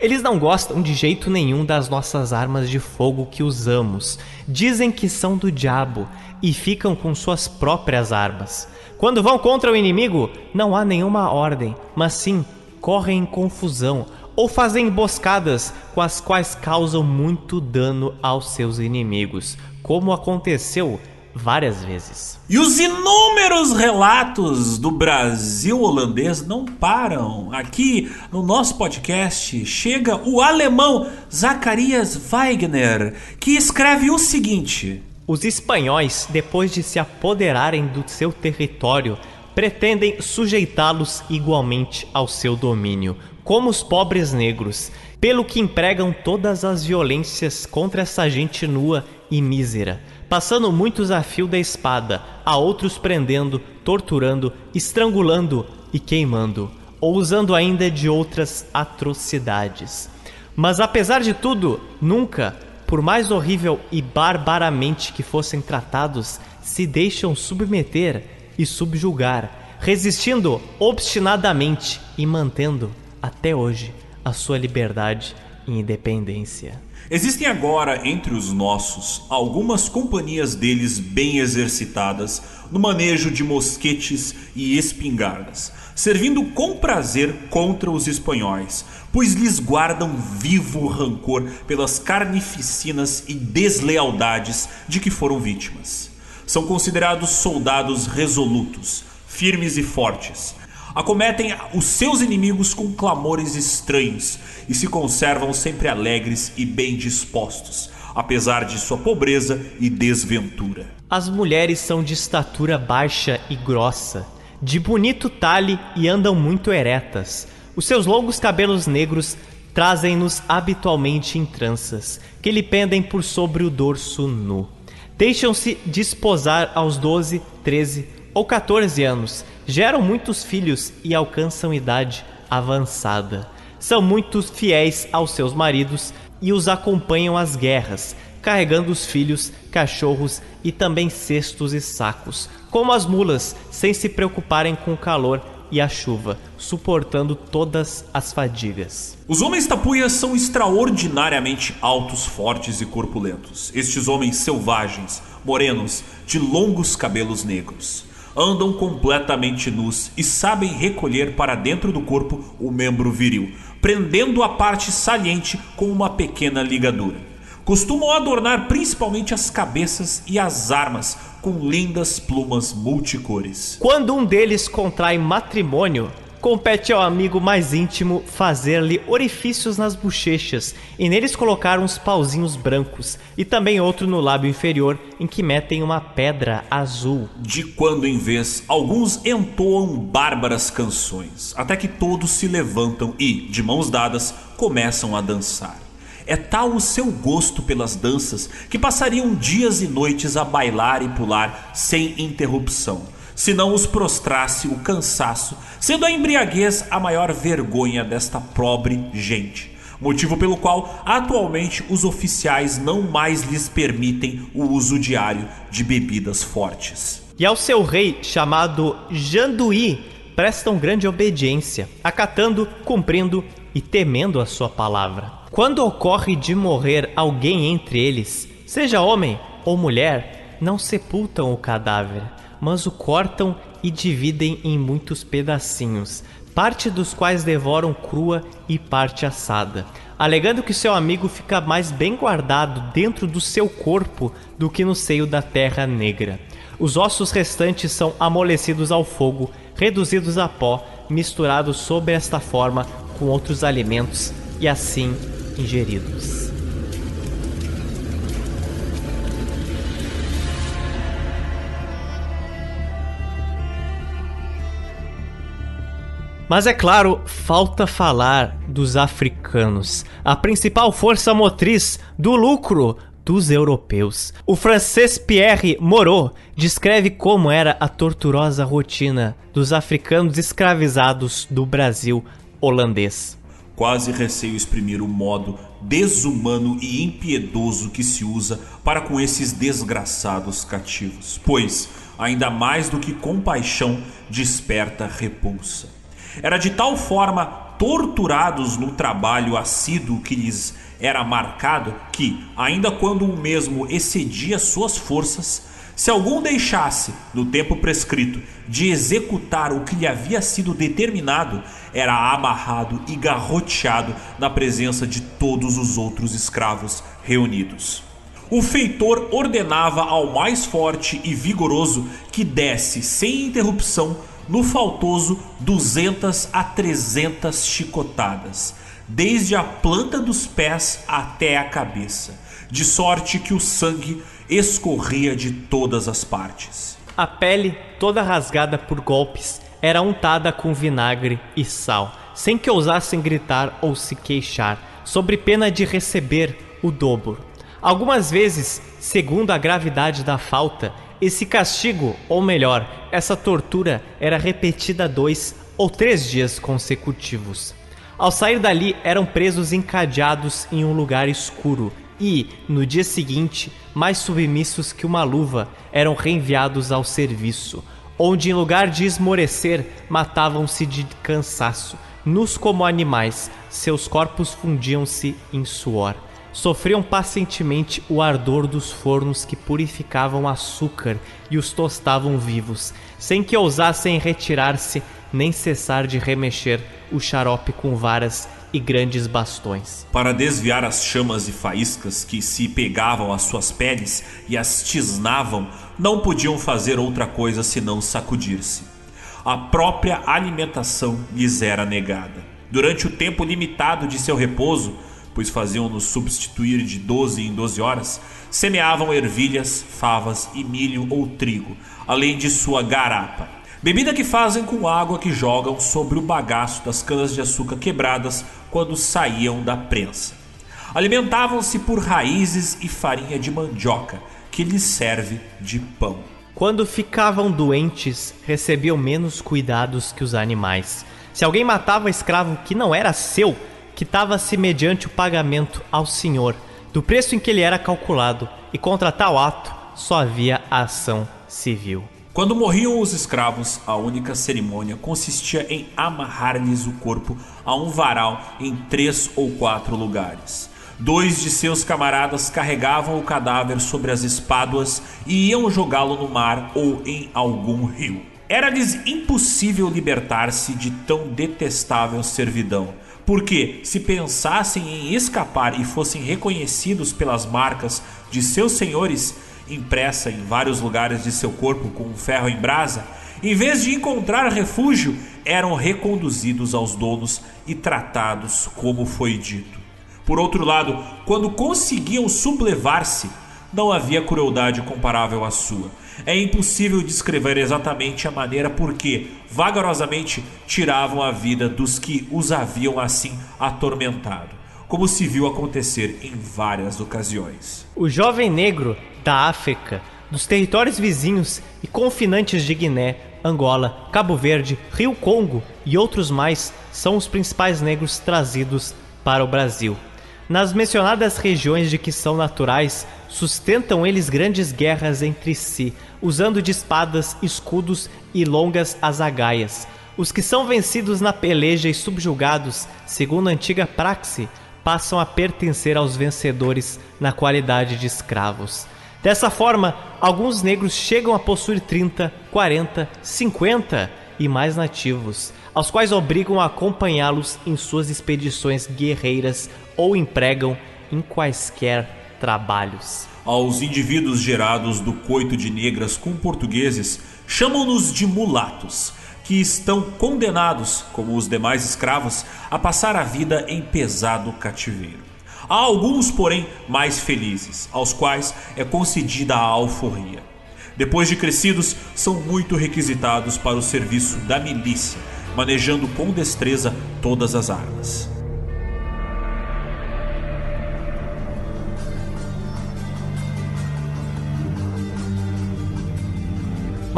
[SPEAKER 1] Eles não gostam de jeito nenhum das nossas armas de fogo que usamos. Dizem que são do diabo e ficam com suas próprias armas. Quando vão contra o inimigo, não há nenhuma ordem, mas sim correm em confusão ou fazem emboscadas com as quais causam muito dano aos seus inimigos, como aconteceu várias vezes.
[SPEAKER 2] E os inúmeros relatos do Brasil holandês não param. Aqui no nosso podcast chega o alemão Zacharias Wegener, que escreve o seguinte:
[SPEAKER 1] os espanhóis, depois de se apoderarem do seu território, pretendem sujeitá-los igualmente ao seu domínio, como os pobres negros, pelo que empregam todas as violências contra essa gente nua e mísera, passando muitos a fio da espada, a outros prendendo, torturando, estrangulando e queimando, ou usando ainda de outras atrocidades. Mas apesar de tudo, nunca, por mais horrível e barbaramente que fossem tratados, se deixam submeter e subjugar, resistindo obstinadamente e mantendo, até hoje, a sua liberdade e independência.
[SPEAKER 2] Existem agora entre os nossos algumas companhias deles bem exercitadas no manejo de mosquetes e espingardas, servindo com prazer contra os espanhóis, pois lhes guardam vivo rancor pelas carnificinas e deslealdades de que foram vítimas. São considerados soldados resolutos, firmes e fortes. Acometem os seus inimigos com clamores estranhos e se conservam sempre alegres e bem dispostos, apesar de sua pobreza e desventura.
[SPEAKER 1] As mulheres são de estatura baixa e grossa, de bonito talhe e andam muito eretas. Os seus longos cabelos negros trazem-nos habitualmente em tranças, que lhe pendem por sobre o dorso nu. Deixam-se desposar aos 12, 13 ou 14 anos, geram muitos filhos e alcançam idade avançada. São muito fiéis aos seus maridos e os acompanham às guerras, carregando os filhos, cachorros e também cestos e sacos, como as mulas, sem se preocuparem com o calor e a chuva, suportando todas as fadigas.
[SPEAKER 2] Os homens tapuias são extraordinariamente altos, fortes e corpulentos. Estes homens selvagens, morenos, de longos cabelos negros, andam completamente nus e sabem recolher para dentro do corpo o membro viril, prendendo a parte saliente com uma pequena ligadura. Costumam adornar principalmente as cabeças e as armas com lindas plumas multicores.
[SPEAKER 1] Quando um deles contrai matrimônio, compete ao amigo mais íntimo fazer-lhe orifícios nas bochechas e neles colocar uns pauzinhos brancos e também outro no lábio inferior em que metem uma pedra azul.
[SPEAKER 2] De quando em vez, alguns entoam bárbaras canções, até que todos se levantam e, de mãos dadas, começam a dançar. É tal o seu gosto pelas danças que passariam dias e noites a bailar e pular sem interrupção, se não os prostrasse o cansaço, sendo a embriaguez a maior vergonha desta pobre gente. Motivo pelo qual atualmente os oficiais não mais lhes permitem o uso diário de bebidas fortes.
[SPEAKER 1] E ao seu rei, chamado Janduí, prestam grande obediência, acatando, cumprindo e temendo a sua palavra. Quando ocorre de morrer alguém entre eles, seja homem ou mulher, não sepultam o cadáver, mas o cortam e dividem em muitos pedacinhos, parte dos quais devoram crua e parte assada, alegando que seu amigo fica mais bem guardado dentro do seu corpo do que no seio da terra negra. Os ossos restantes são amolecidos ao fogo, reduzidos a pó, misturados sob esta forma com outros alimentos e assim ingeridos. Mas é claro, falta falar dos africanos, a principal força motriz do lucro dos europeus. O francês Pierre Moreau descreve como era a torturosa rotina dos africanos escravizados do Brasil holandês.
[SPEAKER 2] Quase receio exprimir o modo desumano e impiedoso que se usa para com esses desgraçados cativos, pois, ainda mais do que compaixão, desperta repulsa. Era de tal forma torturados no trabalho assíduo que lhes era marcado que, ainda quando o mesmo excedia suas forças, se algum deixasse, no tempo prescrito, de executar o que lhe havia sido determinado, era amarrado e garroteado na presença de todos os outros escravos reunidos. O feitor ordenava ao mais forte e vigoroso que desse sem interrupção no faltoso 200 a 300 chicotadas, desde a planta dos pés até a cabeça, de sorte que o sangue escorria de todas as partes.
[SPEAKER 1] A pele, toda rasgada por golpes, era untada com vinagre e sal, sem que ousassem gritar ou se queixar, sob pena de receber o dobro. Algumas vezes, segundo a gravidade da falta, esse castigo, ou melhor, essa tortura, era repetida dois ou três dias consecutivos. Ao sair dali, eram presos encadeados em um lugar escuro, e, no dia seguinte, mais submissos que uma luva, eram reenviados ao serviço, onde, em lugar de esmorecer, matavam-se de cansaço, nus como animais, seus corpos fundiam-se em suor. Sofriam pacientemente o ardor dos fornos que purificavam açúcar e os tostavam vivos, sem que ousassem retirar-se nem cessar de remexer o xarope com varas e grandes bastões.
[SPEAKER 2] Para desviar as chamas e faíscas que se pegavam às suas peles e as tisnavam, não podiam fazer outra coisa senão sacudir-se. a própria alimentação lhes era negada. Durante o tempo limitado de seu repouso, pois faziam-nos substituir de 12 em 12 horas, semeavam ervilhas, favas e milho ou trigo, além de sua garapa. Bebida que fazem com água que jogam sobre o bagaço das canas de açúcar quebradas quando saíam da prensa. Alimentavam-se por raízes e farinha de mandioca, que lhes serve de pão.
[SPEAKER 1] Quando ficavam doentes, recebiam menos cuidados que os animais. Se alguém matava escravo que não era seu, quitava-se mediante o pagamento ao senhor do preço em que ele era calculado, e contra tal ato só havia ação civil.
[SPEAKER 2] Quando morriam os escravos, a única cerimônia consistia em amarrar-lhes o corpo a um varal em três ou quatro lugares. Dois de seus camaradas carregavam o cadáver sobre as espáduas e iam jogá-lo no mar ou em algum rio. Era-lhes impossível libertar-se de tão detestável servidão, porque se pensassem em escapar e fossem reconhecidos pelas marcas de seus senhores, impressa em vários lugares de seu corpo com um ferro em brasa, em vez de encontrar refúgio, eram reconduzidos aos donos e tratados como foi dito. Por outro lado, quando conseguiam sublevar-se, não havia crueldade comparável à sua. É impossível descrever exatamente a maneira por que, vagarosamente, tiravam a vida dos que os haviam assim atormentado, como se viu acontecer em várias ocasiões.
[SPEAKER 1] O jovem negro da África, dos territórios vizinhos e confinantes de Guiné, Angola, Cabo Verde, Rio Congo e outros mais são os principais negros trazidos para o Brasil. Nas mencionadas regiões de que são naturais, sustentam eles grandes guerras entre si, usando de espadas, escudos e longas azagaias. Os que são vencidos na peleja e subjugados, segundo a antiga praxe, passam a pertencer aos vencedores na qualidade de escravos. Dessa forma, alguns negros chegam a possuir 30, 40, 50 e mais nativos, aos quais obrigam a acompanhá-los em suas expedições guerreiras ou empregam em quaisquer trabalhos.
[SPEAKER 2] Aos indivíduos gerados do coito de negras com portugueses, chamam-nos de mulatos, que estão condenados, como os demais escravos, a passar a vida em pesado cativeiro. Há alguns, porém, mais felizes, aos quais é concedida a alforria. Depois de crescidos, são muito requisitados para o serviço da milícia, manejando com destreza todas as armas.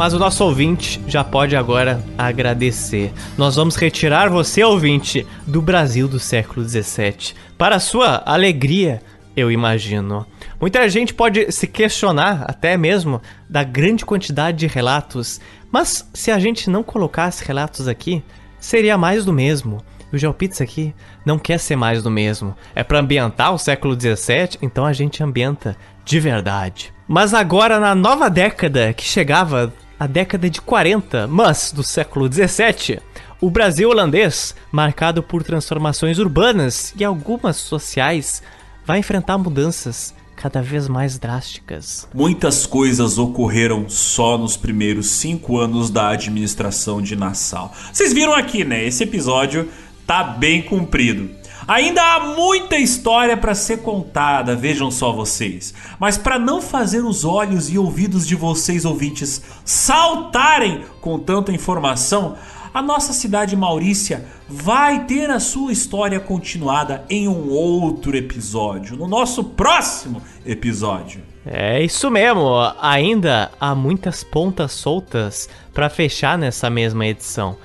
[SPEAKER 1] Mas o nosso ouvinte já pode agora agradecer. Nós vamos retirar você, ouvinte, do Brasil do século XVII. Para sua alegria, eu imagino. Muita gente pode se questionar, até mesmo, da grande quantidade de relatos, mas se a gente não colocasse relatos aqui, seria mais do mesmo. O GeoPizza aqui não quer ser mais do mesmo. É para ambientar o século XVII, então a gente ambienta de verdade. Mas agora, na nova década que chegava, a década de 40, mas do século 17, o Brasil holandês, marcado por transformações urbanas e algumas sociais, vai enfrentar mudanças cada vez mais drásticas.
[SPEAKER 2] Muitas coisas ocorreram só nos primeiros cinco anos da administração de Nassau. Vocês viram aqui, né? Esse episódio tá bem comprido. Ainda há muita história para ser contada, vejam só vocês. Mas para não fazer os olhos e ouvidos de vocês ouvintes saltarem com tanta informação, a nossa cidade Maurícia vai ter a sua história continuada em um outro episódio, no nosso próximo episódio.
[SPEAKER 1] É isso mesmo, ainda há muitas pontas soltas para fechar nessa mesma edição.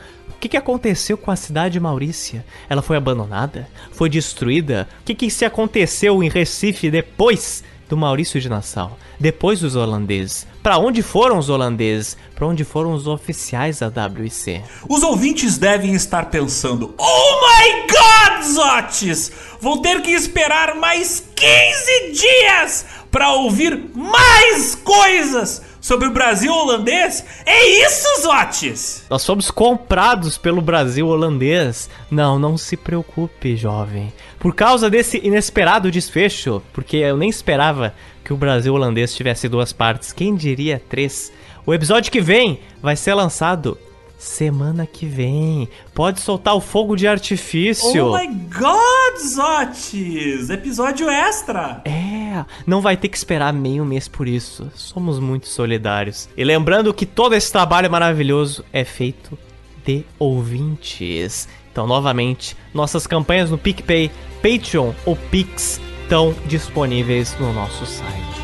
[SPEAKER 1] Que, que aconteceu com a cidade Maurícia? Ela foi abandonada? Foi destruída? O que, que se aconteceu em Recife depois do Maurício de Nassau? Depois dos holandeses? Para onde foram os holandeses? Para onde foram os oficiais da WIC?
[SPEAKER 2] Os ouvintes devem estar pensando: Oh my God, Zotes! Vou ter que esperar mais 15 dias para ouvir mais coisas sobre o Brasil holandês? É isso, Zotes?
[SPEAKER 1] Nós fomos comprados pelo Brasil holandês. Não, não se preocupe, jovem. Por causa desse inesperado desfecho, porque eu nem esperava que o Brasil holandês tivesse duas partes, quem diria três? O episódio que vem vai ser lançado semana que vem. Pode soltar o fogo de artifício.
[SPEAKER 2] Oh my god, Zotes! Episódio extra!
[SPEAKER 1] É, não vai ter que esperar meio mês por isso. Somos muito solidários. E lembrando que todo esse trabalho maravilhoso é feito de ouvintes. Então, novamente, nossas campanhas no PicPay, Patreon ou Pix estão disponíveis no nosso site.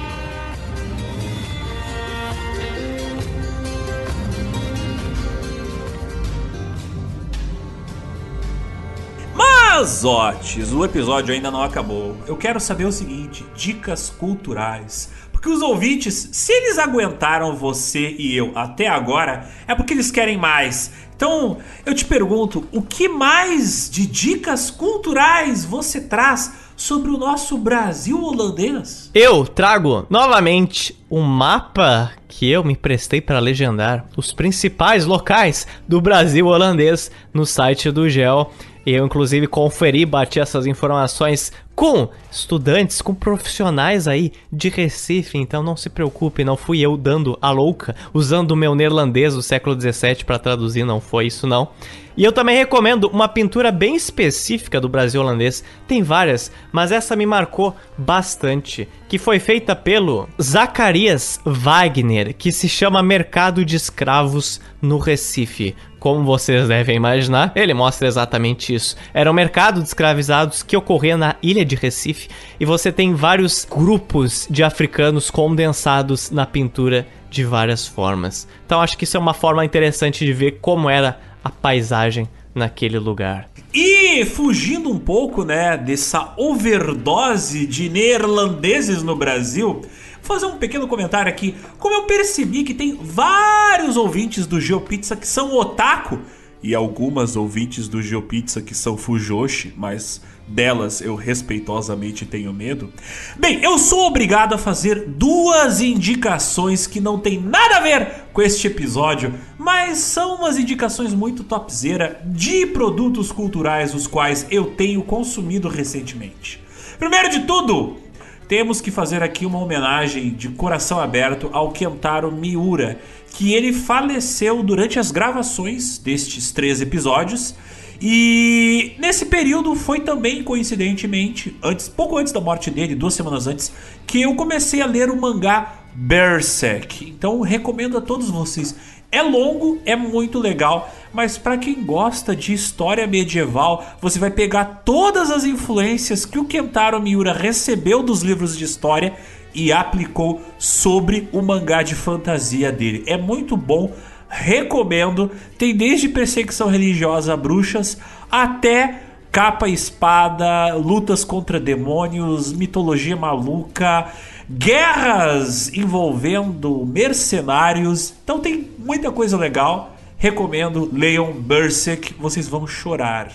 [SPEAKER 2] Mas, Otis, o episódio ainda não acabou. Eu quero saber o seguinte: dicas culturais. Porque os ouvintes, se eles aguentaram você e eu até agora, é porque eles querem mais. Então, eu te pergunto, o que mais de dicas culturais você traz sobre o nosso Brasil holandês?
[SPEAKER 1] Eu trago novamente um mapa que eu me prestei para legendar os principais locais do Brasil holandês no site do GEL. Eu, inclusive, conferi, bati essas informações com estudantes, com profissionais aí de Recife. Então não se preocupe, não fui eu dando a louca, usando o meu neerlandês do século XVII para traduzir, não foi isso não. E eu também recomendo uma pintura bem específica do Brasil holandês. Tem várias, mas essa me marcou bastante. Que foi feita pelo Zacarias Wagner, que se chama Mercado de Escravos no Recife. Como vocês devem imaginar, ele mostra exatamente isso. Era um mercado de escravizados que ocorria na ilha de Recife e você tem vários grupos de africanos condensados na pintura de várias formas. Então acho que isso é uma forma interessante de ver como era a paisagem naquele lugar.
[SPEAKER 2] E fugindo um pouco, né, dessa overdose de neerlandeses no Brasil, fazer um pequeno comentário aqui. Como eu percebi que tem vários ouvintes do GeoPizza que são otaku e algumas ouvintes do GeoPizza que são fujoshi, mas delas eu respeitosamente tenho medo. Bem, eu sou obrigado a fazer duas indicações que não tem nada a ver com este episódio, mas são umas indicações muito topzera de produtos culturais os quais eu tenho consumido recentemente. Primeiro de tudo, temos que fazer aqui uma homenagem de coração aberto ao Kentaro Miura, que ele faleceu durante as gravações destes três episódios. E nesse período foi também, coincidentemente, antes, pouco antes da morte dele, duas semanas antes, que eu comecei a ler o mangá Berserk. Então recomendo a todos vocês. É longo, é muito legal, mas para quem gosta de história medieval, você vai pegar todas as influências que o Kentaro Miura recebeu dos livros de história e aplicou sobre o mangá de fantasia dele. É muito bom, recomendo. Tem desde perseguição religiosa a bruxas até capa e espada, lutas contra demônios, mitologia maluca guerras envolvendo mercenários. Então tem muita coisa legal. Recomendo, leiam Berserk, vocês vão chorar.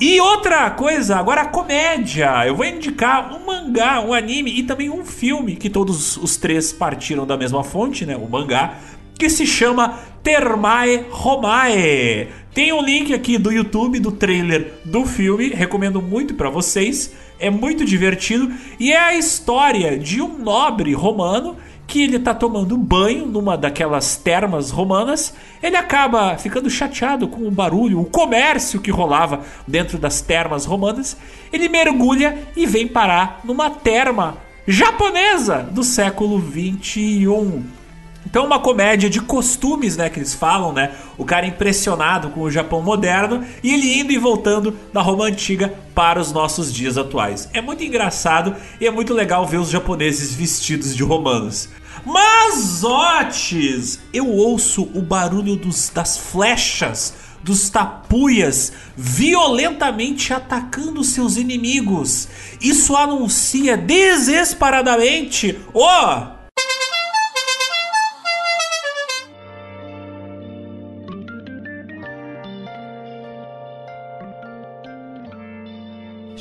[SPEAKER 2] E outra coisa, agora a comédia. Eu vou indicar um mangá, um anime e também um filme que todos os três partiram da mesma fonte, né? O mangá, que se chama Termae Romae. Tem um link aqui do YouTube do trailer do filme, recomendo muito para vocês é muito divertido e é a história de um nobre romano que ele tá tomando banho numa daquelas termas romanas, ele acaba ficando chateado com o barulho, o comércio que rolava dentro das termas romanas, ele mergulha e vem parar numa terma japonesa do século 21. Então, uma comédia de costumes, né, que eles falam, né? O cara impressionado com o Japão moderno e ele indo e voltando da Roma antiga para os nossos dias atuais. É muito engraçado e é muito legal ver os japoneses vestidos de romanos. Mas, Otis, eu ouço o barulho dos, das flechas dos tapuias violentamente atacando seus inimigos. Isso anuncia desesperadamente o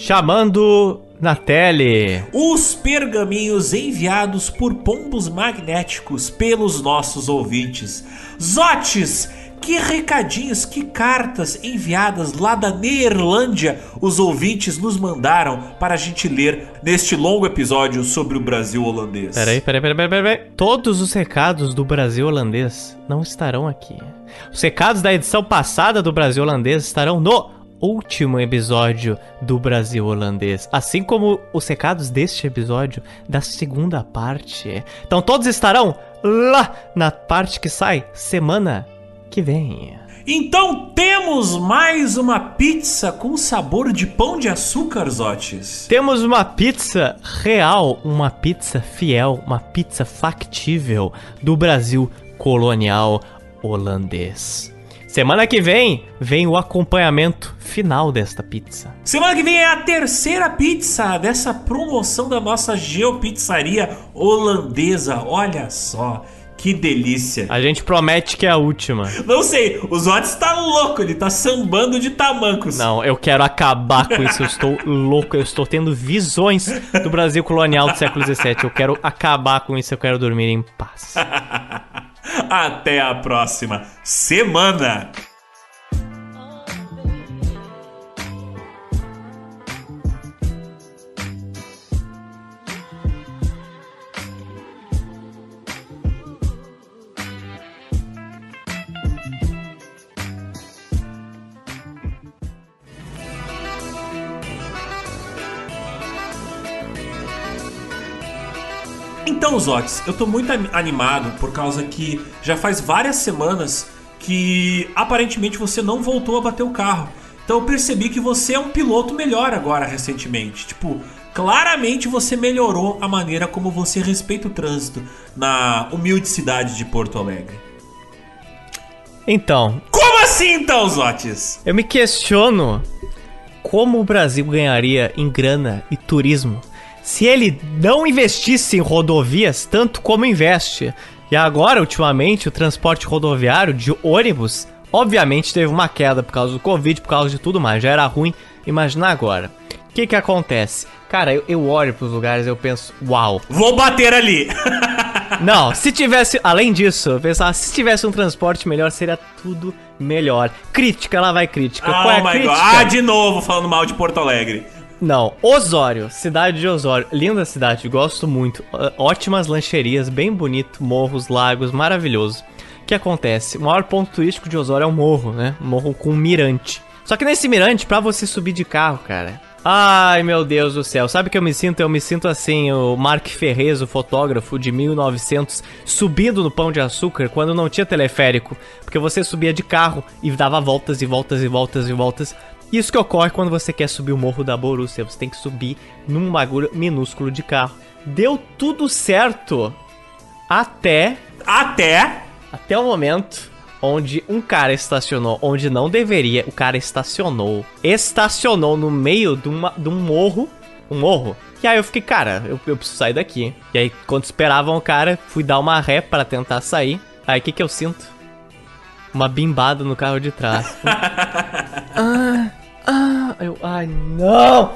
[SPEAKER 1] Chamando na tele.
[SPEAKER 2] Os pergaminhos enviados por pombos magnéticos pelos nossos ouvintes. Zotes, que recadinhos, que cartas enviadas lá da Neerlândia os ouvintes nos mandaram para a gente ler neste longo episódio sobre o Brasil holandês.
[SPEAKER 1] Peraí, peraí, peraí, peraí, peraí. Todos os recados do Brasil holandês não estarão aqui. Os recados da edição passada do Brasil holandês estarão no último episódio do Brasil holandês, assim como os recados deste episódio da segunda parte. Então todos estarão lá na parte que sai semana que vem.
[SPEAKER 2] Então temos mais uma pizza com sabor de pão de açúcar, Zotes.
[SPEAKER 1] Temos uma pizza real, uma pizza fiel, uma pizza factível do Brasil colonial holandês. Semana que vem vem o acompanhamento final desta pizza.
[SPEAKER 2] Semana que vem é a terceira pizza dessa promoção da nossa geopizzaria holandesa. Olha só. Que delícia.
[SPEAKER 1] A gente promete que é a última.
[SPEAKER 2] Não sei, o Zotes tá louco, ele tá sambando de tamancos.
[SPEAKER 1] Não, eu quero acabar com isso, eu estou louco, eu estou tendo visões do Brasil colonial do século XVII. Eu quero acabar com isso, eu quero dormir em paz.
[SPEAKER 2] Até a próxima semana! Então, Zotes, eu tô muito animado por causa que já faz várias semanas que aparentemente você não voltou a bater o carro. Então eu percebi que você é um piloto melhor agora recentemente. Tipo, claramente você melhorou a maneira como você respeita o trânsito na humilde cidade de Porto Alegre.
[SPEAKER 1] Então.
[SPEAKER 2] Como assim então, Zotes?
[SPEAKER 1] Eu me questiono como o Brasil ganharia em grana e turismo se ele não investisse em rodovias tanto como investe. E agora, ultimamente, o transporte rodoviário de ônibus, obviamente, teve uma queda por causa do Covid, por causa de tudo mais. Já era ruim, imagina agora. O que que acontece? Cara, eu, eu olho pros lugares e eu penso, uau.
[SPEAKER 2] Vou bater ali.
[SPEAKER 1] Não, se tivesse, além disso, eu pensava, se tivesse um transporte melhor, seria tudo melhor. Crítica, lá vai crítica.
[SPEAKER 2] Oh
[SPEAKER 1] Qual é a crítica?
[SPEAKER 2] God. Ah, de novo falando mal de Porto Alegre.
[SPEAKER 1] Não, Osório, cidade de Osório, linda cidade, gosto muito. Ótimas lancherias, bem bonito, morros, lagos, maravilhoso. O que acontece? O maior ponto turístico de Osório é o morro, né? Morro com um mirante. Só que nesse mirante, pra você subir de carro, cara. Ai, meu Deus do céu. Sabe o que eu me sinto? Eu me sinto assim, o Mark Ferrez, o fotógrafo de 1900, subindo no Pão de Açúcar quando não tinha teleférico. Porque você subia de carro e dava voltas e voltas e voltas e voltas. Isso que ocorre quando você quer subir o morro da Borussia. Você tem que subir num bagulho minúsculo de carro. Deu tudo certo até
[SPEAKER 2] Até.
[SPEAKER 1] até o momento onde um cara estacionou onde não deveria. O cara estacionou. Estacionou no meio de, uma, de um morro. Um morro. E aí eu fiquei, cara, eu, eu preciso sair daqui. E aí, quando esperavam o cara, fui dar uma ré pra tentar sair. Aí o que, que eu sinto? Uma bimbada no carro de trás. ah, ah, eu, ai, não!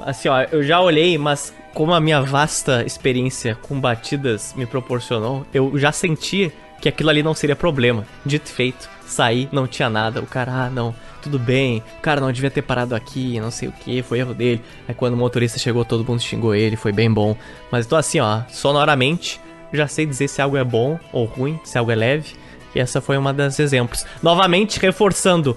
[SPEAKER 1] Assim, ó, eu já olhei, mas como a minha vasta experiência com batidas me proporcionou, eu já senti que aquilo ali não seria problema. Dito feito, saí, não tinha nada. O cara, ah, não, tudo bem. O cara não devia ter parado aqui, não sei o que, foi erro dele. Aí quando o motorista chegou, todo mundo xingou ele, foi bem bom. Mas então assim, ó, sonoramente, já sei dizer se algo é bom ou ruim, se algo é leve. E essa foi uma das exemplos. Novamente, reforçando.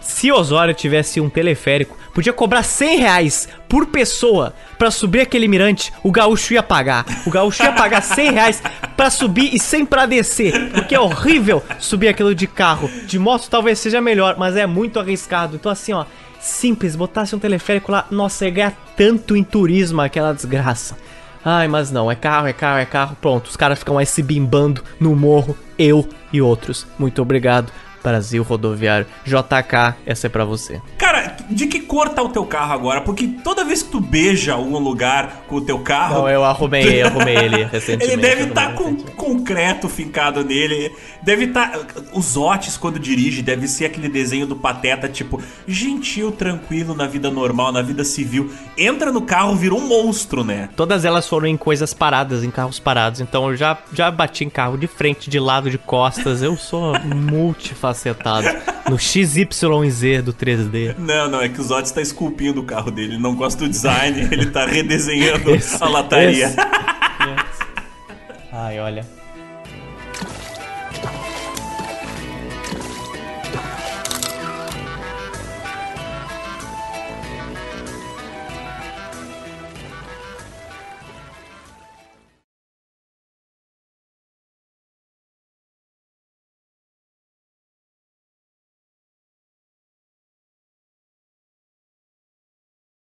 [SPEAKER 1] Se Osório tivesse um teleférico, podia cobrar 100 reais por pessoa pra subir aquele mirante, o gaúcho ia pagar. O gaúcho ia pagar 100 reais pra subir e sem pra descer. Porque é horrível subir aquilo de carro. De moto talvez seja melhor, mas é muito arriscado. Então assim, ó, simples, botasse um teleférico lá, nossa, ia ganhar tanto em turismo aquela desgraça. Ai, mas não, é carro, é carro, é carro. Pronto, os caras ficam aí se bimbando no morro, eu e outros. Muito obrigado, Brasil Rodoviário. JK, essa é pra você.
[SPEAKER 2] Cara, de que cor tá o teu carro agora? Porque toda vez que tu beija algum lugar com o teu carro.
[SPEAKER 1] Não, eu arrumei, arrumei ele recentemente.
[SPEAKER 2] Ele deve estar tá com concreto fincado nele. Deve estar. Tá, os Otis, quando dirige, deve ser aquele desenho do Pateta, tipo, gentil, tranquilo na vida normal, na vida civil. Entra no carro, virou um monstro, né?
[SPEAKER 1] Todas elas foram em coisas paradas, em carros parados. Então eu já, já bati em carro de frente, de lado, de costas. Eu sou multifacetado. No XYZ do 3D.
[SPEAKER 2] Não, não, é que o Zod está esculpindo o carro dele. Ele não gosta do design, ele está redesenhando esse, a lataria.
[SPEAKER 1] Ai, olha.